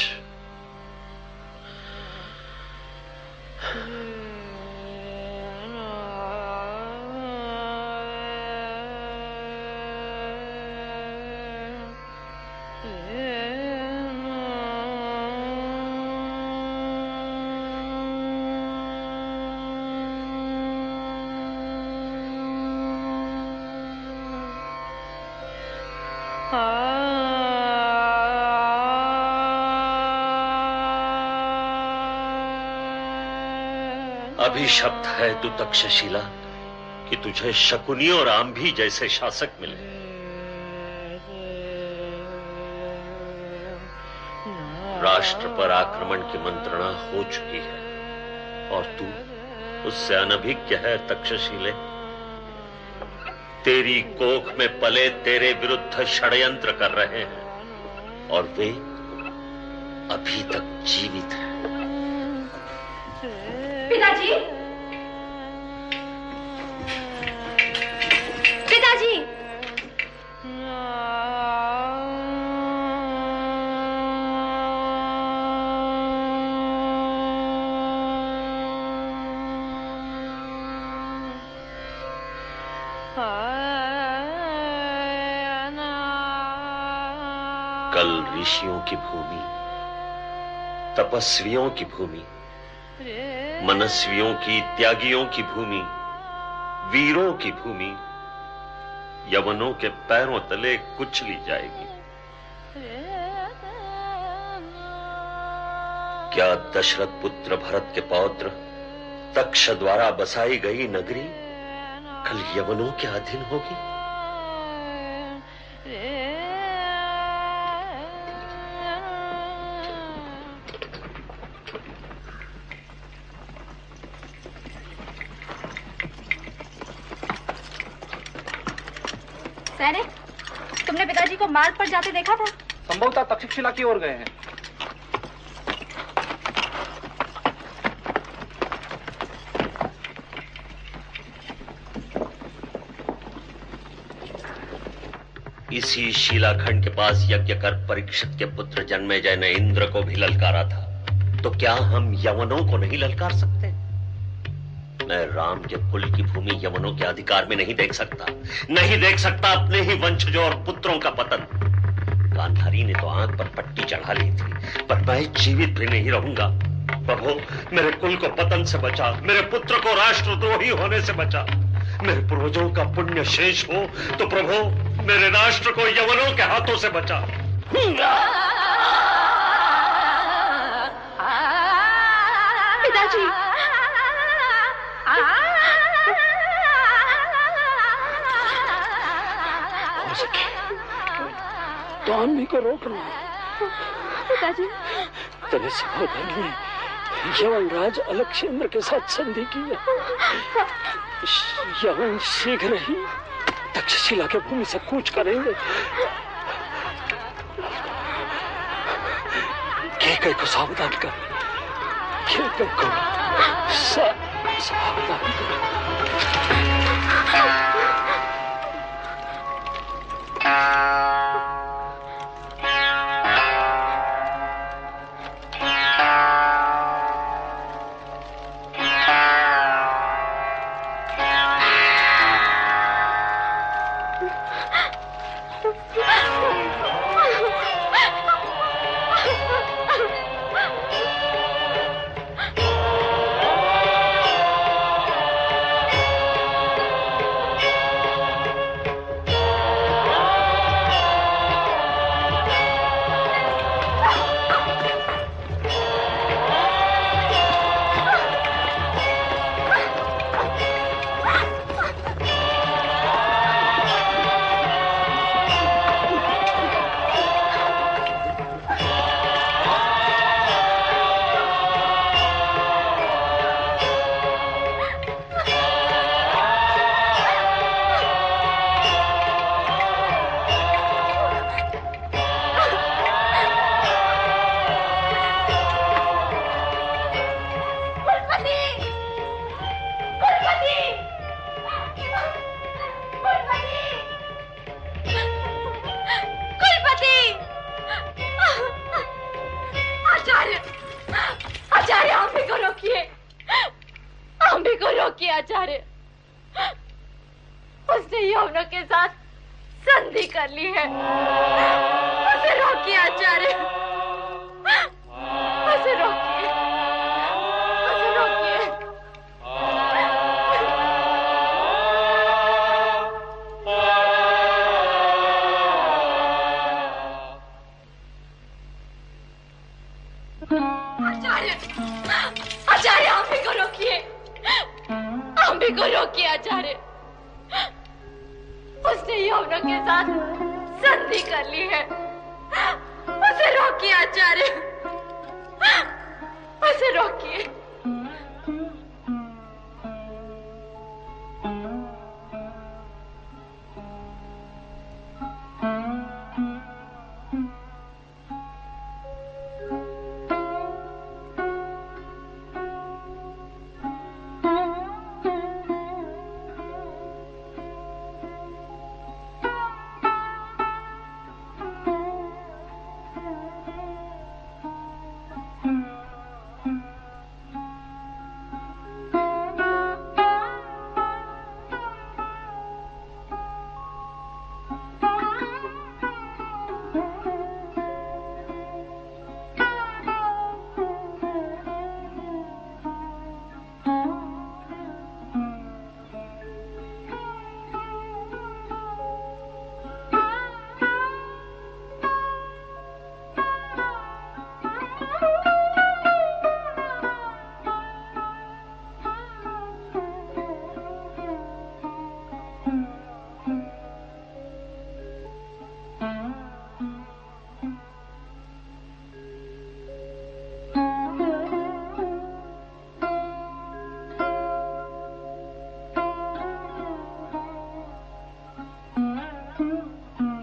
अभिशप्त है तू तक्षशिला कि तुझे शकुनी और आंभी जैसे शासक मिले। राष्ट्र पर आक्रमण की मंत्रणा हो चुकी है, और तू उससे अनभिज्ञ है, तक्षशिले। तेरी कोख में पले तेरे विरुद्ध षडयंत्र कर रहे हैं, और वे अभी तक जीवित हैं। ऋषियों की भूमि, तपस्वियों की भूमि, मनस्वियों की, त्यागियों की भूमि, वीरों की भूमि, यवनों के पैरों तले कुचली जाएगी। क्या दशरथ पुत्र भरत के पौत्र तक्ष द्वारा बसाई गई नगरी कल यवनों के अधीन होगी? जाते देखा था। संभवतः तक्षशिला की ओर गए हैं। इसी शिलाखंड के पास यज्ञ कर परीक्षित के पुत्र जन्मे जय ने इंद्र को भी ललकारा था। तो क्या हम यवनों को नहीं ललकार सकते? मैं राम के कुल की भूमि यवनों के अधिकार में नहीं देख सकता। नहीं देख सकता अपने ही वंशजों और पुत्रों का पतन। गांधारी ने तो आँख पर पट्टी चढ़ा ली थी, पर मैं जीवित भी नहीं रहूँगा। प्रभु, मेरे कुल को पतन से बचा, मेरे पुत्र को राष्ट्रद्रोही होने से बचा। मेरे पूर्वजों का पुण्य शेष हो तो प्रभु, मेरे राष्ट्र को यवनों के हाथों से बचा। आंधी को रोकना पिताजी। तेरे सहोदर ने यवनराज अलक्षेंद्र के साथ संधि की है। यवन शीघ्र ही तक्षशिला के भूमि से कूच करेंगे। केकई को सावधान कर। केकई को सा, सावधान कर।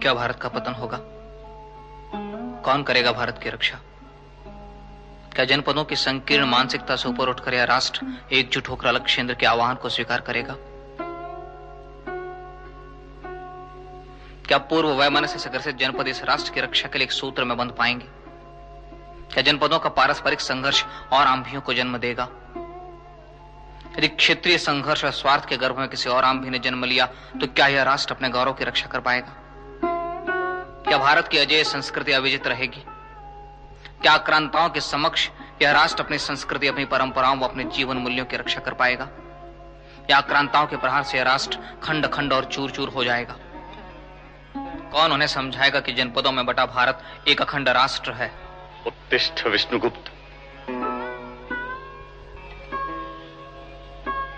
क्या भारत का पतन होगा? कौन करेगा भारत की रक्षा? क्या जनपदों की संकीर्ण मानसिकता से ऊपर उठकर यह राष्ट्र एकजुट होकर अलग केंद्र के आह्वान को स्वीकार करेगा? क्या पूर्व वैमनस्य से ग्रसित जनपद इस राष्ट्र की रक्षा के लिए एक सूत्र में बंध पाएँगे? क्या जनपदों का पारस्परिक संघर्ष और आंभियों को जन्म देगा? यदि क्षेत्रीय संघर्ष और स्वार्थ के गर्भ में किसी और आंभी ने जन्म लिया तो क्या यह राष्ट्र अपने गौरव की रक्षा कर पाएगा? क्या भारत की अजय संस्कृति अविजित रहेगी? क्या आक्रांताओं के समक्ष यह राष्ट्र अपनी संस्कृति, अपनी परंपराओं व अपने जीवन मूल्यों की रक्षा कर पाएगा? या आक्रांताओं के प्रहार से यह राष्ट्र खंड खंड और चूर चूर हो जाएगा? कौन उन्हें समझाएगा कि जनपदों में बटा भारत एक अखंड राष्ट्र है? उत्तिष्ठ विष्णुगुप्त।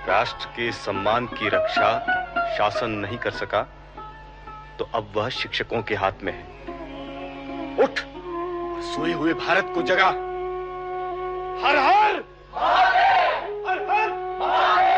राष्ट्र के सम्मान की रक्षा शासन नहीं कर सका। तो अब वह शिक्षकों के हाथ में है। उठ। सोए हुए भारत को जगा। हर हर। हर हर।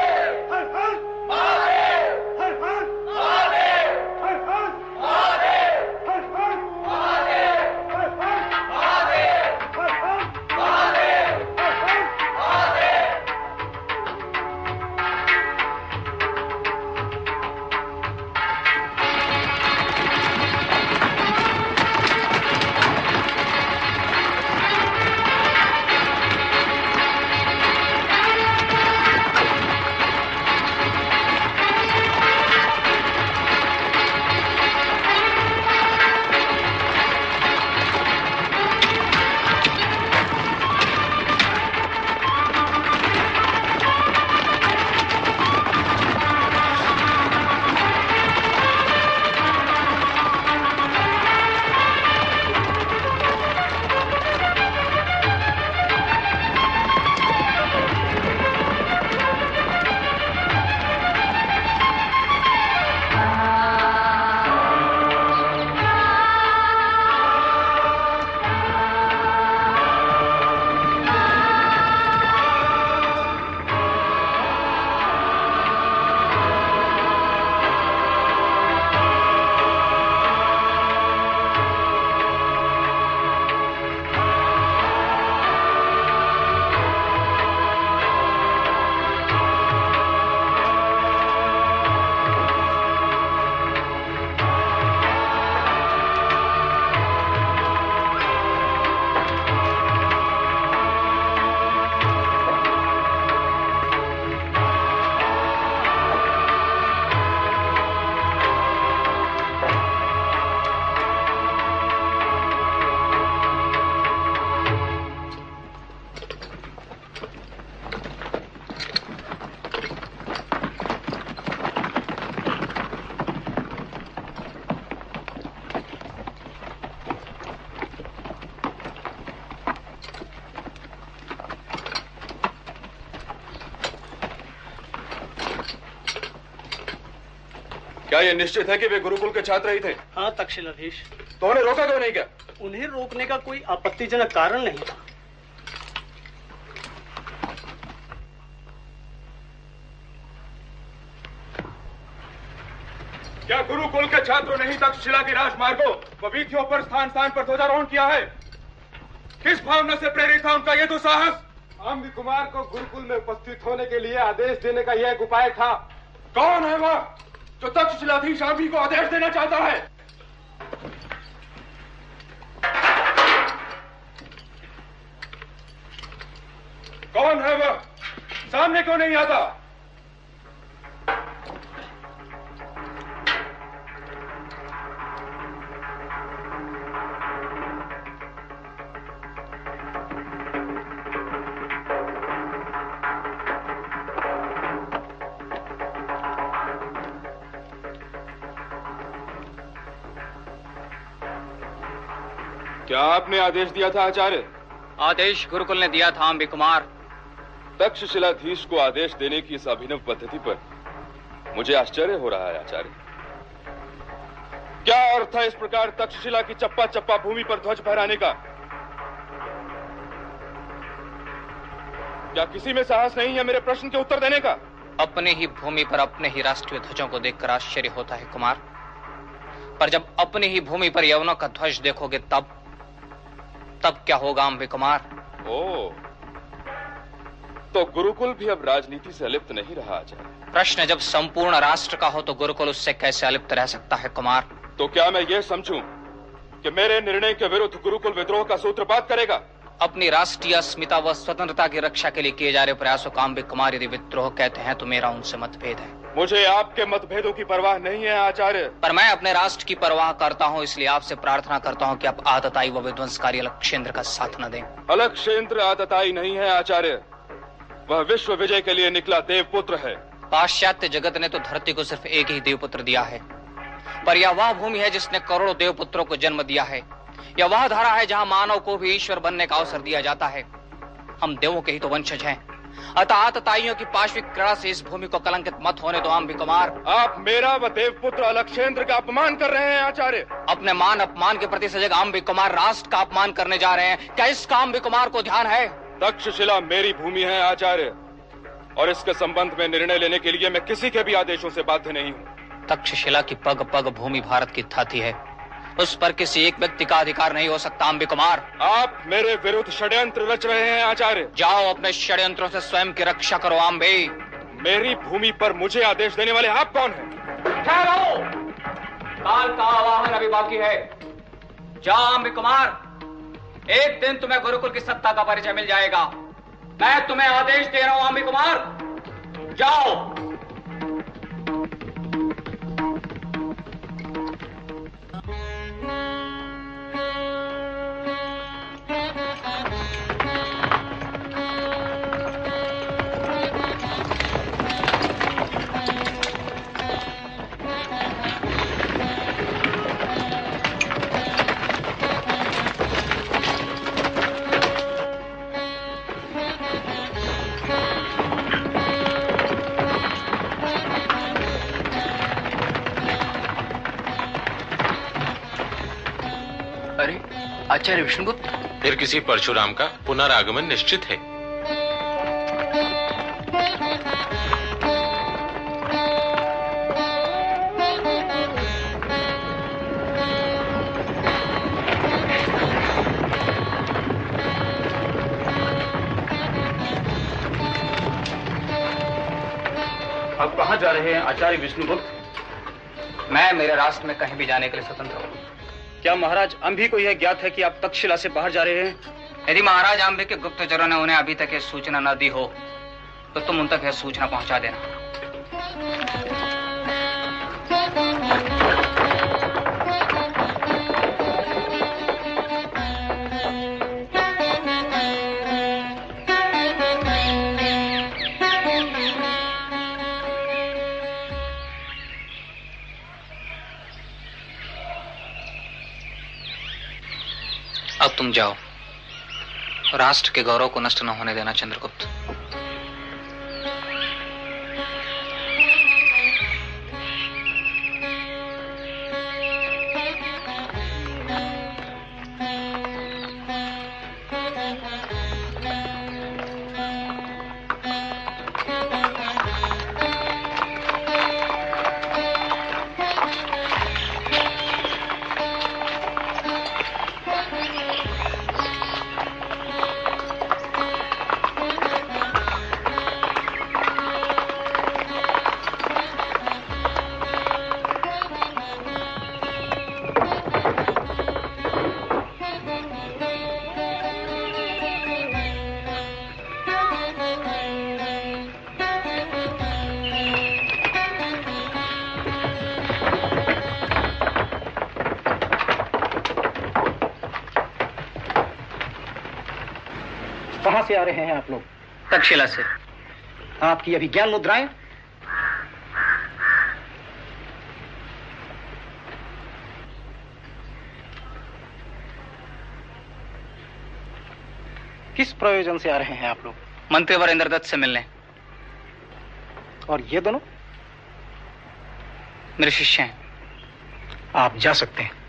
क्या ये निश्चित है कि वे गुरुकुल के छात्र ही थे। हाँ तक्षशिलाधीश तो उन्हें रोका क्यों नहीं क्या उन्हें रोकने का कोई आपत्तिजनक कारण नहीं था। क्या गुरुकुल के छात्रों ने ही तक्षशिला के राजमार्गों वीथियों पर स्थान स्थान पर ध्वजारोहण किया है? किस भावना से प्रेरित था उनका यह तो साहस आम्बी कुमार को गुरुकुल में उपस्थित होने के लिए आदेश देने का यह एक उपाय था। कौन है वह? जो तक्षशिलाधीश आम्बी को आदेश देना चाहता है। कौन है वह? सामने क्यों नहीं आता? आपने आदेश दिया था आचार्य? आदेश गुरुकुल ने दिया था अम्बी कुमार। तक्षशिलाधीश को आदेश देने की इस अभिनव पद्धति पर मुझे आश्चर्य हो रहा है आचार्य। क्या अर्थ है इस प्रकार तक्षशिला की चप्पा चप्पा भूमि पर ध्वज फहराने का? क्या किसी में साहस नहीं है मेरे प्रश्न के उत्तर देने का? अपने ही भूमि पर अपने ही राष्ट्रीय ध्वजों को देखकर आश्चर्य होता है कुमार। पर जब अपनी ही भूमि पर यवनों का ध्वज देखोगे तब तब क्या होगा अम्बे कुमार? ओ तो गुरुकुल भी अब राजनीति से अलिप्त नहीं रहा आचार्य। प्रश्न जब संपूर्ण राष्ट्र का हो तो गुरुकुल उससे कैसे अलिप्त रह सकता है कुमार? तो क्या मैं ये समझूं कि मेरे निर्णय के विरुद्ध गुरुकुल विद्रोह का सूत्रपात करेगा? अपनी राष्ट्रीय अस्मिता व स्वतंत्रता की रक्षा के लिए किए जा रहे प्रयासों का अम्बिक कुमार यदि विद्रोह कहते हैं तो मेरा उनसे मतभेद है। मुझे आपके मतभेदों की परवाह नहीं है आचार्य। पर मैं अपने राष्ट्र की परवाह करता हूँ इसलिए आपसे प्रार्थना करता हूँ कि आप आतताई व विध्वंसकारी अलक्षेंद्र का साथ न दें। अलक्षेंद्र आतताई नहीं है आचार्य। वह विश्व विजय के लिए निकला देवपुत्र है। पाश्चात्य जगत ने तो धरती को सिर्फ़ एक ही देवपुत्र दिया है। पर यह वह भूमि है जिसने करोड़ों देवपुत्रों को जन्म दिया है। यह वह धारा है जहाँ मानव को भी ईश्वर बनने का अवसर दिया जाता है। हम देवों के ही तो वंशज हैं। अतः आतताइयों की पाश्विक क्रीड़ा से इस भूमि को कलंकित मत होने दो आम्बी कुमार आप मेरा व देवपुत्र अलक्षेंद्र का अपमान कर रहे हैं आचार्य। अपने मान अपमान के प्रति सजग आम्बी कुमार राष्ट्र का अपमान करने जा रहे हैं। क्या इसका आम्बी कुमार को ध्यान है? तक्षशिला मेरी भूमि है आचार्य। और इसके संबंध में निर्णय लेने के लिए मैं किसी के भी आदेशों से बाध्य नहीं हूँ। तक्षशिला की पग पग भूमि भारत की थाती है। उस पर किसी एक व्यक्ति का अधिकार नहीं हो सकता अम्बी कुमार आप मेरे विरुद्ध षड्यंत्र रच रहे हैं आचार्य। जाओ अपने षड्यंत्रों से स्वयं की रक्षा करो आम्बे मेरी भूमि पर मुझे आदेश देने वाले आप कौन हैं? ठहरो! काल का आवाहन अभी बाकी है। जाओ अम्बी कुमार एक दिन तुम्हें गुरुकुल की सत्ता का परिचय मिल जाएगा। मैं तुम्हें आदेश दे रहा हूँ अम्बी कुमार जाओ। आचार्य विष्णुगुप्त। फिर किसी परशुराम का पुनरागमन निश्चित है। आप कहाँ जा रहे हैं आचार्य विष्णुगुप्त? मैं मेरे राष्ट्र में कहीं भी जाने के लिए स्वतंत्र हूँ। क्या महाराज अम्भी को यह ज्ञात है कि आप तक्षशिला से बाहर जा रहे हैं? यदि महाराज अम्भी के गुप्तचरों ने उन्हें अभी तक यह सूचना न दी हो तो तुम उन तक यह सूचना पहुँचा देना। राष्ट्र के गौरव को नष्ट न होने देना चंद्रगुप्त तक्षशिला से। आपकी अभिज्ञान मुद्राएँ? किस प्रयोजन से आ रहे हैं आप लोग? मंत्रीवर इंद्रदत्त से मिलने। और ये दोनों? मेरे शिष्य हैं। आप जा सकते हैं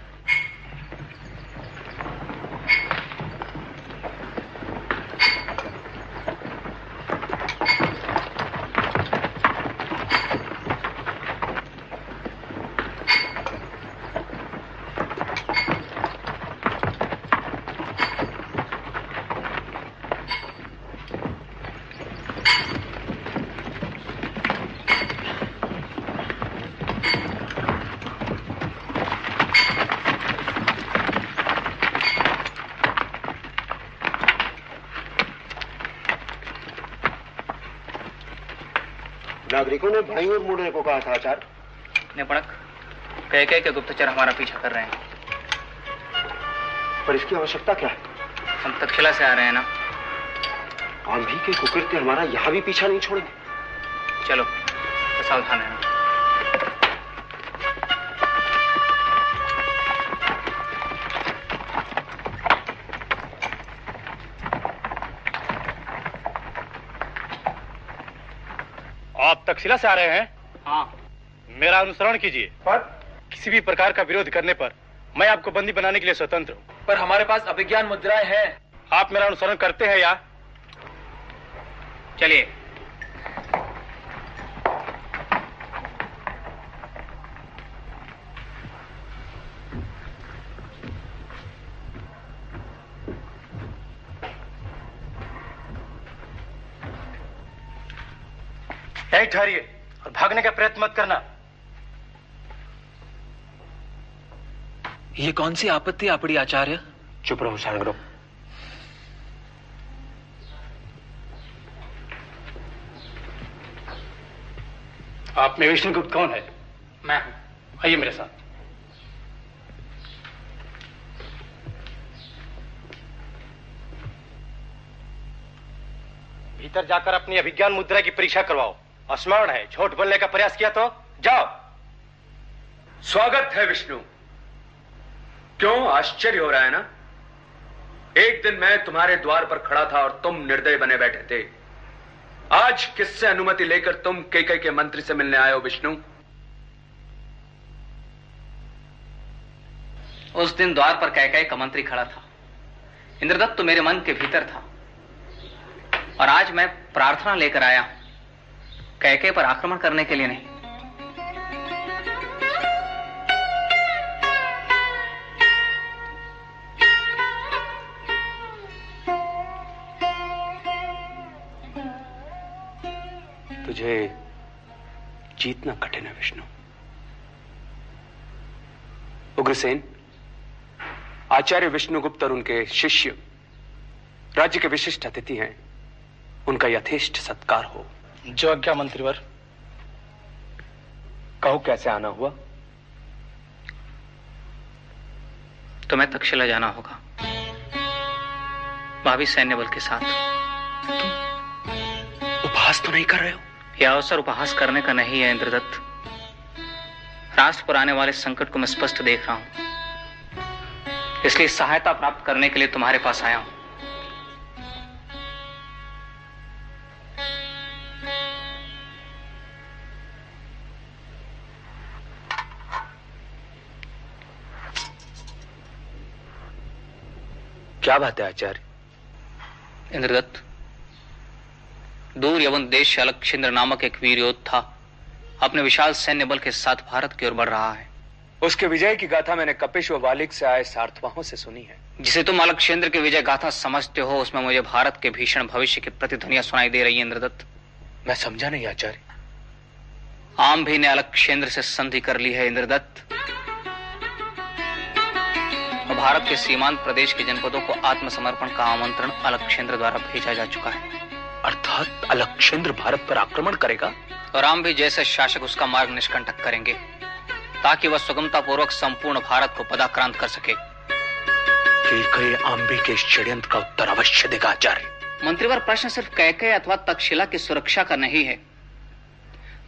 नागरिकों ने भाई और मुड़ने को कहा था आचार्य। निपणक कह कह के गुप्तचर हमारा पीछा कर रहे हैं। पर इसकी आवश्यकता क्या है? हम तक्षशिला से आ रहे हैं ना। आंधी के कुकृत्य हमारा यहाँ भी पीछा नहीं छोड़ेंगे। चलो सावधान रहना तक्षशिला से आ रहे हैं। हाँ। मेरा अनुसरण कीजिए। पर? किसी भी प्रकार का विरोध करने पर मैं आपको बंदी बनाने के लिए स्वतंत्र हूँ। पर हमारे पास अभिज्ञान मुद्राएँ हैं। आप मेरा अनुसरण करते हैं या? चलिए यही ठहरिए और भागने का प्रयत्न मत करना। ये कौन सी आपत्ति आपड़ी आचार्य? चुप रहो सांगरो आप में विष्णुगुप्त कौन है? मैं हूँ। आइए मेरे साथ। भीतर जाकर अपनी अभिज्ञान मुद्रा की परीक्षा करवाओ। स्मरण है, झूठ बोलने का प्रयास किया तो? जाओ। स्वागत है विष्णु। क्यों? आश्चर्य हो रहा है ना? एक दिन मैं तुम्हारे द्वार पर खड़ा था और तुम निर्दय बने बैठे थे। आज किससे अनुमति लेकर तुम केके के मंत्री से मिलने आए हो, विष्णु? उस दिन द्वार पर कह का मंत्री खड़ा था। इंद्रदत्त तो मेरे मन के भीतर था। और आज मैं प्रार्थना लेकर आया कैके पर आक्रमण करने के लिए नहीं। तुझे जीतना कठिन है, विष्णु। उग्रसेन, आचार्य विष्णुगुप्त और उनके शिष्य, राज्य के विशिष्ट अतिथि हैं। उनका यथेष्ट सत्कार हो। जो आज्ञा मंत्रीवर। कहो कैसे आना हुआ? तुम्हें तक्षशिला जाना होगा। भाभी सैन्य बल के साथ। तुम उपहास तो नहीं कर रहे हो? यह अवसर उपहास करने का नहीं है इंद्रदत्त। राष्ट्र पर आने वाले संकट को मैं स्पष्ट देख रहा हूँ। इसलिए सहायता प्राप्त करने के लिए तुम्हारे पास आया हूँ। क्या बात है आचार्य? इंद्रदत्त दूर यवन देश से अलक्षिंद्र नामक एक वीर योद्धा अपने विशाल सैन्य बल के साथ भारत की ओर बढ़ रहा है। उसके विजय की गाथा मैंने कपिश व वालिक से आए सार्थवाहों से सुनी है। जिसे तुम अलक्षेंद्र की विजय गाथा समझते हो उसमें मुझे भारत के भीषण भविष्य की प्रतिध्वनियाँ सुनाई दे रही है इंद्रदत्त। मैं समझा नहीं आचार्य। आम भी ने अलक्षेंद्र से संधि कर ली है इंद्रदत्त। भारत के सीमांत प्रदेश के जनपदों को आत्मसमर्पण का आमंत्रण अलक्षेंद्र द्वारा भेजा जा चुका है। अर्थात अलक्षेंद्र भारत पर आक्रमण करेगा? और आम भी जैसे शासक उसका मार्ग निष्कंटक करेंगे ताकि वह सुगमता पूर्वक संपूर्ण भारत को पदाक्रांत कर सके। आम्बी के षड्यंत्र का उत्तर अवश्य देगा आचार्य। मंत्रीवर प्रश्न सिर्फ़ कैके अथवा तक्षशिला की सुरक्षा का नहीं है।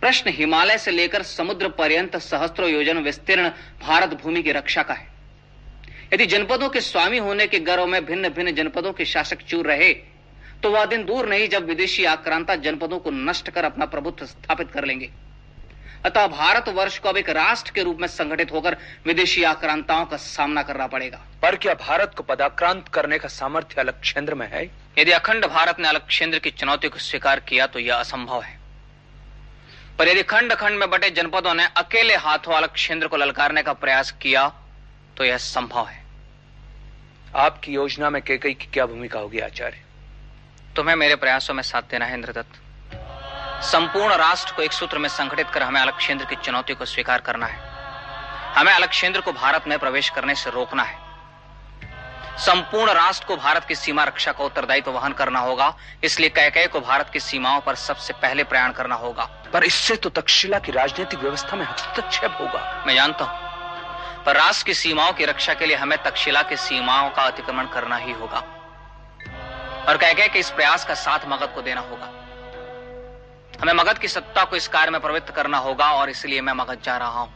प्रश्न हिमालय से लेकर समुद्र पर्यंत सहस्त्रों योजन विस्तीर्ण भारत भूमि की रक्षा का है। यदि जनपदों के स्वामी होने के गर्व में भिन्न भिन्न जनपदों के शासक चूर रहे तो वह दिन दूर नहीं जब विदेशी आक्रांता जनपदों को नष्ट कर अपना प्रभुत्व स्थापित कर लेंगे। अतः भारत वर्ष को अब एक राष्ट्र के रूप में संगठित होकर विदेशी आक्रांताओं का सामना करना पड़ेगा। पर क्या भारत को पदाक्रांत करने का सामर्थ्य अलक्षेंद्र में है? यदि अखंड भारत ने अलक्षेंद्र की चुनौती को स्वीकार किया तो यह असंभव है। पर यदि खंड खंड में बटे जनपदों ने अकेले हाथों अलक्षेंद्र को ललकारने का प्रयास किया तो यह संभव है। आपकी योजना में केकई की क्या भूमिका होगी आचार्य? तुम्हें मेरे प्रयासों में साथ देना है इंद्रदत्त। संपूर्ण राष्ट्र को एक सूत्र में संगठित कर हमें अलक्षेंद्र की चुनौती को स्वीकार करना है। हमें अलक्षेंद्र को भारत में प्रवेश करने से रोकना है। संपूर्ण राष्ट्र को भारत की सीमा रक्षा का उत्तरदायित्व वहन करना होगा इसलिए कैकय को भारत की सीमाओं पर सबसे पहले प्रयाण करना होगा। पर इससे तो तक्षशिला की राजनीतिक व्यवस्था में हस्तक्षेप होगा। मैं जानता हूँ। पर राष्ट्र की सीमाओं की रक्षा के लिए हमें तक्षशिला की सीमाओं का अतिक्रमण करना ही होगा। और कैकय के इस प्रयास का साथ मगध को देना होगा। हमें मगध की सत्ता को इस कार्य में प्रवृत्त करना होगा और इसलिए मैं मगध जा रहा हूँ।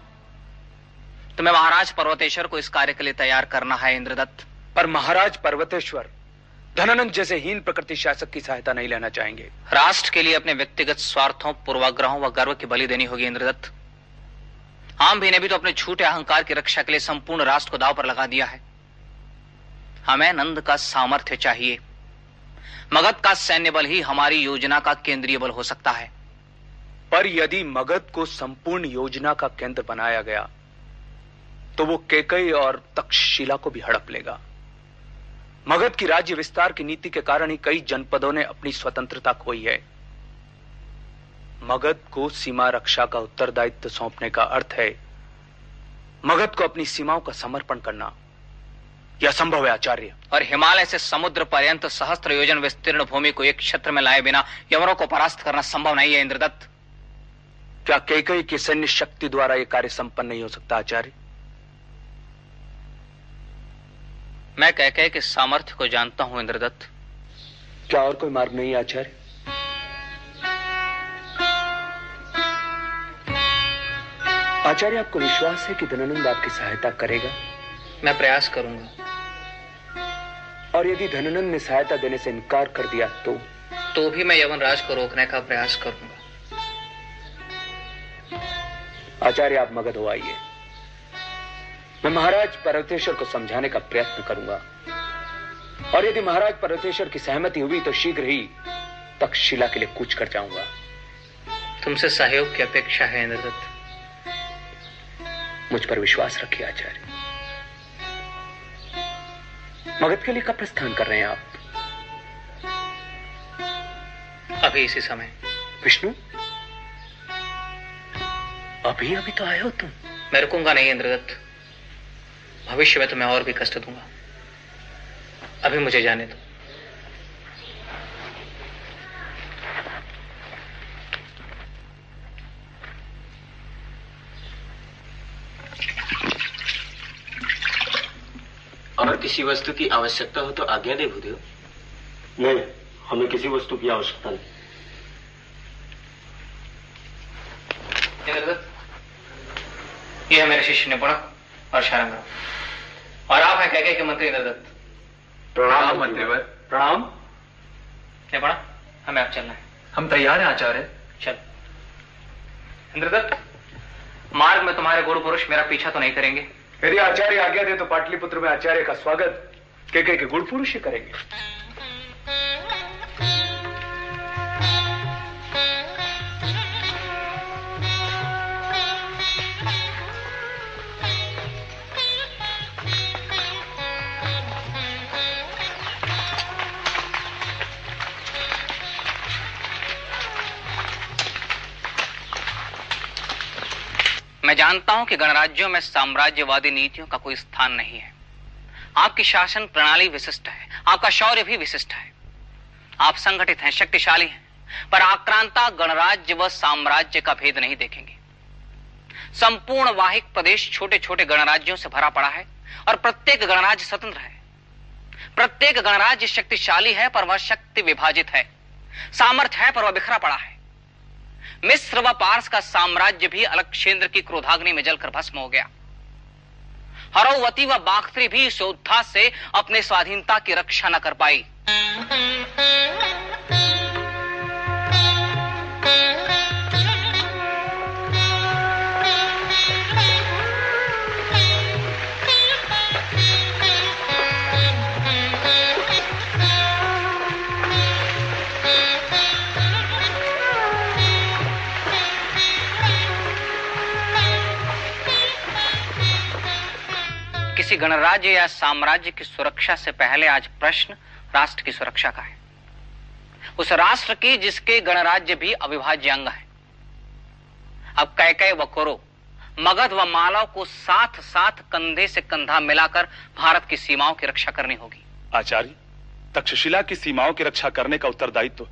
तुम्हें महाराज पर्वतेश्वर को इस कार्य के लिए तैयार करना है इंद्रदत्त। पर महाराज पर्वतेश्वर धनानंद जैसे हीन प्रकृति शासक की सहायता नहीं लेना चाहेंगे। राष्ट्र के लिए अपने व्यक्तिगत स्वार्थों पूर्वाग्रहों व गर्व की बलि देनी होगी इंद्रदत्त। आम भी ने भी तो अपने झूठे अहंकार की रक्षा के लिए संपूर्ण राष्ट्र को दाव पर लगा दिया है। हमें नंद का सामर्थ्य चाहिए। मगध का सैन्य बल ही हमारी योजना का केंद्रीय बल हो सकता है। पर यदि मगध को संपूर्ण योजना का केंद्र बनाया गया तो वो केकई और तक्षशिला को भी हड़प लेगा। मगध की राज्य विस्तार की नीति के कारण ही कई जनपदों ने अपनी स्वतंत्रता खोई है। मगध को सीमा रक्षा का उत्तरदायित्व सौंपने का अर्थ है मगध को अपनी सीमाओं का समर्पण करना। यह संभव है आचार्य। और हिमालय से समुद्र पर्यंत सहस्त्र योजन विस्तीर्ण भूमि को एक क्षेत्र में लाए बिना यमरों को परास्त करना संभव नहीं है इंद्रदत्त। क्या केकई की सैन्य शक्ति द्वारा यह कार्य संपन्न नहीं हो सकता आचार्य? मैं कह के सामर्थ्य को जानता हूँ इंद्रदत्त। क्या और कोई मार्ग नहीं आचार्य? आचार्य आपको विश्वास है कि धनानंद आपकी सहायता करेगा? मैं प्रयास करूँगा। और यदि धनानंद ने सहायता देने से इनकार कर दिया तो? तो भी मैं यवन राज को रोकने का प्रयास करूँगा। आचार्य आप मगध हो आइए। मैं महाराज पर्वतेश्वर को समझाने का प्रयत्न करूँगा। और यदि महाराज पर्वतेश्वर की सहमति हुई तो शीघ्र ही तक्षशिला के लिए कूच कर जाऊँगा। तुमसे सहयोग की अपेक्षा है इंद्रदत्त। मुझ पर विश्वास रखिए आचार्य। मगध के लिए कब प्रस्थान कर रहे हैं आप? अभी इसी समय। विष्णु? अभी अभी तो आए हो तुम। मैं रुकूँगा नहीं इंद्रदत्त। भविष्य में तुम्हें और भी कष्ट दूँगा। अभी मुझे जाने दो। और किसी वस्तु की आवश्यकता हो तो आज्ञा दे भूदेव नहीं हमें किसी वस्तु की आवश्यकता नहीं। इंद्रदत्त ये है मेरे शिष्य निपुण और शारंग और आप हैं कैके के मंत्री इंद्रदत्त प्रणाम मंत्रीवर। प्रणाम। निपुण हमें आप चलना है। हम तैयार हैं आचार्य। चल। इंद्रदत्त मार्ग में तुम्हारे गुरु पुरुष मेरा पीछा तो नहीं करेंगे। यदि आचार्य आज्ञा दे तो पाटलिपुत्र में आचार्य का स्वागत के के के गुण पुरुष ही करेंगे। मैं जानता हूँ कि गणराज्यों में साम्राज्यवादी नीतियों का कोई स्थान नहीं है। आपकी शासन प्रणाली विशिष्ट है, आपका शौर्य भी विशिष्ट है। आप संगठित हैं, शक्तिशाली हैं, पर आक्रांता, गणराज्य व साम्राज्य का भेद नहीं देखेंगे। संपूर्ण वाहिक प्रदेश छोटे छोटे गणराज्यों से भरा पड़ा है और प्रत्येक गणराज्य स्वतंत्र है। प्रत्येक गणराज्य शक्तिशाली है पर वह शक्ति विभाजित है। सामर्थ्य है पर वह बिखरा पड़ा है। मिस्र व पार्स का साम्राज्य भी अलग क्षेत्र की क्रोधाग्नि में जलकर भस्म हो गया। हरोवती व बाख्त्री भी शोधा से अपने स्वाधीनता की रक्षा न कर पाई। गणराज्य या साम्राज्य की सुरक्षा से पहले आज प्रश्न राष्ट्र की सुरक्षा का है। उस राष्ट्र की जिसके गणराज्य भी अविभाज्य अंग है। अब कैकय व कोरो मगध व मालव को साथ साथ कंधे से कंधा मिलाकर भारत की सीमाओं की रक्षा करनी होगी। आचार्य तक्षशिला की सीमाओं की रक्षा करने का उत्तरदायित्व तो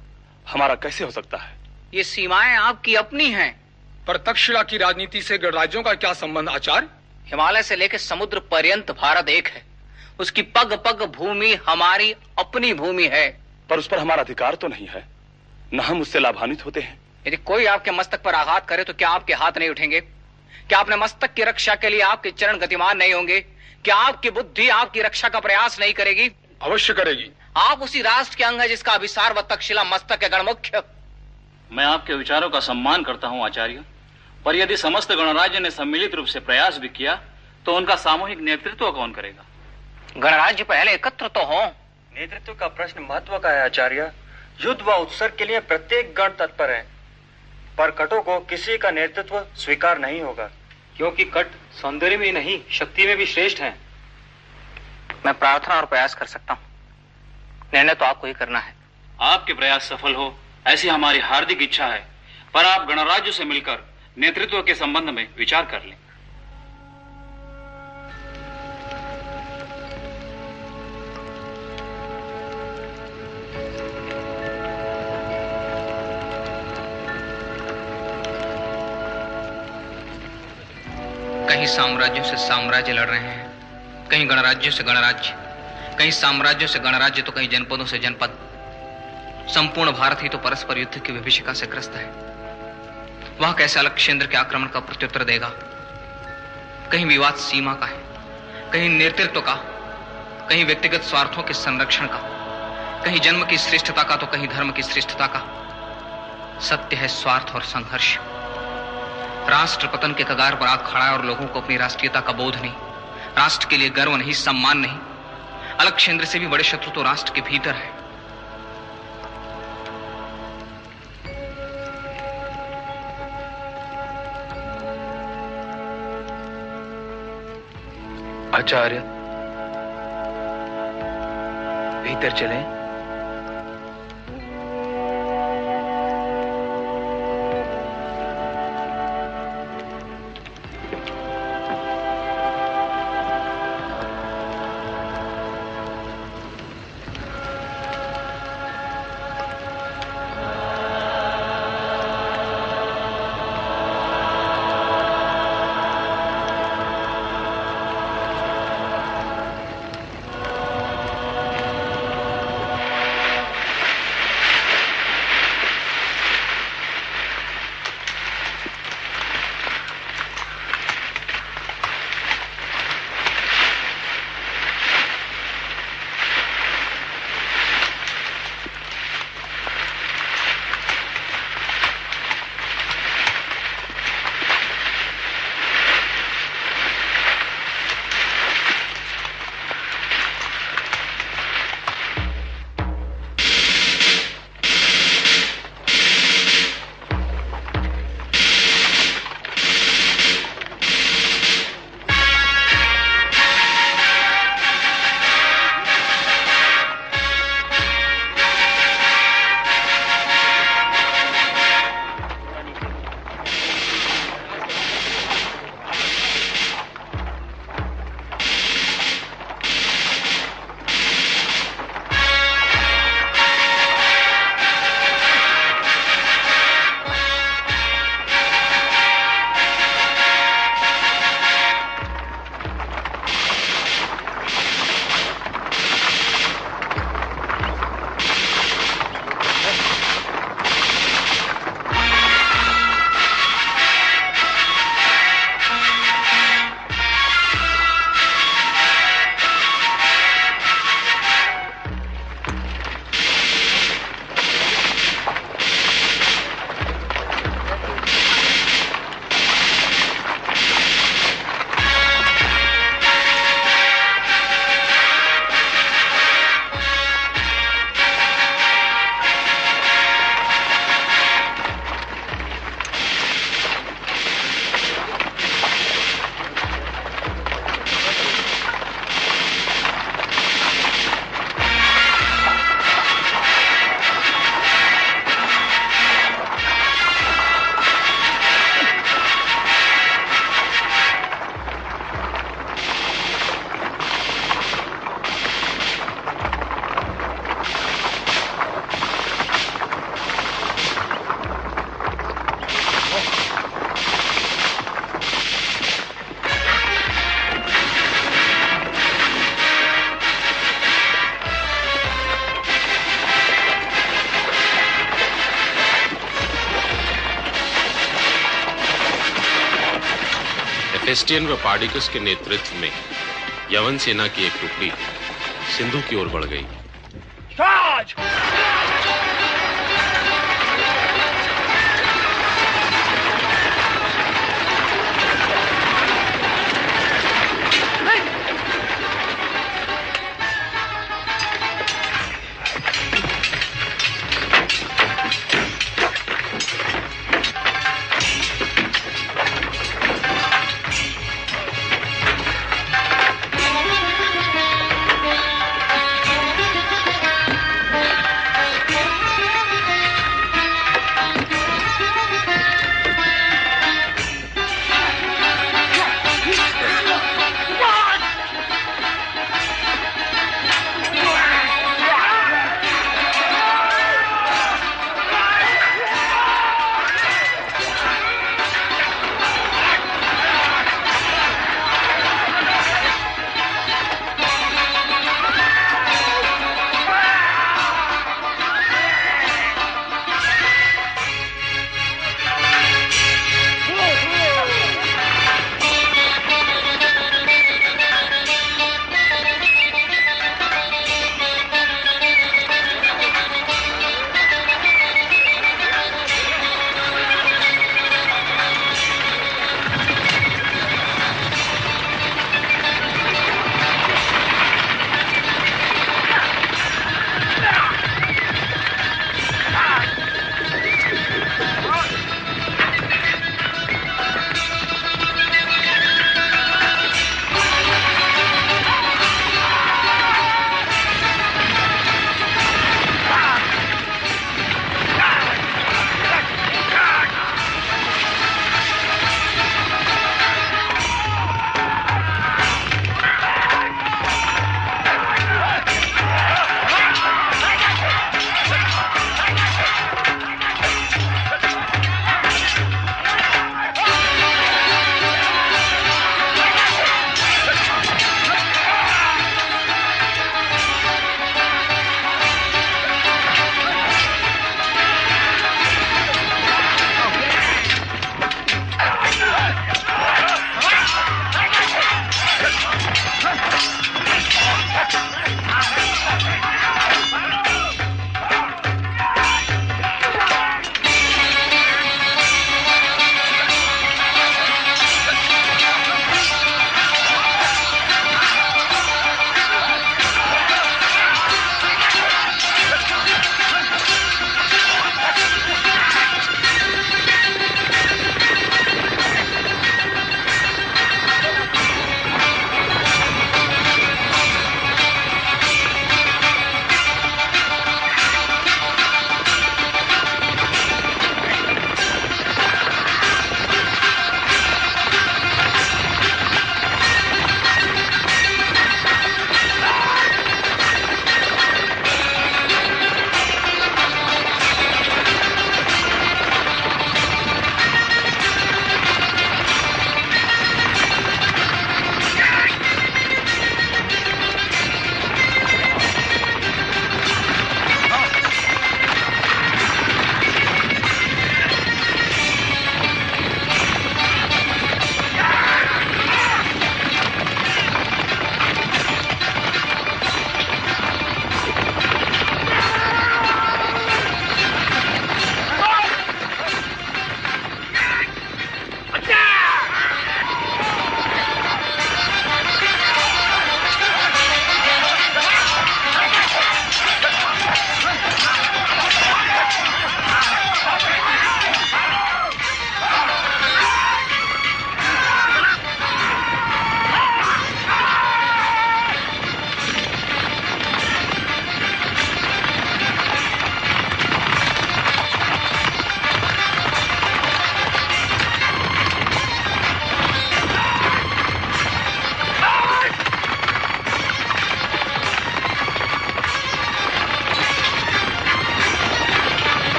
हमारा कैसे हो सकता है? ये सीमाएँ आपकी अपनी हैं। पर तक्षशिला की राजनीति से गणराज्यों का क्या संबंध आचार्य? हिमालय से लेकर समुद्र पर्यंत भारत एक है। उसकी पग पग भूमि हमारी अपनी भूमि है। पर उस पर हमारा अधिकार तो नहीं है। न हम उससे लाभान्वित होते हैं। यदि कोई आपके मस्तक पर आघात करे तो क्या आपके हाथ नहीं उठेंगे? क्या अपने मस्तक की रक्षा के लिए आपके चरण गतिमान नहीं होंगे? क्या आपकी बुद्धि आपकी रक्षा का प्रयास नहीं करेगी? अवश्य करेगी। आप उसी राष्ट्र के अंग है जिसका अभिसार व तक्षशिला मस्तक है गणमुख्य। मैं आपके विचारों का सम्मान करता हूँ आचार्य। पर यदि समस्त गणराज्य ने सम्मिलित रूप से प्रयास भी किया तो उनका सामूहिक नेतृत्व कौन करेगा? गणराज्य पहले एकत्र तो हो। नेतृत्व का प्रश्न महत्व का है आचार्य। युद्ध व उत्सर्ग के लिए प्रत्येक गण तत्पर है पर कटों को किसी का नेतृत्व स्वीकार नहीं होगा। क्योंकि कट सौंदर्य में नहीं शक्ति में भी श्रेष्ठ है। मैं प्रार्थना और प्रयास कर सकता हूँ। निर्णय तो आपको ही करना है। आपके प्रयास सफल हो ऐसी हमारी हार्दिक इच्छा है। पर आप गणराज्य से मिलकर नेतृत्व के संबंध में विचार कर लें। कहीं साम्राज्यों से साम्राज्य लड़ रहे हैं, कहीं गणराज्यों से गणराज्य, कहीं साम्राज्यों से गणराज्य तो कहीं जनपदों से जनपद। संपूर्ण भारत ही तो परस्पर युद्ध की विभिषिका से ग्रस्त है। वह कैसे अलग केंद्र के आक्रमण का प्रत्युत्तर देगा? कहीं विवाद सीमा का है, कहीं नेतृत्व का, कहीं व्यक्तिगत स्वार्थों के संरक्षण का, कहीं जन्म की श्रेष्ठता का तो कहीं धर्म की श्रेष्ठता का। सत्य है स्वार्थ और संघर्ष। राष्ट्र पतन के कगार पर आग खड़ा है और लोगों को अपनी राष्ट्रीयता का बोध नहीं, राष्ट्र के लिए गर्व नहीं, सम्मान नहीं। अलग केंद्र से भी बड़े शत्रु तो राष्ट्र के भीतर है। आचार्य भीतर चलें। टेस्टियन व पार्डिकस के नेतृत्व में यवन सेना की एक टुकड़ी सिंधु की ओर बढ़ गई।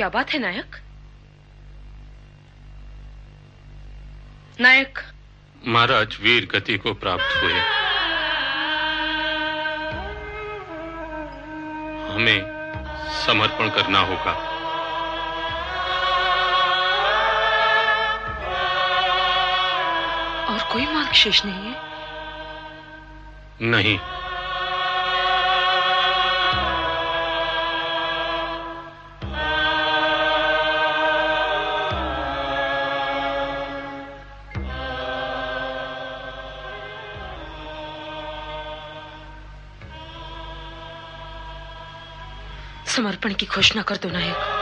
क्या बात है नायक? नायक। महाराज वीर गति को प्राप्त हुए। हमें समर्पण करना होगा। और कोई मार्ग शेष नहीं है? नहीं। समर्पण की घोषणा कर दो नायक।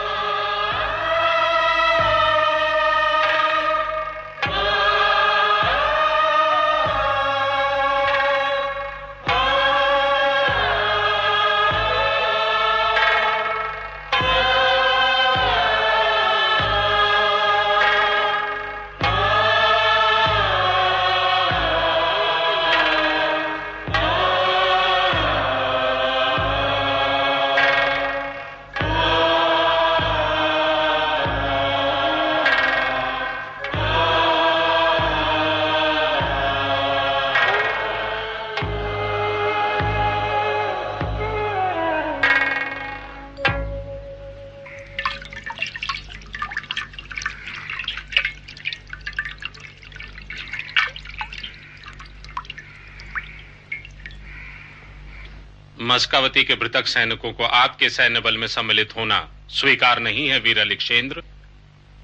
मस्कावती के मृतक सैनिकों को आपके सैन्य बल में सम्मिलित होना स्वीकार नहीं है वीर Alexander.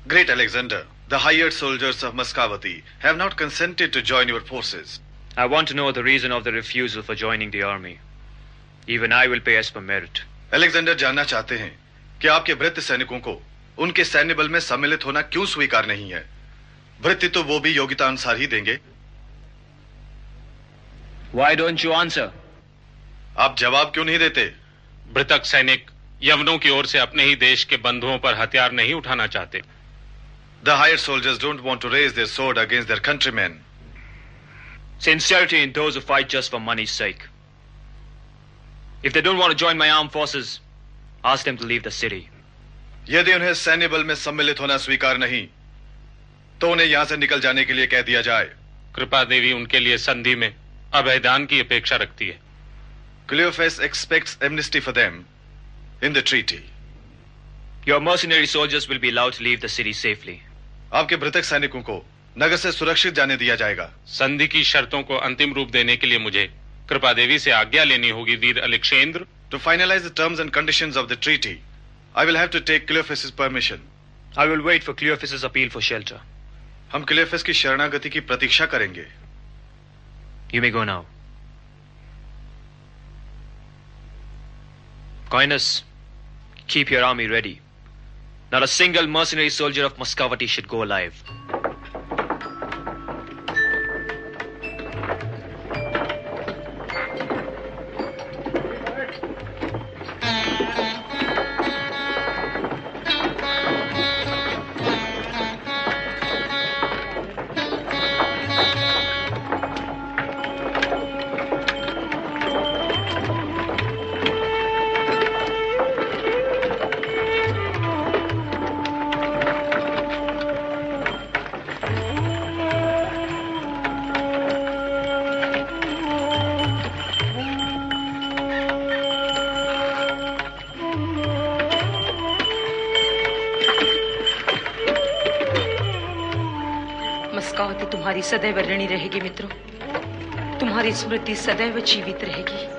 Great Alexander the higher soldiers of Maskavati have not consented to join your forces I want know the reason of the refusal for joining the army even I will pay as per merit Alexander जानना चाहते हैं कि आपके वृत्त सैनिकों को उनके सैन्य बल में सम्मिलित होना क्यों स्वीकार नहीं है? वृत्ति तो वो भी योग्यता अनुसार ही देंगे। वाई डोंट यू आंसर आप जवाब क्यों नहीं देते? मृतक सैनिक यवनों की ओर से अपने ही देश के बंधुओं पर हथियार नहीं उठाना चाहते। The higher soldiers don't want to raise their sword against their countryman sincerity in those fight just for money sake if they don't want to join arm forces ask them to leave the city यदि उन्हें सैन्य बल में सम्मिलित होना स्वीकार नहीं तो उन्हें यहाँ से निकल जाने के लिए कह दिया जाए। कृपा देवी उनके लिए संधि में अभिदान की अपेक्षा रखती है। Cleophas expects amnesty for them in the treaty. Your mercenary soldiers will be allowed to leave the city safely. आपके मृतक सैनिकों को नगर से सुरक्षित जाने दिया जाएगा संधि की शर्तों को अंतिम रूप देने के लिए मुझे कृपा देवी से आज्ञा लेनी होगी वीर अलेक्सेंद्र To finalize the terms and conditions of the treaty, I will have to take Cleophas's permission. I will wait for Cleophas's appeal for shelter. हम क्लियोफेस की शरणागति की प्रतीक्षा करेंगे You may go now. Coinus, keep your army ready. Not a single mercenary soldier of Muscovity should go alive. सदैव ऋणी रहेगी मित्रों। तुम्हारी स्मृति सदैव जीवित रहेगी।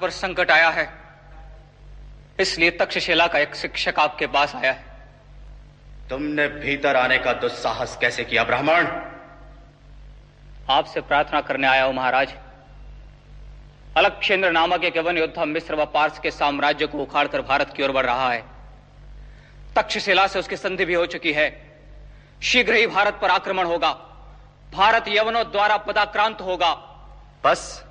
पर संकट आया है। इसलिए तक्षशिला का एक शिक्षक आपके पास आया है। तुमने भीतर आने का दुस्साहस कैसे किया ब्राह्मण? आपसे प्रार्थना करने आया हूँ महाराज। अलक्षेंद्र नामक एक यवन योद्धा मिस्र व पार्स के साम्राज्य को उखाड़कर भारत की ओर बढ़ रहा है। तक्षशिला से उसकी संधि भी हो चुकी है। शीघ्र ही भारत पर आक्रमण होगा। भारत यवनों द्वारा पदाक्रांत होगा। बस।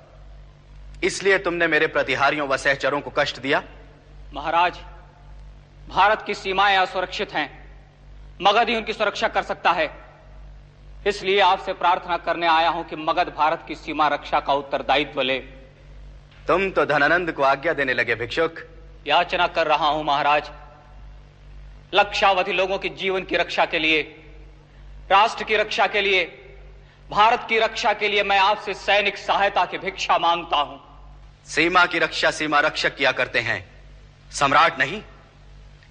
इसलिए तुमने मेरे प्रतिहारियों व सहचरों को कष्ट दिया। महाराज भारत की सीमाएँ असुरक्षित हैं मगध ही उनकी सुरक्षा कर सकता है। इसलिए आपसे प्रार्थना करने आया हूँ कि मगध भारत की सीमा रक्षा का उत्तरदायित्व ले। तुम तो धनानंद को आज्ञा देने लगे भिक्षुक। याचना कर रहा हूँ महाराज। लक्षावधि लोगों के जीवन की रक्षा के लिए राष्ट्र की रक्षा के लिए भारत की रक्षा के लिए मैं आपसे सैनिक सहायता की भिक्षा माँगता हूँ। सीमा की रक्षा सीमा रक्षक किया करते हैं। सम्राट नहीं।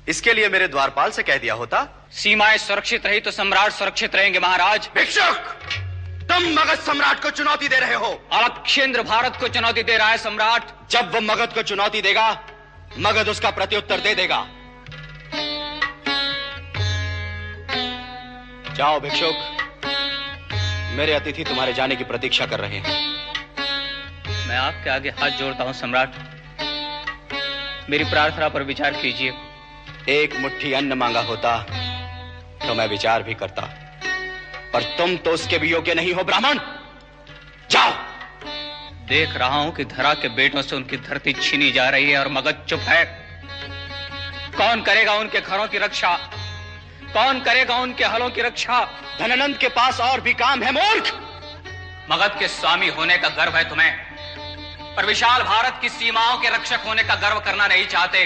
इसके लिए मेरे द्वारपाल से कह दिया होता सीमाएँ सुरक्षित रही तो सम्राट सुरक्षित रहेंगे महाराज। भिक्षुक! तुम मगध सम्राट को चुनौती दे रहे हो। अलक्षेंद्र भारत को चुनौती दे रहा है सम्राट। जब वह मगध को चुनौती देगा मगध उसका प्रत्युत्तर दे देगा। जाओ भिक्षुक। मेरे अतिथि तुम्हारे जाने की प्रतीक्षा कर रहे हैं। मैं आपके आगे हाथ जोड़ता हूँ सम्राट। मेरी प्रार्थना पर विचार कीजिए। एक मुट्ठी अन्न मांगा होता तो मैं विचार भी करता। पर तुम तो उसके भी योग्य नहीं हो ब्राह्मण। जाओ। देख रहा हूँ कि धरा के बेटों से उनकी धरती छीनी जा रही है और मगध चुप है। कौन करेगा उनके घरों की रक्षा? कौन करेगा उनके हलों की रक्षा? धनानंद के पास और भी काम है मूर्ख। मगध के स्वामी होने का गर्व है तुम्हें। पर विशाल भारत की सीमाओं के रक्षक होने का गर्व करना नहीं चाहते।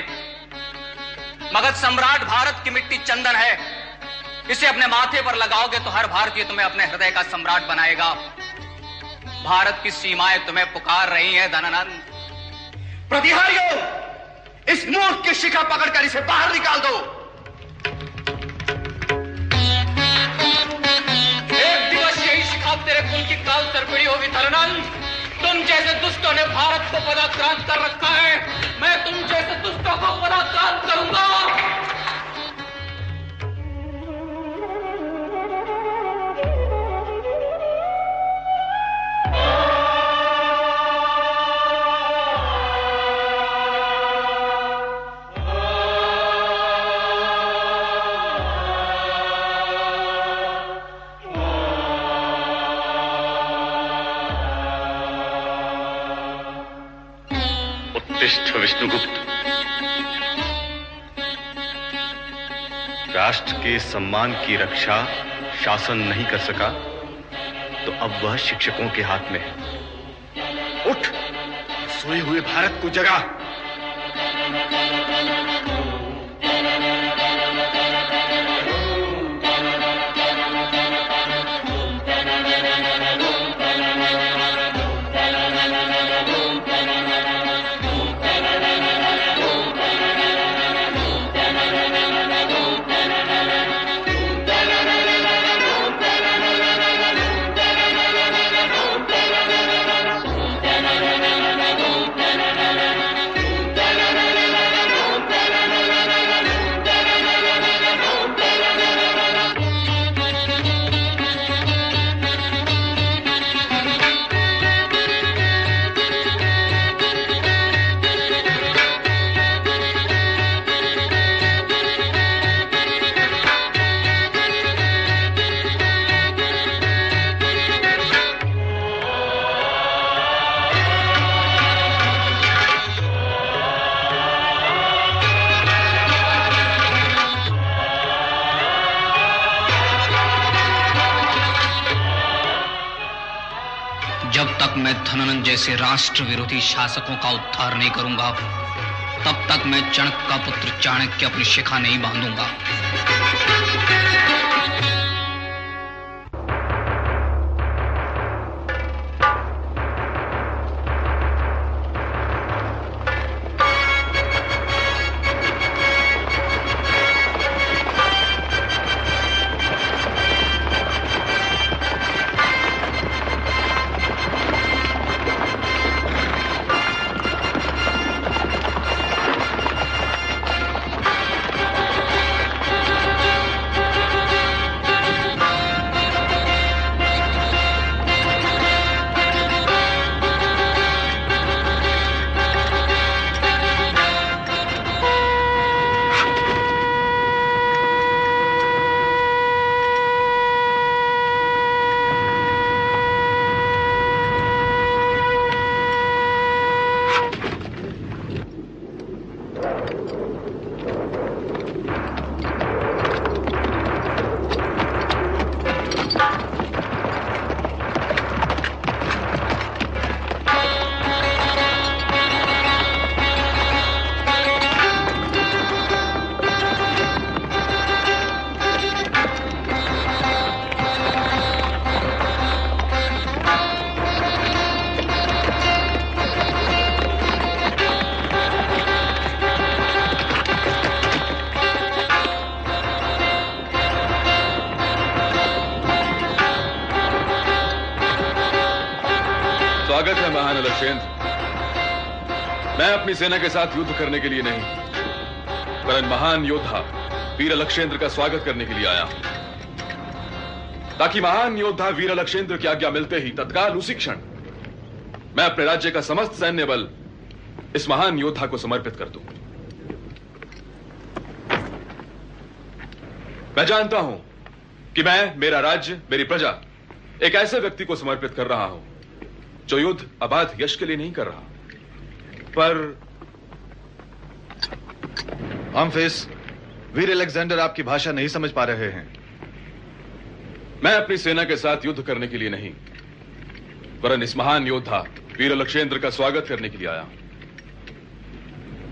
मगध सम्राट भारत की मिट्टी चंदन है। इसे अपने माथे पर लगाओगे तो हर भारतीय तुम्हें अपने हृदय का सम्राट बनाएगा। भारत की सीमाएँ तुम्हें पुकार रही हैं, धनानंद। प्रतिहारियों, इस मूर्ख की शिखा पकड़कर इसे बाहर निकाल दो। एक दिवस यही शिखा तेरे कुल की काल सरपड़ी होगी, धनानंद। तुम जैसे दुष्टों ने भारत को पदाक्रांत कर रखा है, मैं तुम जैसे दुष्टों को पदाक्रांत करूँगा। विष्णुगुप्त। राष्ट्र के सम्मान की रक्षा शासन नहीं कर सका तो अब वह शिक्षकों के हाथ में है। उठ! सोए हुए भारत को जगा। जैसे राष्ट्र विरोधी शासकों का उद्धार नहीं करूँगा, तब तक मैं चणक का पुत्र चाणक्य अपनी शिखा नहीं बांधूँगा। अपनी सेना के साथ युद्ध करने के लिए नहीं वरन महान योद्धा वीर लक्षेंद्र का स्वागत करने के लिए आया। ताकि महान योद्धा वीर लक्षेंद्र की आज्ञा मिलते ही तत्काल उसी क्षण मैं अपने राज्य का समस्त सैन्य बल इस महान योद्धा को समर्पित कर दूँ। मैं जानता हूँ कि मैं, मेरा राज्य, मेरी प्रजा एक ऐसे व्यक्ति को समर्पित कर रहा हूँ जो युद्ध, अबाध, यश के लिए नहीं कर रहा। पर अम्फिस वीर अलेक्जेंडर आपकी भाषा नहीं समझ पा रहे हैं। मैं अपनी सेना के साथ युद्ध करने के लिए नहीं वरन इस महान योद्धा वीर लक्षेंद्र का स्वागत करने के लिए आया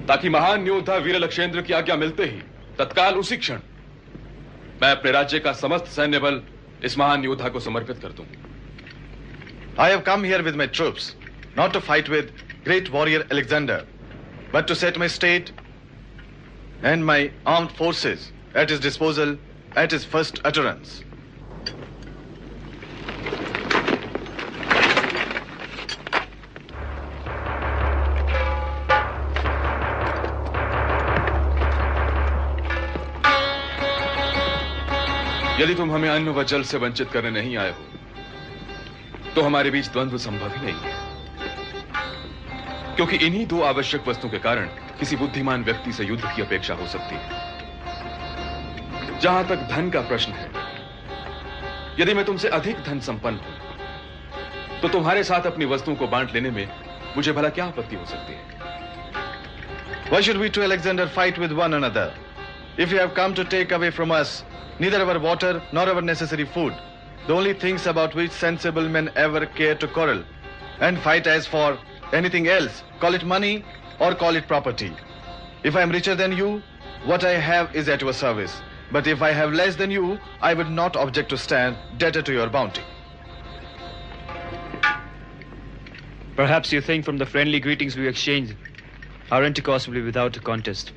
ताकि महान योद्धा वीर लक्षेंद्र की आज्ञा मिलते ही तत्काल उसी क्षण मैं अपने राज्य का समस्त सैन्य बल इस महान योद्धा को समर्पित कर दूँ। I have come here with my troops, not to fight with great warrior Alexander, but to set my state and my armed forces at his disposal at his first utterance. यदि तुम हमें अन्न व जल से वंचित करने नहीं आए हो तो हमारे बीच द्वंद्व संभव ही नहीं है क्योंकि इन्हीं दो आवश्यक वस्तुओं के कारण किसी बुद्धिमान व्यक्ति से युद्ध की अपेक्षा हो सकती है। जहाँ तक धन का प्रश्न है, यदि मैं तुमसे अधिक धन संपन्न हूँ तो तुम्हारे साथ अपनी वस्तुओं को बांट लेने में मुझे भला क्या आपत्ति हो सकती है? Why should we to Alexander fight with one another if you have come to take away from us neither our water nor our necessary food the only things about which sensible man ever care to quarrel and fight as for anything else, call it money or call it property. If I am richer than you, what I have is at your service. But if I have less than you, I would not object to stand debtor to your bounty. Perhaps you think from the friendly greetings we exchanged, our intercourse will be without a contest.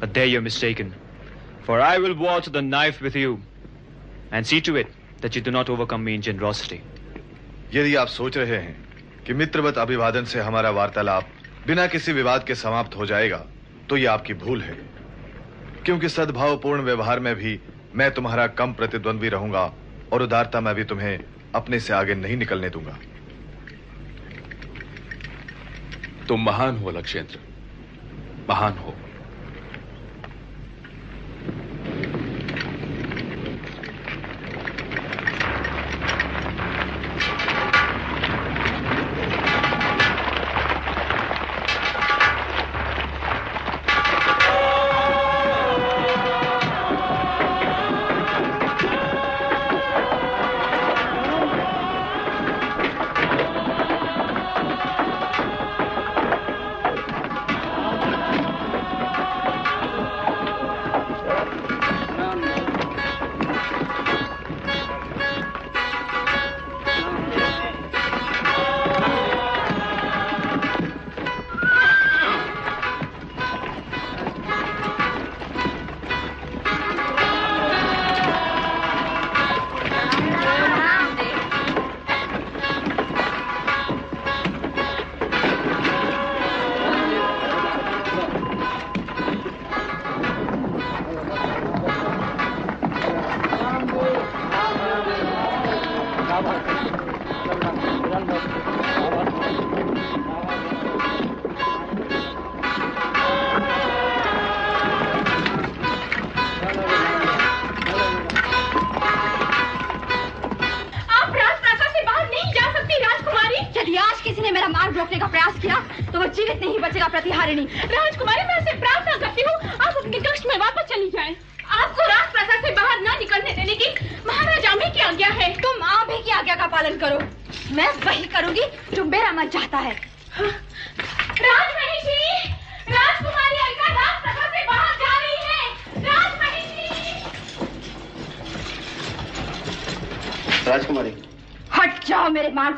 But there you're mistaken. For I will war to the knife with you, and see to it that you do not overcome me in generosity. यदि आप सोच रहे हैं कि मित्रवत अभिवादन से हमारा वार्तालाप बिना किसी विवाद के समाप्त हो जाएगा तो यह आपकी भूल है। क्योंकि सद्भावपूर्ण व्यवहार में भी मैं तुम्हारा कम प्रतिद्वंद्वी रहूँगा और उदारता में भी तुम्हें अपने से आगे नहीं निकलने दूँगा। तुम महान हो, लक्षेंद्र। महान हो।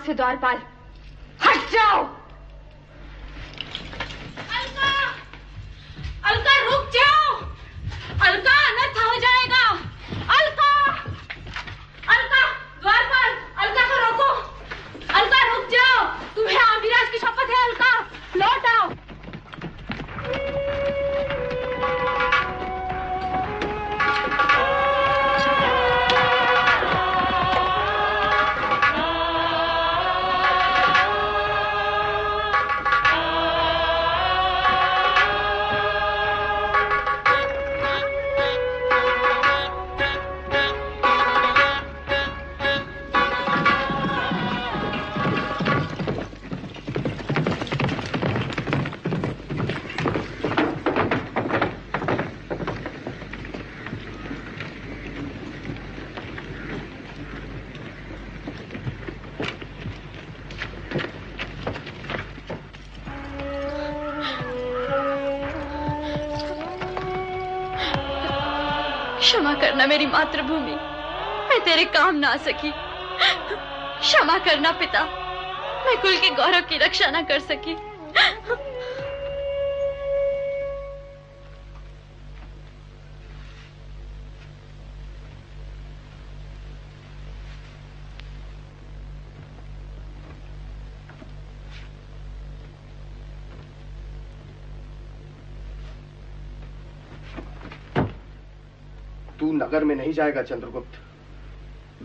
से द्वारपाल ना सकी। क्षमा करना पिता। मैं कुल के गौरव की रक्षा ना कर सकी। तू नगर में नहीं जाएगा, चंद्रगुप्त।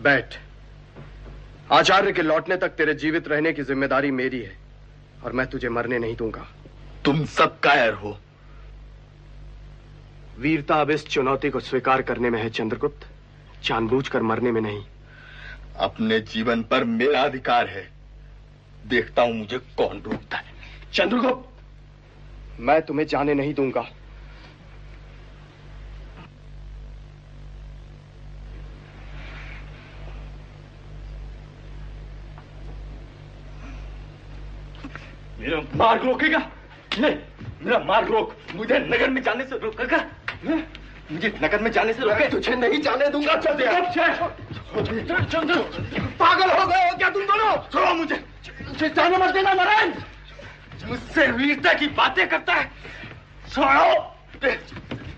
बैठ। आचार्य के लौटने तक तेरे जीवित रहने की ज़िम्मेदारी मेरी है और मैं तुझे मरने नहीं दूँगा। तुम सब कायर हो। वीरता अब इस चुनौती को स्वीकार करने में है चंद्रगुप्त। जानबूझकर मरने में नहीं। अपने जीवन पर मेरा अधिकार है। देखता हूँ मुझे कौन रोकता है। चंद्रगुप्त मैं तुम्हें जाने नहीं दूँगा मेरा मार्ग रोकेगा? नहीं मेरा मार्ग रोक। मुझे नगर में जाने से रोकेगा हैं? मुझे नगर में जाने से रोके। तुझे नहीं जाने दूँगा चंद्र पागल हो गए हो क्या तुम दोनों? छोड़ो मुझे। मुझे जाने मत देना नारायण। मुझसे वीरता की बातें करता है। छोड़ो।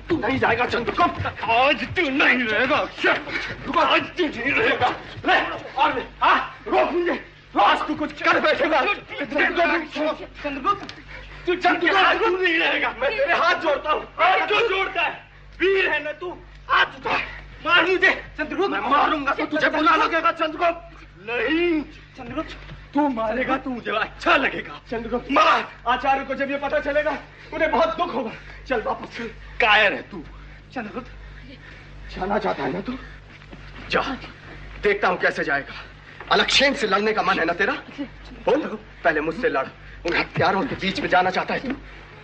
तू नहीं जाएगा चंद्रगुप्त आज तू नहीं रहेगा आज तू नहीं रहेगा। और हाँ रोक मुझे। आज तू कुछ कर बैठेगा। चंद्रगुप्त तू चंद्रगुप्त तू नहीं रहेगा। मैं तेरे हाथ जोड़ता हूँ। क्यों जोड़ता है? वीर है ना तू। उठा मार मुझे। चंद्रगुप्त मैं मारूँगा। तो तुझे बुरा लगेगा चंद्रगुप्त नहीं। चंद्रगुप्त तू मारेगा तो मुझे अच्छा लगेगा। चंद्रगुप्त मार। आचार्य को जब ये पता चलेगा उन्हें बहुत दुख होगा। चल वापस। कायर है तू। चंद्रगुप्त जाना चाहता है ना तू? जा। देखता हूँ कैसे जाएगा। अलक्षेन से लड़ने का मन है ना तेरा? बोल पहले मुझसे लड़। उन हत्यारों के बीच में जाना चाहता है तू।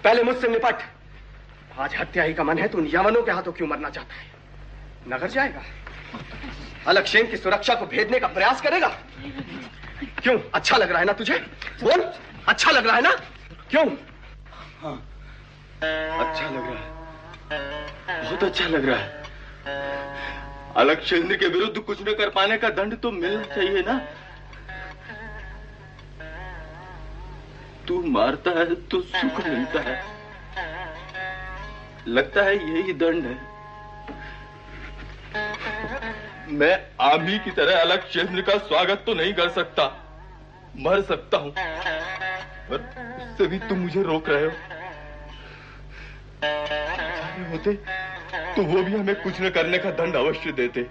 पहले मुझसे निपट। आज हत्या ही का मन है तो उन यवनों के हाथों क्यों मरना चाहता है? नगर जाएगा। अलक्षेन की सुरक्षा को भेदने का प्रयास करेगा। क्यों? अच्छा लग रहा है ना तुझे? बोल। अच्छा लग रहा है ना? क्यों? हाँ। अच्छा लग रहा है। बहुत अच्छा लग रहा है। अलक्षेंद्र के विरुद्ध कुछ न कर पाने का दंड तो मिलना चाहिए ना। तू मारता है तो सुख मिलता है। लगता है यही दंड है। मैं आमी की तरह अलक्षेंद्र का स्वागत तो नहीं कर सकता। मर सकता हूँ। पर उससे भी तुम मुझे रोक रहे हो। होते तो वो भी हमें कुछ न करने का दंड अवश्य देते।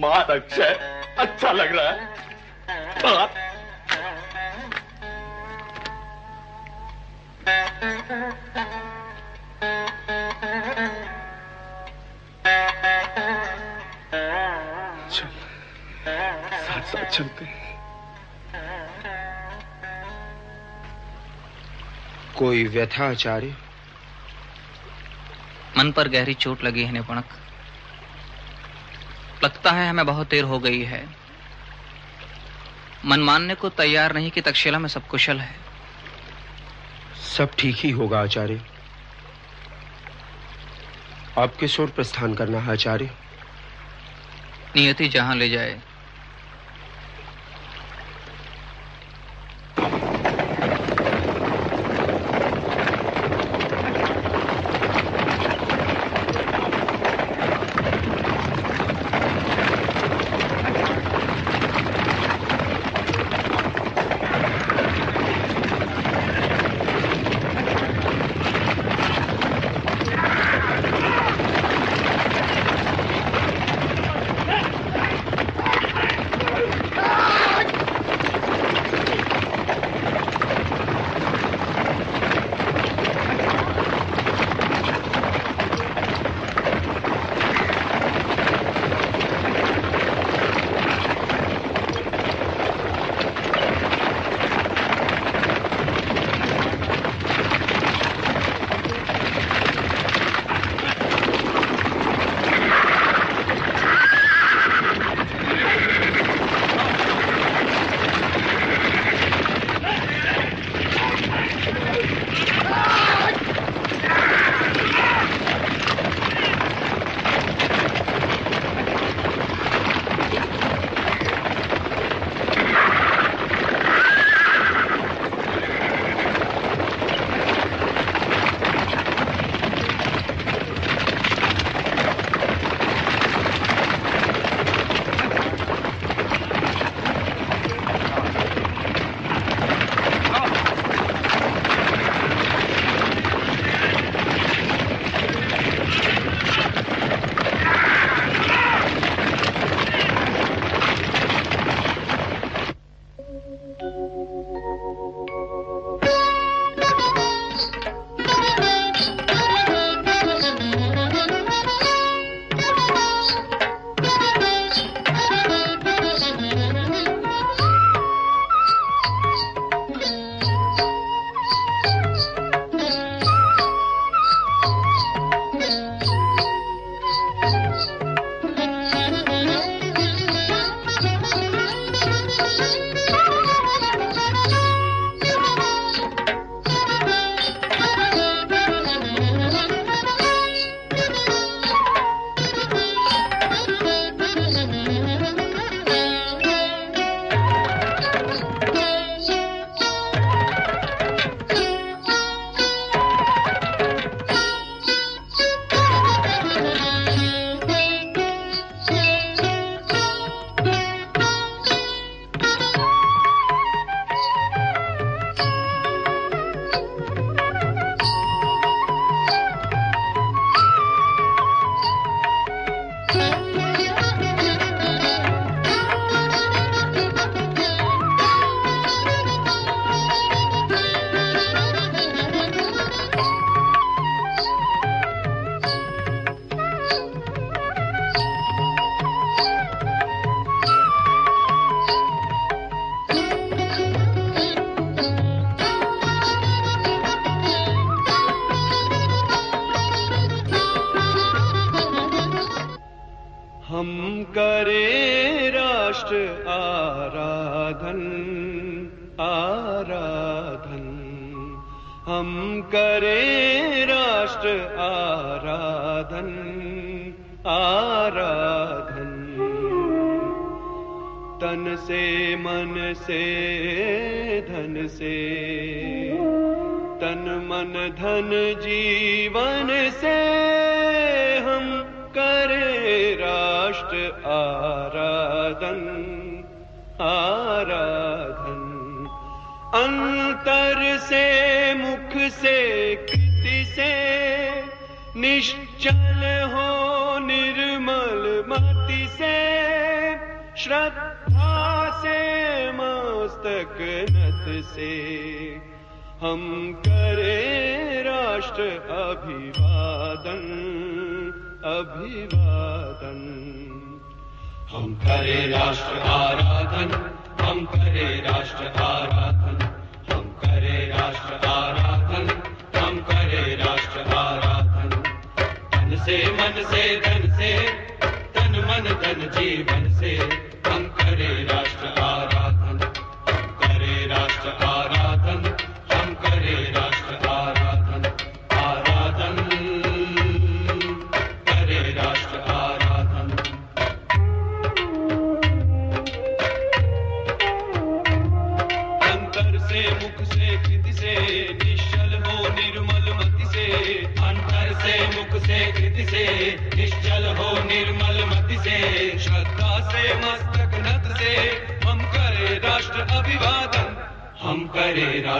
मार अक्षय अच्छा लग रहा है। मार। चल साथ साथ चलते हैं। कोई व्यथा आचार्य? मन पर गहरी चोट लगी है निपुणक। लगता है हमें बहुत देर हो गई है। मन मानने को तैयार नहीं कि तक्षशिला में सब कुशल है। सब ठीक ही होगा आचार्य। आपके किस ओर प्रस्थान करना है आचार्य? नियति जहाँ ले जाए।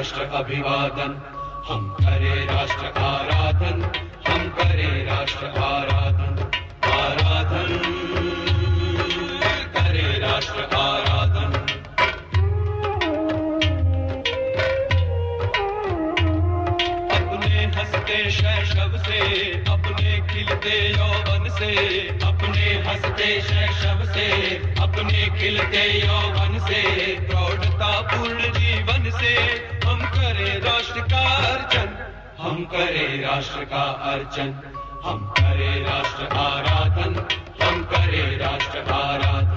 राष्ट्र अभिवादन हम करे राष्ट्र आराधन हम करे राष्ट्र आराधन आराधन करे राष्ट्र आराधन अपने हँसते शैशव से, अपने खिलते यौवन से, अपने हँसते शैशव से, अपने खिलते यौवन से करे राष्ट्र का अर्चन हम करे राष्ट्र आराधन हम करे राष्ट्र आराधन।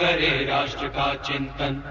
करे राष्ट्र का चिंतन।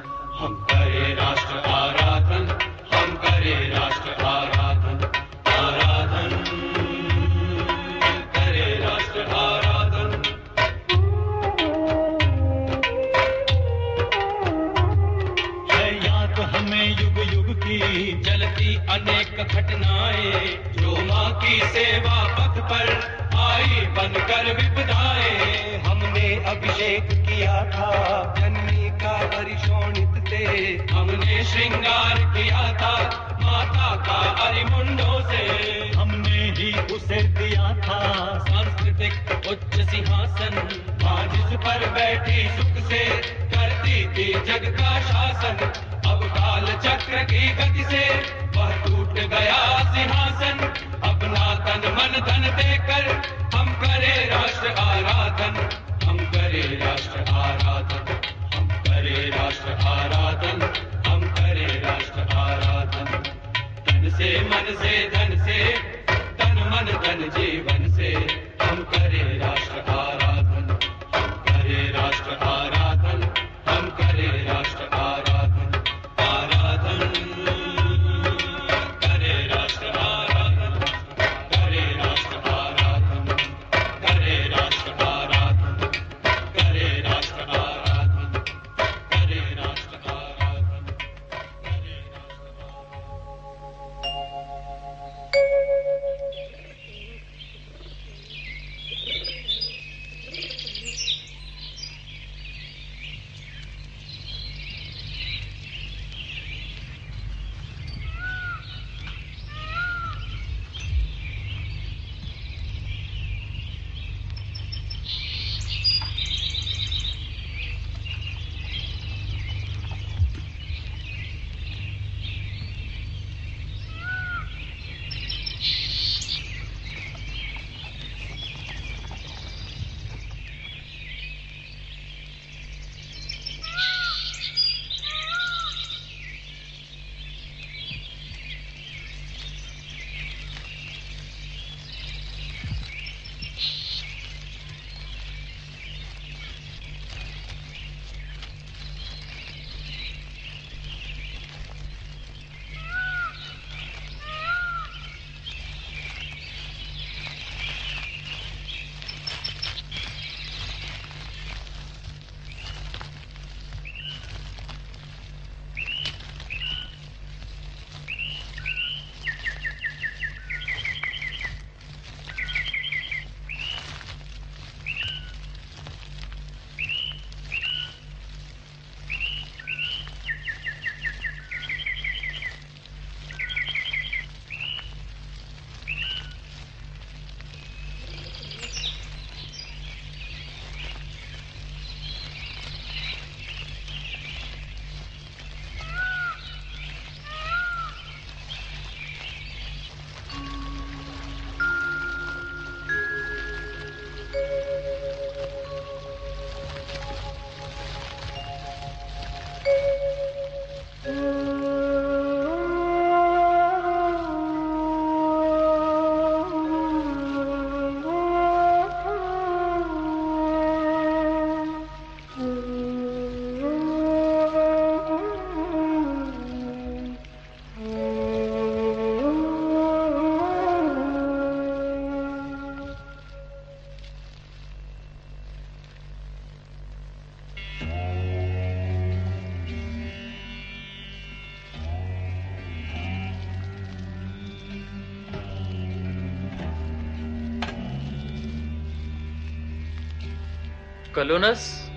कलोनस?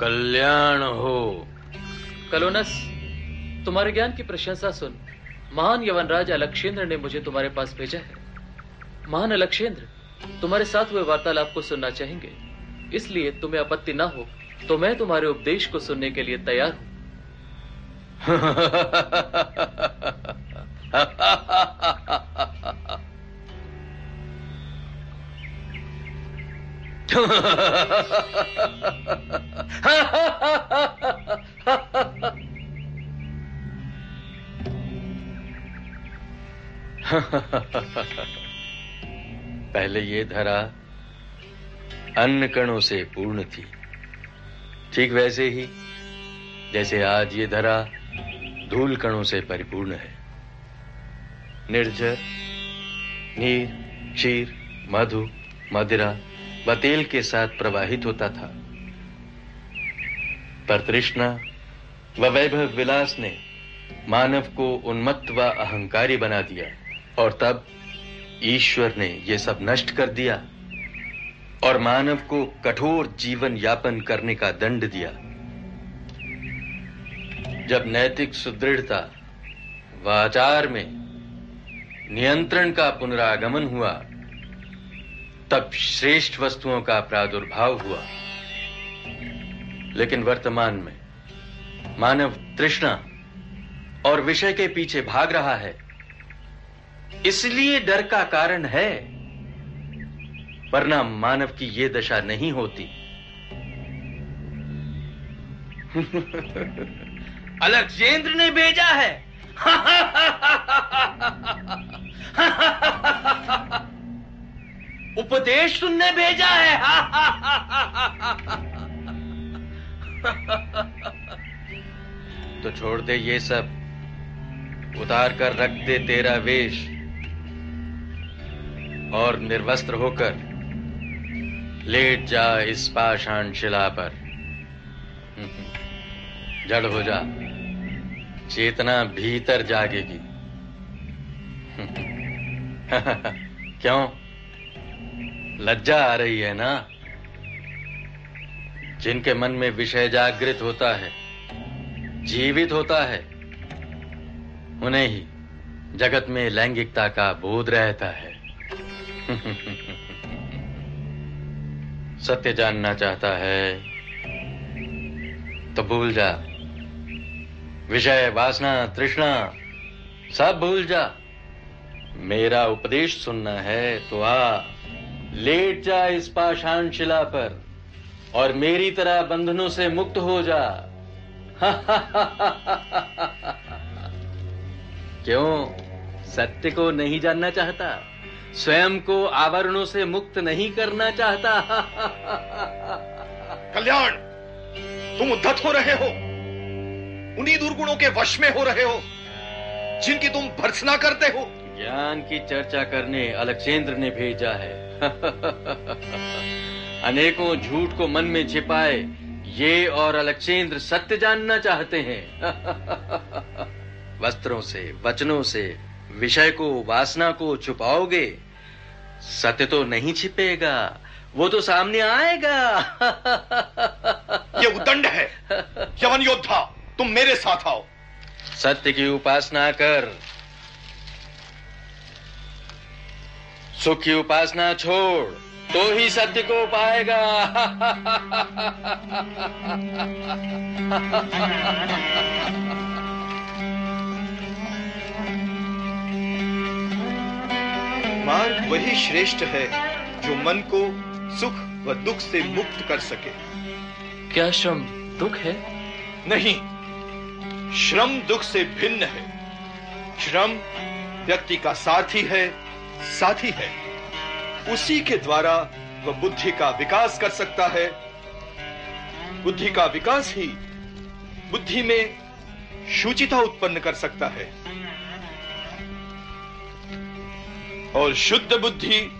कल्याण हो। कलोनस, तुम्हारे ज्ञान की प्रशंसा सुन। महान यवनराज अलक्षेंद्र ने मुझे तुम्हारे पास भेजा है। महान अलक्षेंद्र, तुम्हारे साथ हुए वार्तालाप को सुनना चाहेंगे। इसलिए तुम्हें आपत्ति ना हो तो मैं तुम्हारे उपदेश को सुनने के लिए तैयार हूँ। पहले ये धरा अन्न कणों से पूर्ण थी। ठीक वैसे ही, जैसे आज ये धरा धूल कणों से परिपूर्ण है। निर्जर, नीर, क्षीर, मधु, मदिरा व तेल के साथ प्रवाहित होता था। पर तृष्णा व वैभव विलास ने मानव को उन्मत्त व अहंकारी बना दिया और तब ईश्वर ने यह सब नष्ट कर दिया और मानव को कठोर जीवन यापन करने का दंड दिया। जब नैतिक सुदृढ़ता व आचार में नियंत्रण का पुनरागमन हुआ तब श्रेष्ठ वस्तुओं का प्रादुर्भाव हुआ। लेकिन वर्तमान में मानव तृष्णा और विषय के पीछे भाग रहा है। इसलिए डर का कारण है, वरना मानव की यह दशा नहीं होती। अलक्षेंद्र ने भेजा है। उपदेश सुनने भेजा है। तो छोड़ दे ये सब। उतार कर रख दे तेरा वेश। और निर्वस्त्र होकर लेट जा इस पाषाण शिला पर। जड़ हो जा। चेतना भीतर जागेगी। क्यों? लज्जा आ रही है ना? जिनके मन में विषय जागृत होता है, जीवित होता है, उन्हें ही जगत में लैंगिकता का बोध रहता है। सत्य जानना चाहता है तो भूल जा। विषय, वासना, तृष्णा, सब भूल जा। मेरा उपदेश सुनना है तो आ। लेट जा इस पाषाण शिला पर और मेरी तरह बंधनों से मुक्त हो जा। क्यों? सत्य को नहीं जानना चाहता स्वयं को आवरणों से मुक्त नहीं करना चाहता। कल्याण तुम उद्धत हो रहे हो उन्हीं दुर्गुणों के वश में हो रहे हो जिनकी तुम भर्सना करते हो। ज्ञान की चर्चा करने अलक्षेंद्र ने भेजा है। अनेकों झूठ को मन में छिपाए ये और अलक्षेंद्र सत्य जानना चाहते हैं। वस्त्रों से वचनों से विषय को वासना को छुपाओगे सत्य तो नहीं छिपेगा वो तो सामने आएगा। ये उदंड है। यवन योद्धा तुम मेरे साथ आओ। सत्य की उपासना कर सुख की उपासना छोड़ तो ही सत्य को पाएगा। मार्ग वही श्रेष्ठ है जो मन को सुख व दुख से मुक्त कर सके। क्या श्रम दुख है? नहीं श्रम दुख से भिन्न है। श्रम व्यक्ति का साथी है साथी है। उसी के द्वारा वह बुद्धि का विकास कर सकता है। बुद्धि का विकास ही बुद्धि में शुचिता उत्पन्न कर सकता है। और शुद्ध बुद्धि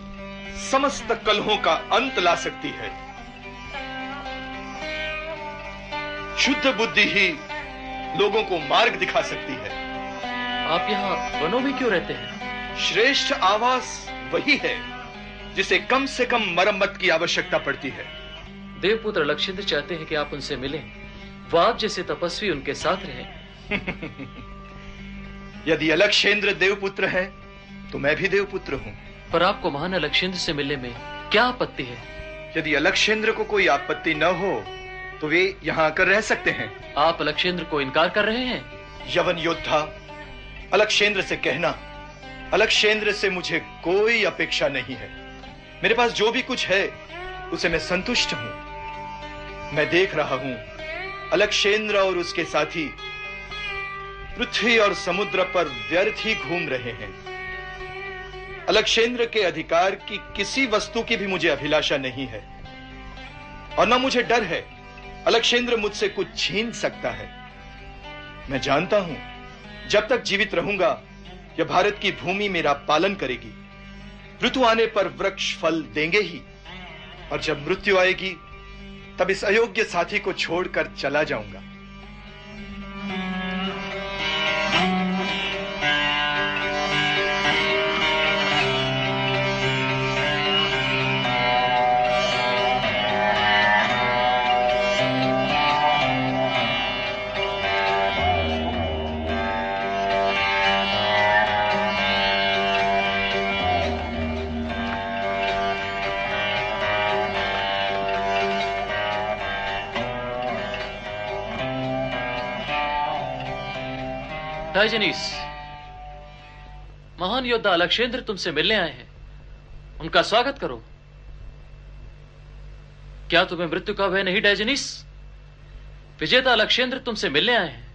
समस्त कलहों का अंत ला सकती है। शुद्ध बुद्धि ही लोगों को मार्ग दिखा सकती है। आप यहाँ वनों में क्यों रहते हैं? श्रेष्ठ आवास वही है जिसे कम से कम मरम्मत की आवश्यकता पड़ती है। देवपुत्र लक्षिंद्र चाहते हैं कि आप उनसे मिलें। वो आप जैसे तपस्वी उनके साथ रहें। यदि अलक्षेंद्र देवपुत्र है तो मैं भी देवपुत्र हूँ। पर आपको महान अलक्षेंद्र से मिलने में क्या आपत्ति है? यदि अलक्षेंद्र को कोई आपत्ति न हो तो वे यहाँ आकर रह सकते हैं। आप अलक्षेंद्र को इनकार कर रहे हैं? यवन योद्धा अलक्षेंद्र से कहना अलक्षेंद्र से मुझे कोई अपेक्षा नहीं है। मेरे पास जो भी कुछ है, उसे मैं संतुष्ट हूँ। मैं देख रहा हूँ, अलक्षेंद्र और उसके साथी पृथ्वी और समुद्र पर व्यर्थ ही घूम रहे हैं। अलक्षेंद्र के अधिकार की किसी वस्तु की भी मुझे अभिलाषा नहीं है। और न मुझे डर है, अलक्षेंद्र मुझसे कुछ छीन सकता है। मैं जानता हूँ, जब तक जीवित रहूँगा यह भारत की भूमि मेरा पालन करेगी। ऋतु आने पर वृक्ष फल देंगे ही। और जब मृत्यु आएगी, तब इस अयोग्य साथी को छोड़कर चला जाऊँगा। डायजनीस महान योद्धा अलक्षेंद्र तुमसे मिलने आए हैं। उनका स्वागत करो। क्या तुम्हें मृत्यु का भय नहीं डायजनीस विजेता अलक्षेंद्र तुमसे मिलने आए हैं।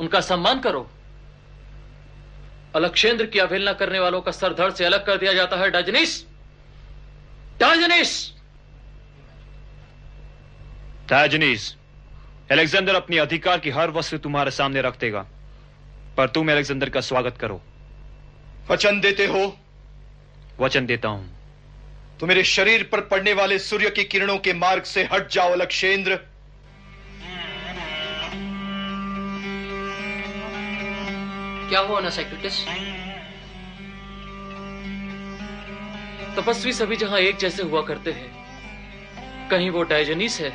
उनका सम्मान करो। अलक्षेंद्र की अवहेलना करने वालों का सर धड़ से अलग कर दिया जाता है डायजनीस डायजनीस डायजनीस एलेक्जेंडर अपनी अधिकार की हर वस्तु तुम्हारे सामने रख देगा। पर तुम एलेक्जेंडर का स्वागत करो। वचन देते हो? वचन देता हूँ। तो मेरे शरीर पर पड़ने वाले सूर्य की किरणों के मार्ग से हट जाओ लक्षेंद्र। क्या हुआ ना साइक्लिटिस तपस्वी सभी जहाँ एक जैसे हुआ करते हैं कहीं वो डायजनीस है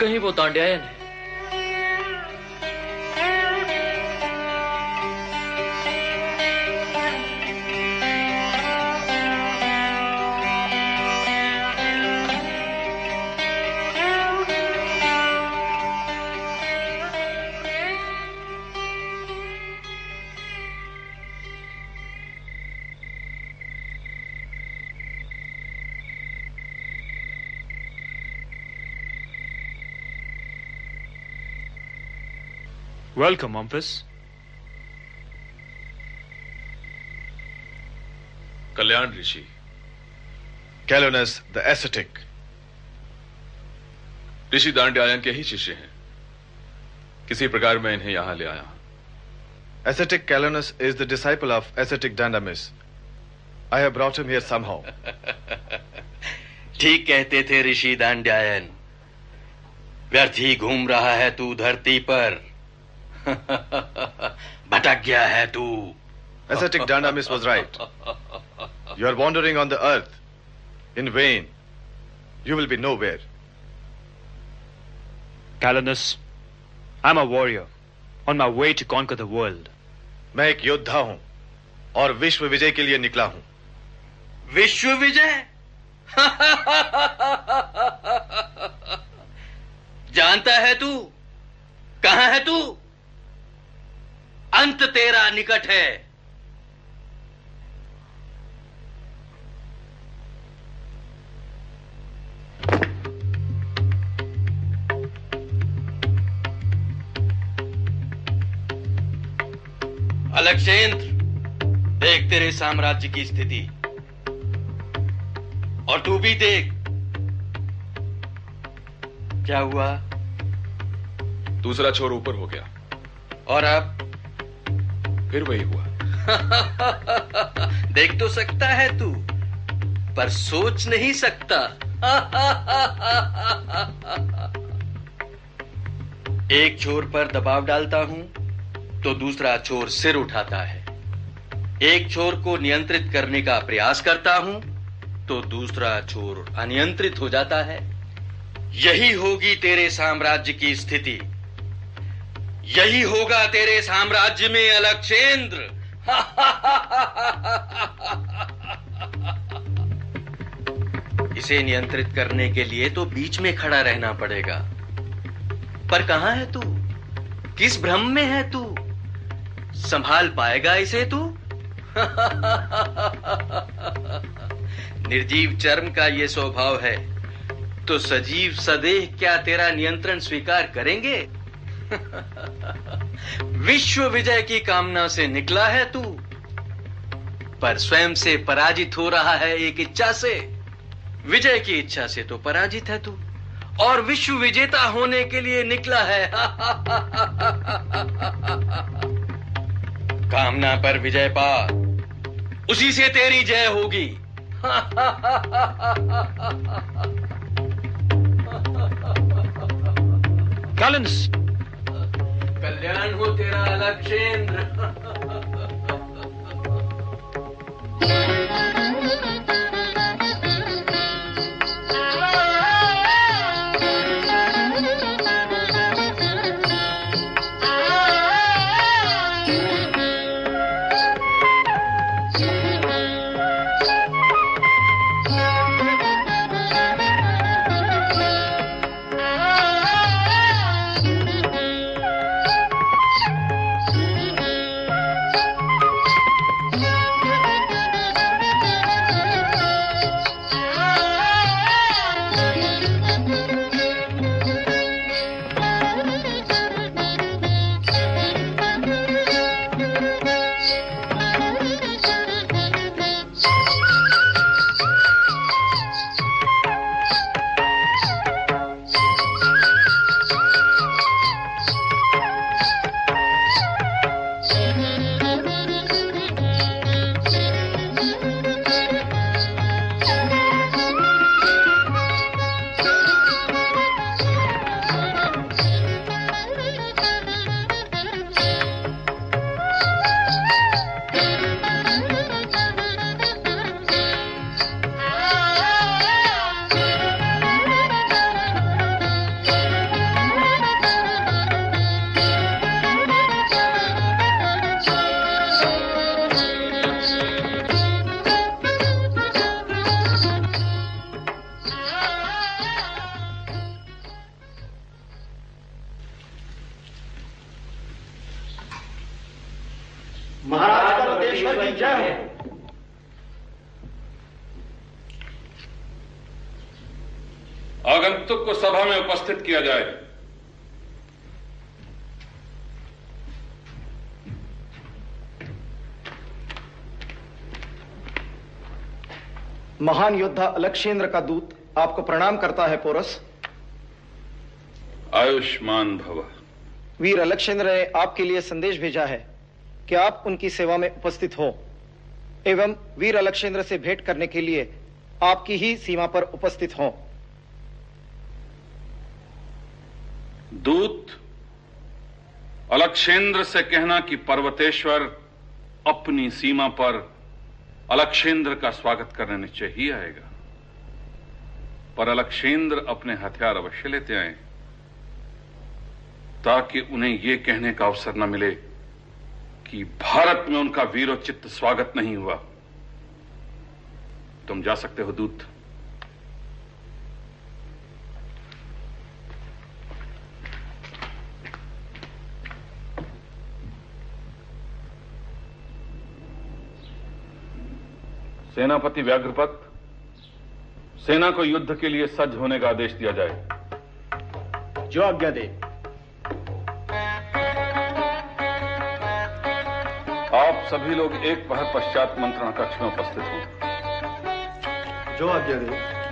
कहीं वो दांड्यायन है। Welcome, Memphis. कल्याण ऋषि कैलोनस द एसेटिक ऋषि दांड्यायन के ही शिष्य हैं किसी प्रकार मैं इन्हें यहाँ ले आया Ascetic Calonus is the disciple of ascetic Dandamis. I have brought him here somehow. ठीक कहते थे ऋषि दांड्यायन व्यर्थ ही घूम रहा है तू धरती पर भटक गया है तू? Ascetic Dandamis was right you are wandering on the earth in vain you will be nowhere Calanus I am a warrior on my way to conquer the world मैं एक योद्धा हूँ और विश्व विजय के लिए निकला हूँ। विश्व विजय? जानता है तू? कहाँ है तू? अंत तेरा निकट है। अलक्षेंद्र देख तेरे साम्राज्य की स्थिति। और तू भी देख क्या हुआ? दूसरा छोर ऊपर हो गया। और अब? फिर वही हुआ। देख तो सकता है तू, पर सोच नहीं सकता। एक छोर पर दबाव डालता हूँ तो दूसरा छोर सिर उठाता है। एक छोर को नियंत्रित करने का प्रयास करता हूँ तो दूसरा छोर अनियंत्रित हो जाता है। यही होगी तेरे साम्राज्य की स्थिति। यही होगा तेरे साम्राज्य में अलक्षेंद्र। इसे नियंत्रित करने के लिए तो बीच में खड़ा रहना पड़ेगा। पर कहाँ है तू? किस भ्रम में है तू? संभाल पाएगा इसे तू? निर्जीव चर्म का ये स्वभाव है। तो सजीव सदेह क्या तेरा नियंत्रण स्वीकार करेंगे? विश्व विजय की कामना से निकला है तू, पर स्वयं से पराजित हो रहा है एक इच्छा से विजय की इच्छा से तो पराजित है तू, और विश्व विजेता होने के लिए निकला है कामना पर विजय पा, उसी से तेरी जय होगी Gallants! कल्याण हो तेरा लक्षेंद्र महान योद्धा अलक्षेंद्र का दूत आपको प्रणाम करता है पोरस। आयुष्मान भव। वीर अलक्षेंद्र ने आपके लिए संदेश भेजा है कि आप उनकी सेवा में उपस्थित हो एवं वीर अलक्षेंद्र से भेंट करने के लिए आपकी ही सीमा पर उपस्थित हो। दूत अलक्षेंद्र से कहना कि पर्वतेश्वर अपनी सीमा पर अलक्षेंद्र का स्वागत करने निश्चय ही आएगा। पर अलक्षेंद्र अपने हथियार अवश्य लेते आए, ताकि उन्हें यह कहने का अवसर न मिले कि भारत में उनका वीरोचित स्वागत नहीं हुआ। तुम जा सकते हो दूत। सेनापति व्याघ्रपत सेना को युद्ध के लिए सज्ज होने का आदेश दिया जाए। जो आज्ञा दे। आप सभी लोग एक पहर पश्चात मंत्रणा कक्ष में उपस्थित हो। जो आज्ञा दे।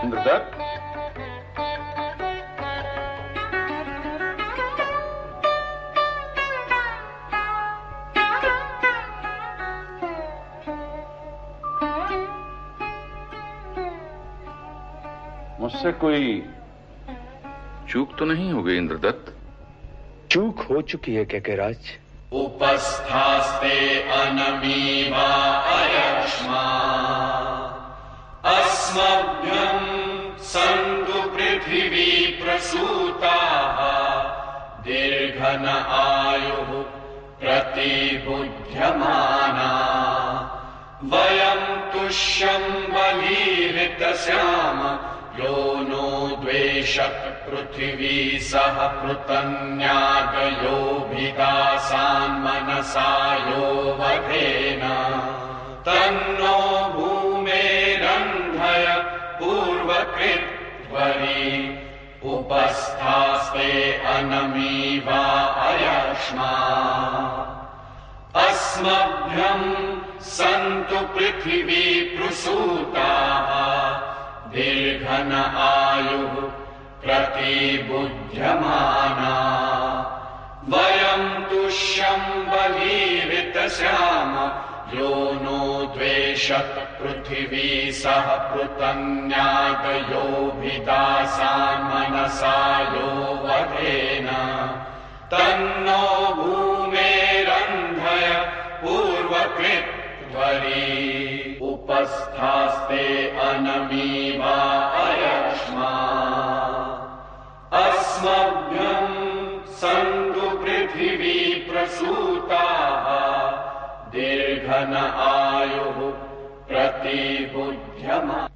इंद्रदत्त मुझसे कोई चूक तो नहीं हो गई इंद्रदत्त? चूक हो चुकी है कैकेराज। उपस्थास्ते अनमीवा अयक्ष्मा अस्मभ्यम् सन्तु पृथिवी प्रसूताः। दीर्घन आयुः प्रतिबुध्यमाना। वयम् तुष्यम् बलीहृतस्याम यो नो द्वेषत् पृथिवी सह पृतन्यागयोभिदासान्मनसा यो वधेन तन्नो भूमेरन्धय पूर्वकृत्वरी उपस्थास्ते अनमीवा अयक्ष्मा अस्मभ्यम् सन्तु पृथिवी प्रसूताः दीर्घन आयुः प्रतिबुध्यमाना वयम् तुष्यम् बलीरितस्याम यो नो द्वेषत् पृथिवी सह पृतन्यागयोभिदासान्मनसा यो वधेन तन्नो भूमेरन्धय पूर्वकृत्वरी उपस्थास्ते अनमीवा अयक्ष्मा। अस्मभ्यम् सन्तु पृथिवी प्रसूताः। दीर्घन आयुः प्रतिबुध्यमा